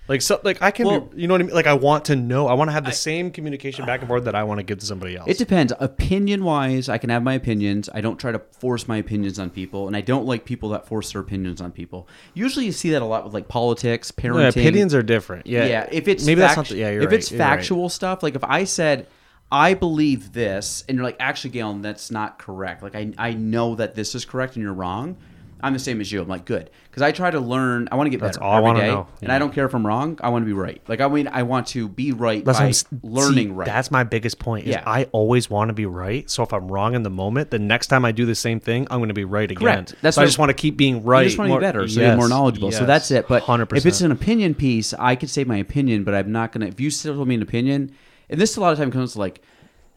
Like so, like I can, Well- you know what I mean. Like I want to know. I want to have the same communication back and forth that I want to give to somebody else. It depends. Opinion wise, I can have my opinions. I don't try to force my opinions on people, and I don't like people that force their opinions on people. Usually, you see that a lot with like politics, parenting. yeah, opinions are different. Yeah, Yeah, if it's maybe that's not. The, yeah, you're if right, it's you're right. factual stuff, like if I said I believe this, and you're like, actually, Galen, that's not correct. Like I I know that this is correct, and you're wrong. I'm the same as you. I'm like good because I try to learn. I want to get That's better all I every wanna day, know. and I don't care if I'm wrong. I want to be right. Like I mean, I want to be right That's what by I'm s- learning see, right. That's my biggest point. Is Yeah. I always want to be right. So if I'm wrong in the moment, the next time I do the same thing, I'm going to be right again. Correct. That's so I what- just want to keep being right. I just want to more- be better, so you're more knowledgeable. So yes, that's it. But 100%. if it's an opinion piece, I could say my opinion, but I'm not gonna. If you still tell me an opinion, and this a lot of time comes to like,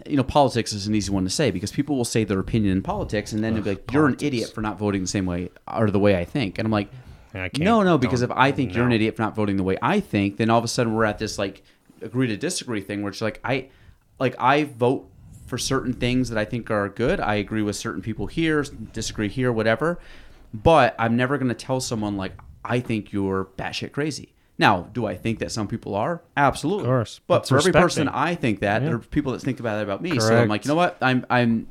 you know, politics is an easy one to say because people will say their opinion in politics, and then they'll be like, "You're an idiot for not voting the same way or the way I think," and I'm like. Yeah, I can't- No, no, because if I think you're an idiot for not voting the way I think, then all of a sudden we're at this like agree to disagree thing, where it's like I, like I vote for certain things that I think are good. I agree with certain people here, disagree here, whatever. But I'm never going to tell someone like I think you're batshit crazy. Now, do I think that some people are? Absolutely. Of course. But That's for every person. I think that, there are people that think about that about me. So I'm like, you know what? I'm I'm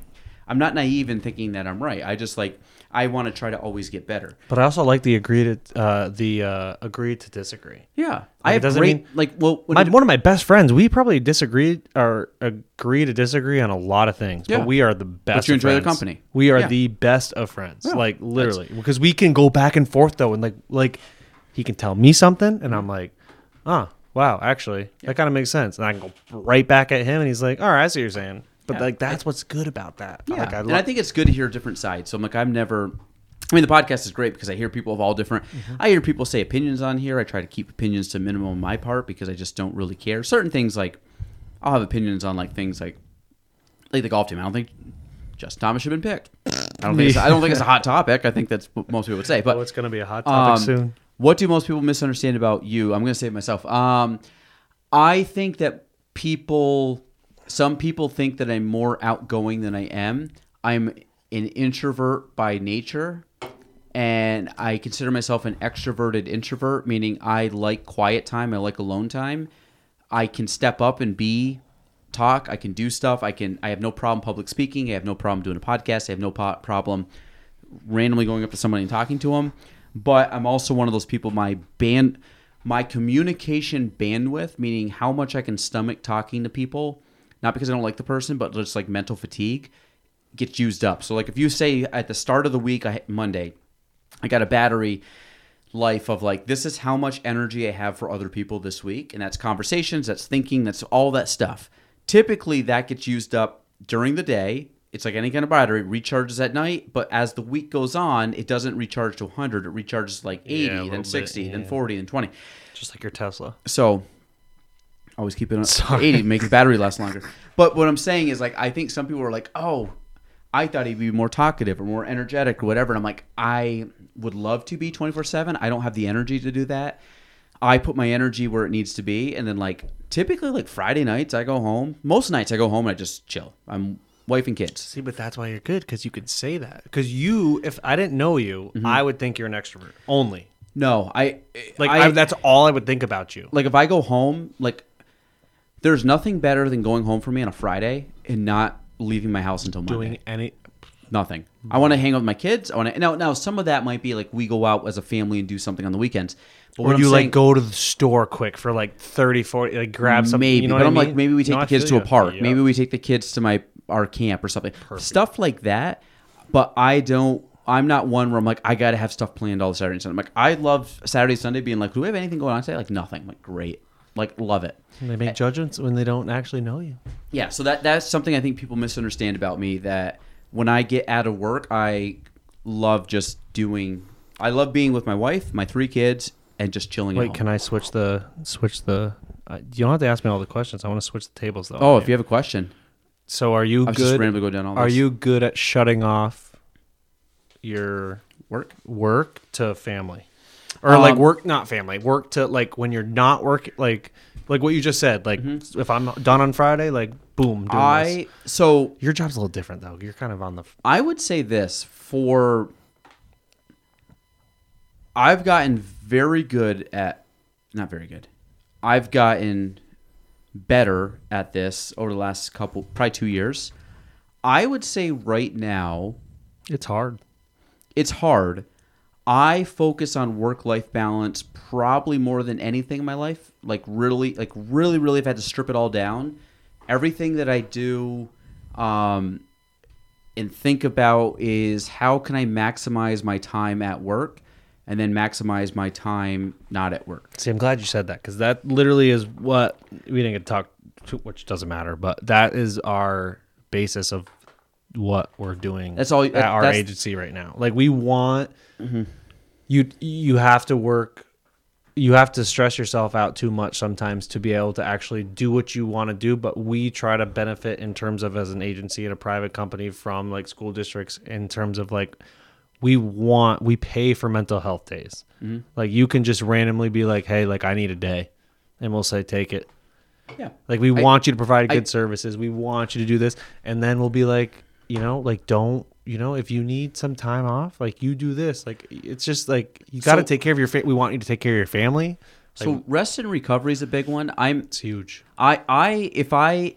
I'm not naive in thinking that I'm right. I just like I want to try to always get better. But I also like the agree to uh, the uh, agree to disagree. Yeah, it I have doesn't great mean- like well, when My, one of my best friends, we probably disagree or agree to disagree on a lot of things, Yeah. but we are the best. you of enjoy friends. company. We are Yeah. the best of friends, Yeah, like literally, because we can go back and forth though, and like like he can tell me something, and I'm like, oh wow, actually that kind of makes sense, and I can go right back at him, and he's like, all right, I see what you're saying, But Yeah. like that's what's good about that. Yeah, Like, I and I think it's good to hear different sides. So I'm like, I'm never. I mean, the podcast is great because I hear people of all different. Mm-hmm. I hear people say opinions on here. I try to keep opinions to minimum on my part because I just don't really care. Certain things like I'll have opinions on like things like like the golf team. I don't think Justin Thomas should have been picked. I don't think it's, I don't think it's a hot topic. I think that's what most people would say. But Oh, it's going to be a hot topic um, soon. What do most people misunderstand about you? I'm going to say it myself. Um, I think that people, some people think that I'm more outgoing than I am. I'm an introvert by nature, and I consider myself an extroverted introvert, meaning I like quiet time. I like alone time. I can step up and be talk. I can do stuff. I can. I have no problem public speaking. I have no problem doing a podcast. I have no po- problem randomly going up to somebody and talking to them. But I'm also one of those people. My band, my communication bandwidth, meaning how much I can stomach talking to people, not because I don't like the person, but just like mental fatigue, gets used up. So like if you say at the start of the week, I Monday, I got a battery life of like this is how much energy I have for other people this week, and that's conversations, that's thinking, that's all that stuff. Typically, that gets used up during the day. It's like any kind of battery, it recharges at night, but as the week goes on, it doesn't recharge to 100. It recharges like 80, a little then bit, 60, then 40, then 20. Just like your Tesla. So always keep it on 80, make the battery last longer. But what I'm saying is like I think some people are like, oh, I thought he'd be more talkative or more energetic or whatever. And I'm like, I would love to be 24 seven. I don't have the energy to do that. I put my energy where it needs to be, and then like typically like Friday nights I go home. Most nights I go home and I just chill. I'm wife and kids. See, but that's why you're good because you could say that. Because you, if I didn't know you, mm-hmm. I would think you're an extrovert only. No, I Like I, I, that's all I would think about you. like if I go home, like there's nothing better than going home for me on a Friday and not leaving my house until Monday. Doing any, Nothing. I want to hang out with my kids. I want to now. Now, some of that might be like we go out as a family and do something on the weekends. But or you I'm like go to the store quick for like 30, 40, like grab something. maybe, you know but I'm I like maybe we take No, the kids to a park. Yeah. Maybe we take the kids to my our camp or something. Stuff like that. But I don't. I'm not one where I'm like I got to have stuff planned all the Saturday and Sunday. I'm like I love Saturday Sunday being like, do we have anything going on today? Like nothing. I'm like great. Like love it. They make judgments when they don't actually know you. Yeah, so that that's something I think people misunderstand about me that when I get out of work, I love just doing I love being with my wife, my three kids and just chilling at Wait, can I switch the switch the? Uh, you don't have to ask me all the questions. I want to switch the tables though. Oh, if you have a question. So are you I was just good? randomly going down all Are this. you good at shutting off your work? work to family, or like Um, work not family, work to like when you're not work like like what you just said. Like if I'm done on Friday, like boom, doing. I this. so Your job's a little different though. You're kind of on the. I would say this for I've gotten very good at not very good. I've gotten better at this over the last couple probably 2 years. I would say right now It's hard. it's hard. I focus on work life balance probably more than anything in my life. Like really, like really, really, if I had to strip it all down, everything that I do um, and think about is how can I maximize my time at work and then maximize my time not at work. See, I'm glad you said that because that literally is what we didn't get to talk, to, which doesn't matter, but that is our basis of what we're doing. That's all- at that- our agency right now. Like we want Mm-hmm. you. You have to work. You have to stress yourself out too much sometimes to be able to actually do what you want to do. But we try to benefit in terms of as an agency and a private company from like school districts in terms of like we want we pay for mental health days. Mm-hmm. Like you can just randomly be like, hey, like I need a day, and we'll say take it. Yeah. Like we I- want you to provide I- good services. We want you to do this, and then we'll be like, you know, like don't you know if you need some time off, like you do this. Like it's just like you got to So- take care of your. Fa- we want you to take care of your family. Like, So rest and recovery is a big one. I'm it's huge. I I if I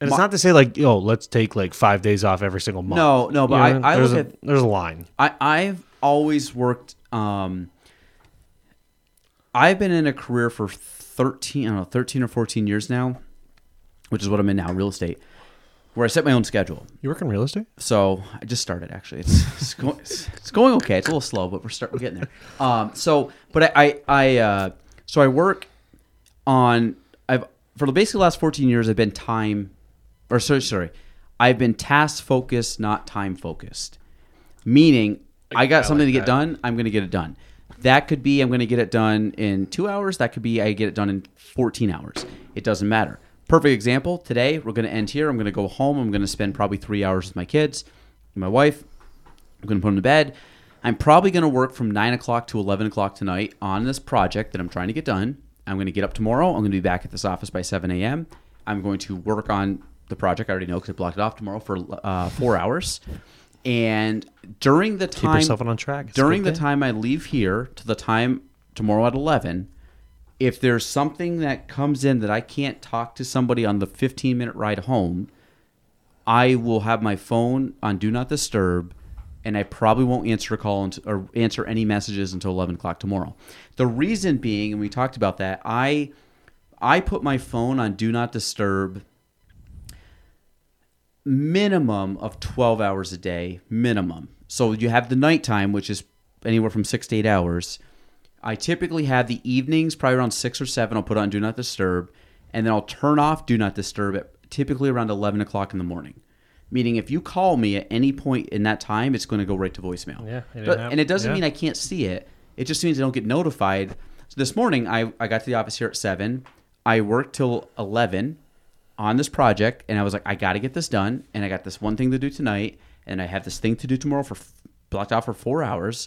And it's My- not to say like, yo, let's take like five days off every single month. No, no, but You I- I there's look a, at- there's a line. I, I've always worked. Um, I've been in a career for thirteen, I don't know, thirteen or fourteen years now, which is what I'm in now, real estate, where I set my own schedule. You work in real estate? So I just started actually. It's it's going, it's, it's going okay. It's a little slow, but we're start we're getting there. Um, so but I I, I uh, so I work on I've for the basically last 14 years I've been time or sorry, sorry, I've been task focused, not time focused. Meaning, I got I something like to that. get done. I'm going to get it done. That could be I'm going to get it done in two hours. That could be I get it done in 14 hours. It doesn't matter. Perfect example. Today we're going to end here. I'm going to go home. I'm going to spend probably three hours with my kids my wife. I'm going to put them to bed. I'm probably going to work from 9 o'clock to 11 o'clock tonight on this project that I'm trying to get done. I'm going to get up tomorrow. I'm going to be back at this office by 7 a.m. I'm going to work on the project. I already know because I blocked it off tomorrow for uh, four hours. And during the time, Keep yourself on track. It's during the time I leave here to the time tomorrow at 11, if there's something that comes in that I can't talk to somebody on the 15 minute ride home, I will have my phone on do not disturb, and I probably won't answer a call or answer any messages until 11 o'clock tomorrow. The reason being, and we talked about that, I I put my phone on do not disturb minimum of 12 hours a day minimum so you have the nighttime which is anywhere from six to eight hours i typically have the evenings probably around six or seven i'll put on do not disturb and then i'll turn off do not disturb at typically around 11 o'clock in the morning meaning if you call me at any point in that time it's going to go right to voicemail Yeah, it But- and it doesn't Yeah. mean i can't see it it just means i don't get notified so this morning i, I got to the office here at 7 i worked till 11 on this project and I was like, I got to get this done. And I got this one thing to do tonight. And I have this thing to do tomorrow for blocked out for four hours.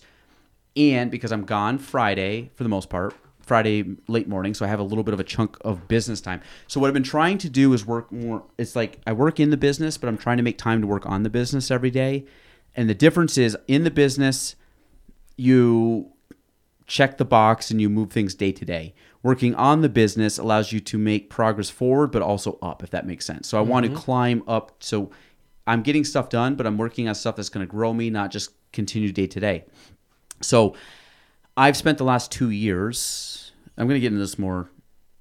And because I'm gone Friday for the most part, Friday late morning, so I have a little bit of a chunk of business time. So what I've been trying to do is work more. It's like I work in the business, but I'm trying to make time to work on the business every day. And the difference is in the business, you check the box and you move things day to day. Working on the business allows you to make progress forward, but also up, if that makes sense. So I want to mm-hmm. climb up. So I'm getting stuff done, but I'm working on stuff that's going to grow me, not just continue day to day. So I've spent the last two years. I'm going to get into this more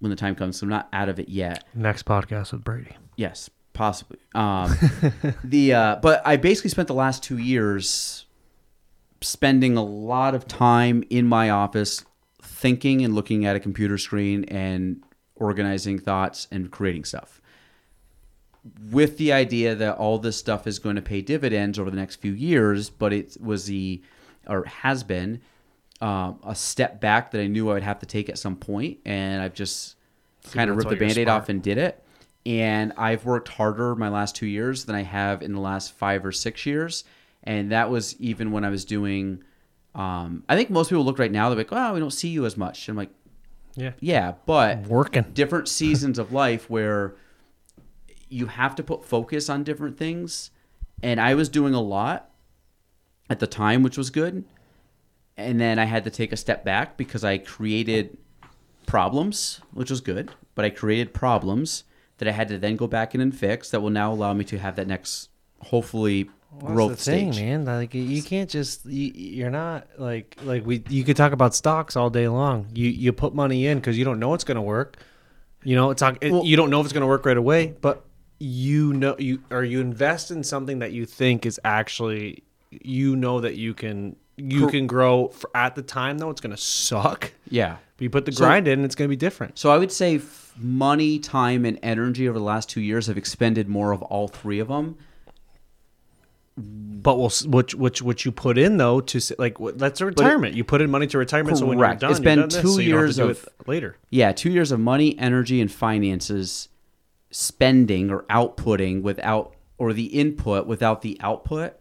when the time comes. So I'm not out of it yet. Next podcast with Brady. Yes, possibly. Um, the uh, but I basically spent the last two years spending a lot of time in my office thinking and looking at a computer screen and organizing thoughts and creating stuff with the idea that all this stuff is going to pay dividends over the next few years but it was the or has been um, a step back that i knew i would have to take at some point and i've just kind of ripped the you're band-aid smart. off and did it and i've worked harder my last two years than i have in the last five or six years and that was even when i was doing um, i think most people look right now they're like oh we don't see you as much i'm like Yeah. yeah but Working. different seasons of life where you have to put focus on different things and i was doing a lot at the time which was good and then i had to take a step back because i created problems which was good but i created problems that i had to then go back in and fix that will now allow me to have that next hopefully growth That's the thing, stage man. Like you can't just you, you're not like like we you could talk about stocks all day long. You you put money in because you don't know it's gonna work. You know, it's not, it- Well- you don't know if it's gonna work right away, but you know you or you invest in something that you think is actually you know that you can you Cor- can grow for, at the time though it's gonna suck. yeah But you put the So- grind in, it's gonna be different. So I would say f- money, time, and energy over the last two years have expended more of all three of them. But we'll which which which you put in though to like that's a retirement. you put in money to retirement, so when you're Correct. done, It's been done this, two so don't have years to of- later. Yeah, two years of money, energy, and finances spending or outputting without, or the input without the output.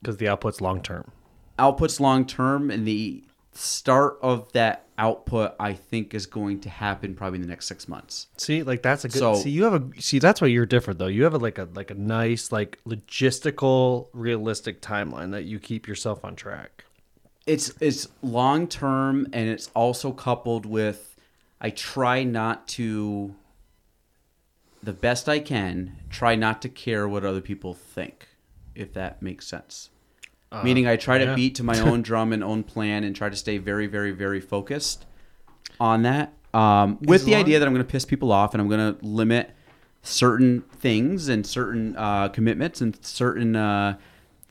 Because the output's long term. Output's long term, and the start of that output, I think, is going to happen probably in the next six months. See, like that's a good. So- see, you have a see. That's why you're different though. You have a like a like a nice like logistical, realistic timeline that you keep yourself on track. it's it's long term and it's also coupled with I try not to the best I can try not to care what other people think if that makes sense. Meaning I try to yeah. beat to my own drum and own plan and try to stay very very very focused on that um, with the long- idea that I'm going to piss people off and I'm going to limit certain things and certain uh, commitments and certain uh,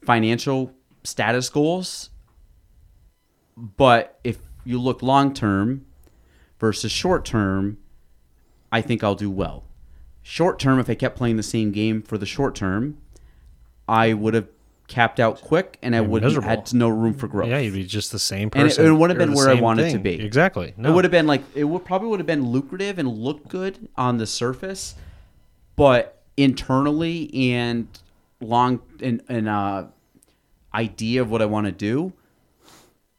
financial status goals but if you look long term versus short term, I think I'll do well. Short term, if I kept playing the same game for the short term, I would have capped out quick, and I would have had no room for growth. Yeah, you'd be just the same And it- person. it would have been where I wanted to be. Exactly. No. It would have been like it would probably would have been lucrative and looked good on the surface, but internally and long and and uh, idea of what I want to do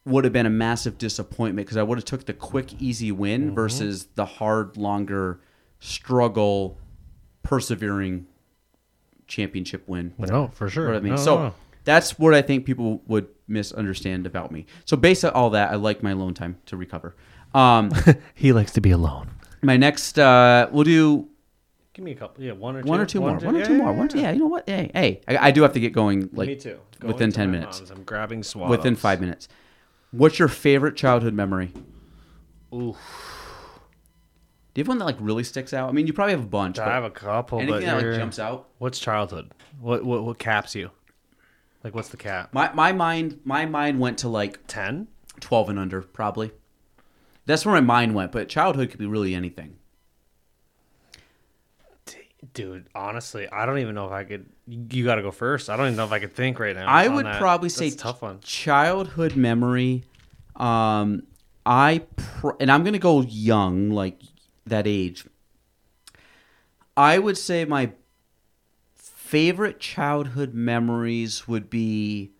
would have been a massive disappointment because I would have took the quick easy win Mm-hmm. versus the hard longer struggle persevering championship win. No, for sure. What I mean, No, so no, no. that's what I think people would misunderstand about me. So based on all that, I like my alone time to recover. Um, he likes to be alone. my next, uh, we'll do Give me a couple. Yeah, one or two. one or two more. One or two yeah, more. One, yeah. yeah, you know what? Hey, hey, I, I do have to get going. Like Me too. within to ten minutes. mom's. I'm grabbing swallows. Within five minutes. What's your favorite childhood memory? Ooh, Do you have one that like really sticks out? I mean, you probably have a bunch. I have a couple. anything but that like you're- jumps out. What's childhood? What what what caps you? Like what's the cap? My my mind my mind went to like Ten. twelve and under probably. That's where my mind went. But childhood could be really anything. Dude, honestly, I don't even know if I could. You got to go first. I don't even know if I could think right now. I on would that. probably That's say a tough one. childhood memory. Um, I pr- and I'm gonna go young, like that age. I would say my favorite childhood memories would be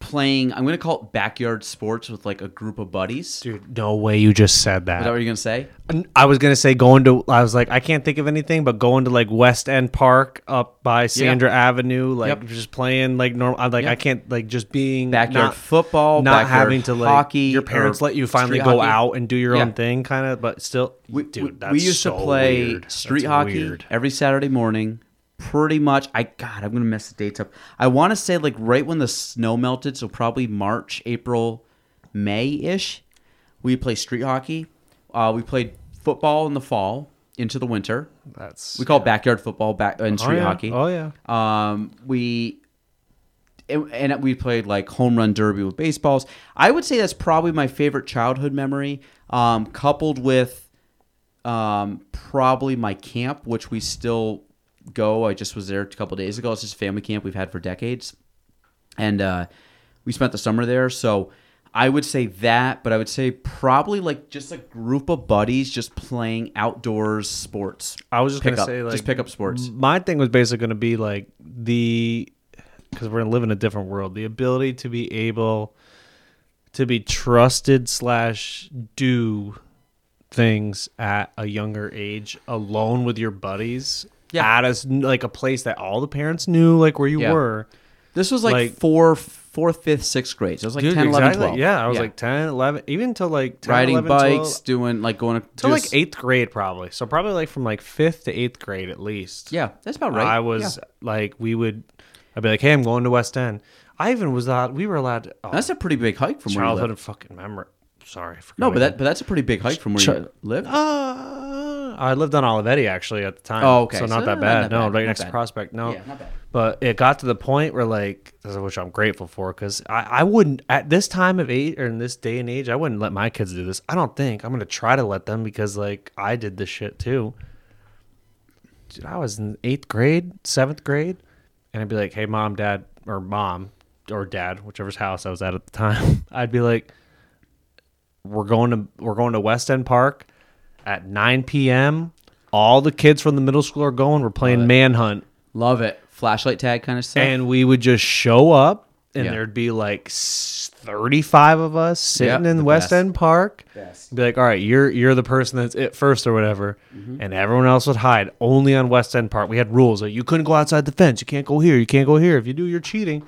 playing. I'm gonna call it backyard sports with like a group of buddies. Dude, no way you just said Is that that. what you're gonna say? I was gonna say going to. I was like, I can't think of anything, but going to like West End Park up by Sandra Avenue, like Yep. just playing like normal. I'm like, Yep. I can't like just being Backyard not, football, not backyard having to like hockey, Your parents let you finally go hockey. out and do your Yeah. own thing, kind of, but still, We, dude, we- that's we used so to play weird. street That's hockey weird. every Saturday morning. Pretty much, I God, I'm gonna mess the dates up. I want to say like right when the snow melted, so probably March, April, May ish. We play street hockey. Uh, we played football in the fall into the winter. That's We call it backyard football back and oh, street yeah. hockey. Oh yeah, Um, we and we played like home run derby with baseballs. I would say that's probably my favorite childhood memory. Um, coupled with um, probably my camp, which we still go. I just was there a couple days ago. It's just a family camp we've had for decades, and uh, we spent the summer there. So I would say that, but I would say probably like just a group of buddies just playing outdoors sports. I was just Pick gonna up- say like just pick up sports. My thing was basically gonna be like the because we're gonna live in a different world. The ability to be able to be trusted slash do things at a younger age alone with your buddies. Yeah. At us like a place that all the parents knew, like where you Yeah. were. This was like, Like- four, fourth, fifth, sixth grade. So it was like Dude, 10, 11, 12. Yeah, I was like 10, 11, even till like 10, riding 11, bikes, 12, doing like going to till like eighth grade probably. So probably like from like fifth to eighth grade at least. Yeah, that's about right. I was Yeah. like, we would, I'd be like, hey, I'm going to West End. I even was allowed, we were allowed, to, oh, That's a pretty big hike from where you childhood live. fucking memory. Sorry. I forgot No, but that but that's a pretty big hike from where you live. Uh, I lived on Olivetti actually at the time. Oh, okay. So So not that bad. that no, bad, right not next bad. to Prospect. No. Yeah, not bad. But it got to the point where like, which I'm grateful for, because I, I wouldn't at this time of age or in this day and age, I wouldn't let my kids do this. I don't think I'm gonna try to let them because like I did this shit too. Dude, I was in eighth grade, seventh grade, and I'd be like, "Hey, mom, dad, or mom, or dad, whichever's house I was at at the time." I'd be like, we're going to we're going to West End Park at 9 p.m. All the kids from the middle school are going. We're playing Manhunt, Love it. Flashlight tag kind of stuff. and we would just show up, and Yeah. there'd be like s- 35 of us sitting Yeah, in the West best. End Park. Best. Be like, all right, you're you're the person that's it first or whatever, Mm-hmm. and everyone else would hide only on West End Park. We had rules like you couldn't go outside the fence, you can't go here, you can't go here. If you do, you're cheating.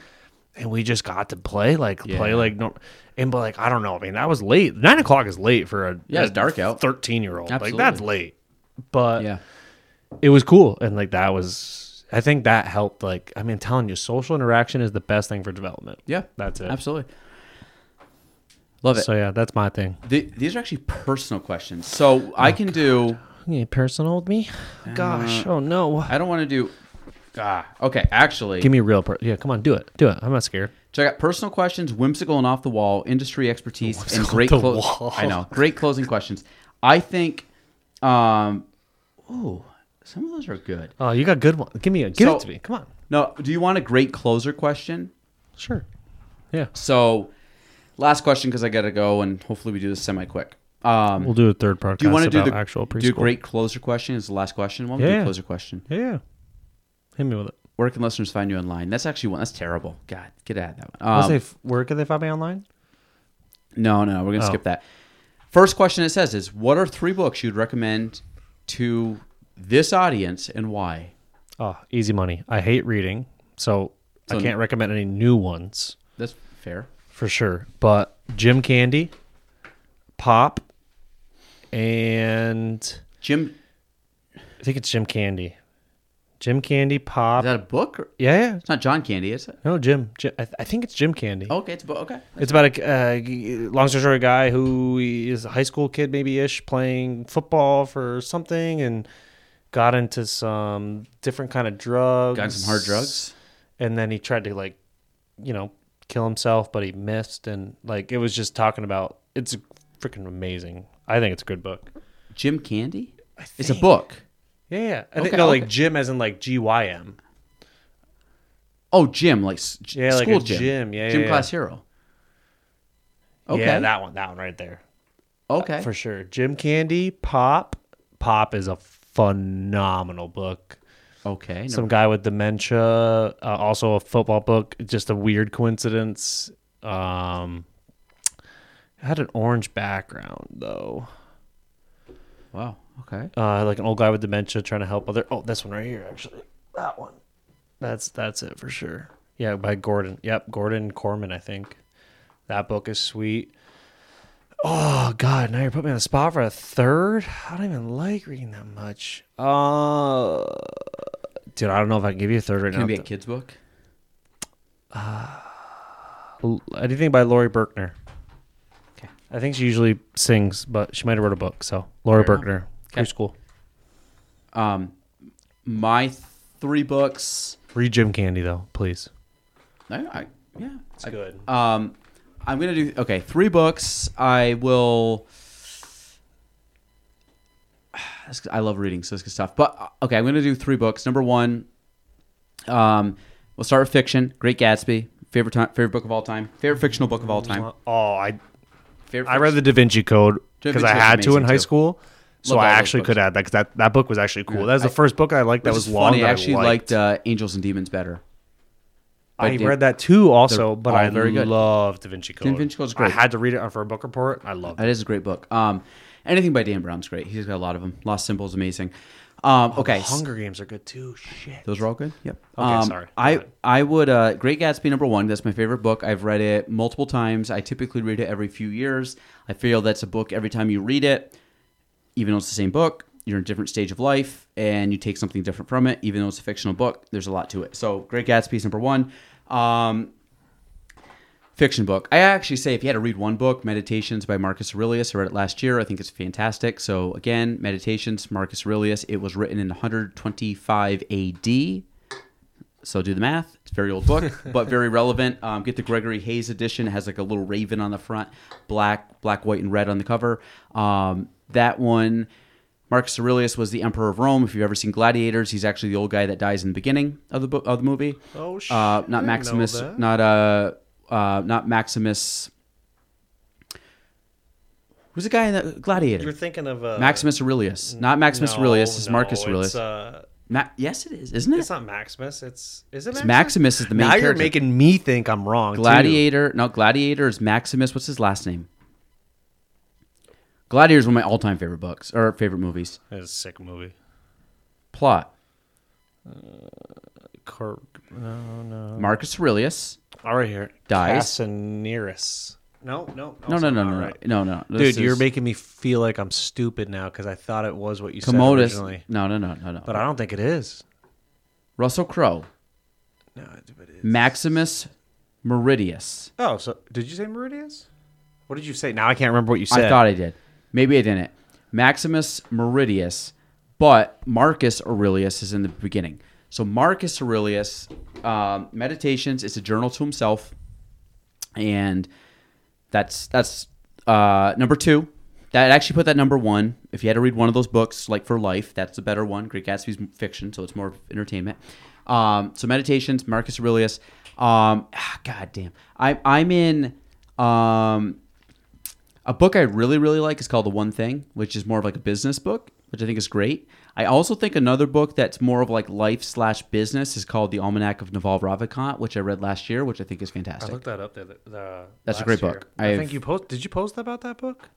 And we just got to play like play like no, and but like I don't know. I mean, that was late. Nine o'clock is late for a Yeah, it's a dark out. Thirteen year old, like that's late. But yeah. it was cool, and like that was. I think that helped. Like I mean, telling you, social interaction is the best thing for development. Yeah. That's it. Absolutely. Love it. So yeah, that's my thing. The- these are actually personal questions. So I can do You personal with me? Gosh, oh no. I don't want to do Ah, okay. Actually, Give me a real. Per- yeah, come on, do it, do it. I'm not scared. So I got personal questions, whimsical and off the wall, industry expertise, and great clo- I know, great closing questions. I think, um, Oh, some of those are good. Oh, you got good one. Give me a. Give So- it to me. Come on. No, do you want a great closer question? Sure. Yeah. So, last question because I got to go, and hopefully we do this semi quick. Um, We'll do a third podcast do you want to do about the actual preschool. do a great closer question? Is the last question? Do Yeah, closer question. Yeah, yeah. Hit me with it. Where can listeners find you online? That's actually one. That's terrible. God, get out of that one. Um, say, f- where can they find me online? No, no, we're gonna Oh. skip that. First question it says is what are three books you'd recommend to this audience and why? Oh, easy money. I hate reading, so, So- I can't recommend any new ones That's fair. for sure. But Gym Candy, Pop, and Jim, I think it's Gym Candy. Gym Candy, Pop. is that a book? Or, yeah, yeah. it's not John Candy, is it? No, Jim. Jim I, th- I think it's Gym Candy. Okay, it's a book. Okay. It's about a uh, long story short, a guy who is a high school kid, maybe ish, playing football for something, and got into some different kind of drugs. Got some hard drugs. and then he tried to like, you know, kill himself, but he missed, and like it was just talking about. It's freaking amazing. I think it's a good book. Gym Candy? It's a book. Yeah, yeah. I think Okay, no, okay. like Jim, as in like G Y M. Oh, Jim, like s- Yeah, like school a gym. gym. Yeah, Gym yeah, class hero. Okay. Yeah, that one, that one right there. okay. for sure. Gym Candy, Pop. Pop is a phenomenal book. okay. Some guy with dementia, uh, also a football book. Just a weird coincidence. Um, had an orange background though. wow. Okay. Uh, like an old guy with dementia trying to help other. Oh, this one right here, actually. That one. That's that's it for sure. Yeah, by Gordon. Yep, Gordon Korman, I think. That book is sweet. Oh God! Now you're putting me on the spot for a third. I don't even like reading that much. Uh, dude, I don't know if I can give you a third right Can now. it be a kid's book? L- Anything by Laurie Berkner. Okay. I think she usually sings, but she might have wrote a book. So Fair enough. Berkner, Okay. preschool. Um, my three books. Read Gym Candy though, please. I, I, yeah. It's I- good. Um, I'm gonna do okay. Three books. I will. I love reading, so it's good stuff. But uh, okay, I'm gonna do three books. Number one, um, we'll start with fiction. Great Gatsby, favorite time, favorite book of all time, favorite fictional book of all time. Oh, I Favorite I read fiction- the Da Vinci Code because I had to in amazing, high too. school. So I all those actually books. could add that 'cause that that book was actually cool. That was the I- first book I liked that Which was is long. funny. that I actually liked. liked uh, Angels and Demons better. by I Dan- read that too, also, but all I very good. love Da Vinci Code. Da Vinci Code's I great. had to read it for a book report. I loved it. That is a great book. Um, anything by Dan Brown's great. He's got a lot of them. Lost Symbols, is amazing. Um, okay, s- Hunger Games are good too. Shit. those are all good. Yep. Okay, Um, sorry. Go I ahead. I would uh, Great Gatsby number one. That's my favorite book. I've read it multiple times. I typically read it every few years. I feel that's a book every time you read it, even though it's the same book. You're in a different stage of life, and you take something different from it. Even though it's a fictional book, there's a lot to it. So Great Gatsby number one. Um, fiction book. I actually say if you had to read one book, Meditations by Marcus Aurelius. I read it last year. I think it's fantastic. So again, Meditations, Marcus Aurelius. It was written in 125 AD. So do the math. It's a very old book, but very relevant. Um, get the Gregory Hays edition. It has like a little raven on the front, black, black, white, and red on the cover. Um, that one, Marcus Aurelius was the emperor of Rome. If you've ever seen Gladiators, he's actually the old guy that dies in the beginning of the book of the movie. Oh, shit. Uh, not Maximus. Not uh, uh, not Maximus. Who's the guy in the Gladiator? You're thinking of uh, Maximus Aurelius. Not Maximus no, Aurelius. It's no, Marcus Aurelius. It's, uh, Ma- yes, it is, isn't it? it's not Maximus. It's is it It's Maximus? Maximus is the main now character. you're making me think I'm wrong. too. Gladiator. No, Gladiator is Maximus. What's his last name? Gladiator is one of my all-time favorite books or favorite movies. It's a sick movie. Plot: uh, Cor- no, no. Marcus Aurelius All right, here. Dies. Cassianirus. No, no, No, no, also no, not no, right. no, no, no. Dude, This you're is making me feel like I'm stupid now because I thought it was what you said Commodus. originally, No, no, no, no, no. but I don't think it is. Russell Crowe, No, it is. Maximus Meridius. Oh, so did you say Meridius? What did you say? Now I can't remember what you said. I thought I did. Maybe I didn't. Maximus Meridius, but Marcus Aurelius is in the beginning. So Marcus Aurelius, um, Meditations, it's a journal to himself, and that's that's uh, number two. that actually put that number one. If you had to read one of those books, like for life, that's the better one. Great Gatsby's fiction, so it's more entertainment. Um, so meditations, Marcus Aurelius. Um, ah, God damn, I, I'm in. Um, a book I really, really like is called The One Thing, which is more of like a business book, which I think is great. I also think another book that's more of like life slash business is called The Almanac of Naval Ravikant, which I read last year, which I think is fantastic. I looked that up. The, the That's a great year. book. I I've- think you post. Did you post about that book?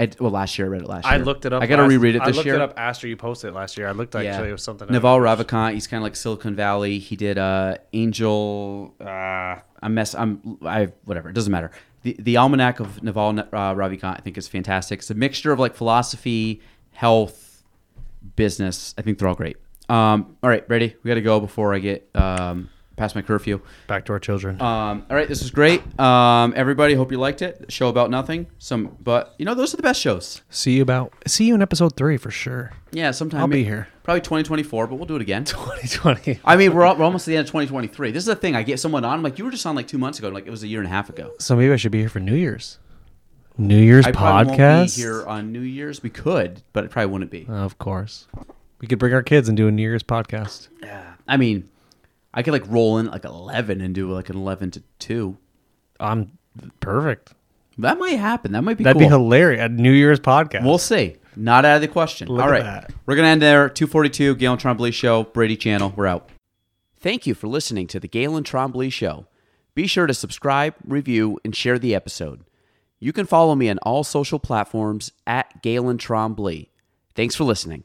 I, well, last year I read it last year. I looked it up. I got to reread it this I looked year. it up after you posted it last year. I looked actually it was something. Naval. Ravikant. He's kind of like Silicon Valley. He did uh, Angel. Uh, I'm mess. I'm. I whatever. It doesn't matter. The the Almanac of Naval uh, Ravikant. I think is fantastic. It's a mixture of like philosophy, health, business. I think they're all great. Um, all right, ready? We got to go before I get um, past my curfew. Back to our children. Um, all right, this was great. Um, everybody, hope you liked it. Show about nothing. Some, but you know, those are the best shows. see you about. See you in episode three for sure. Yeah, sometime I'll be here. Probably 2024, but we'll do it again. 2020. I mean, we're, al- we're almost at the end of 2023. This is the thing. I get someone on. I'm like, you were just on like two months ago. Like it was a year and a half ago. So maybe I should be here for New Year's. New Year's I probably podcast. won't be here on New Year's. We could, but it probably wouldn't be. Of course. We could bring our kids and do a New Year's podcast. Yeah. I mean, I could like roll in like 11 and do like an 11 to 2. I'm perfect. That might happen. That might be That'd cool. be hilarious. A New Year's podcast. We'll see. Not out of the question. Look All at right. that. We're going to end there. 242, Galen Trombley Show, Brady Channell. We're out. Thank you for listening to the Galen Trombley Show. Be sure to subscribe, review, and share the episode. You can follow me on all social platforms at Galen Trombley. Thanks for listening.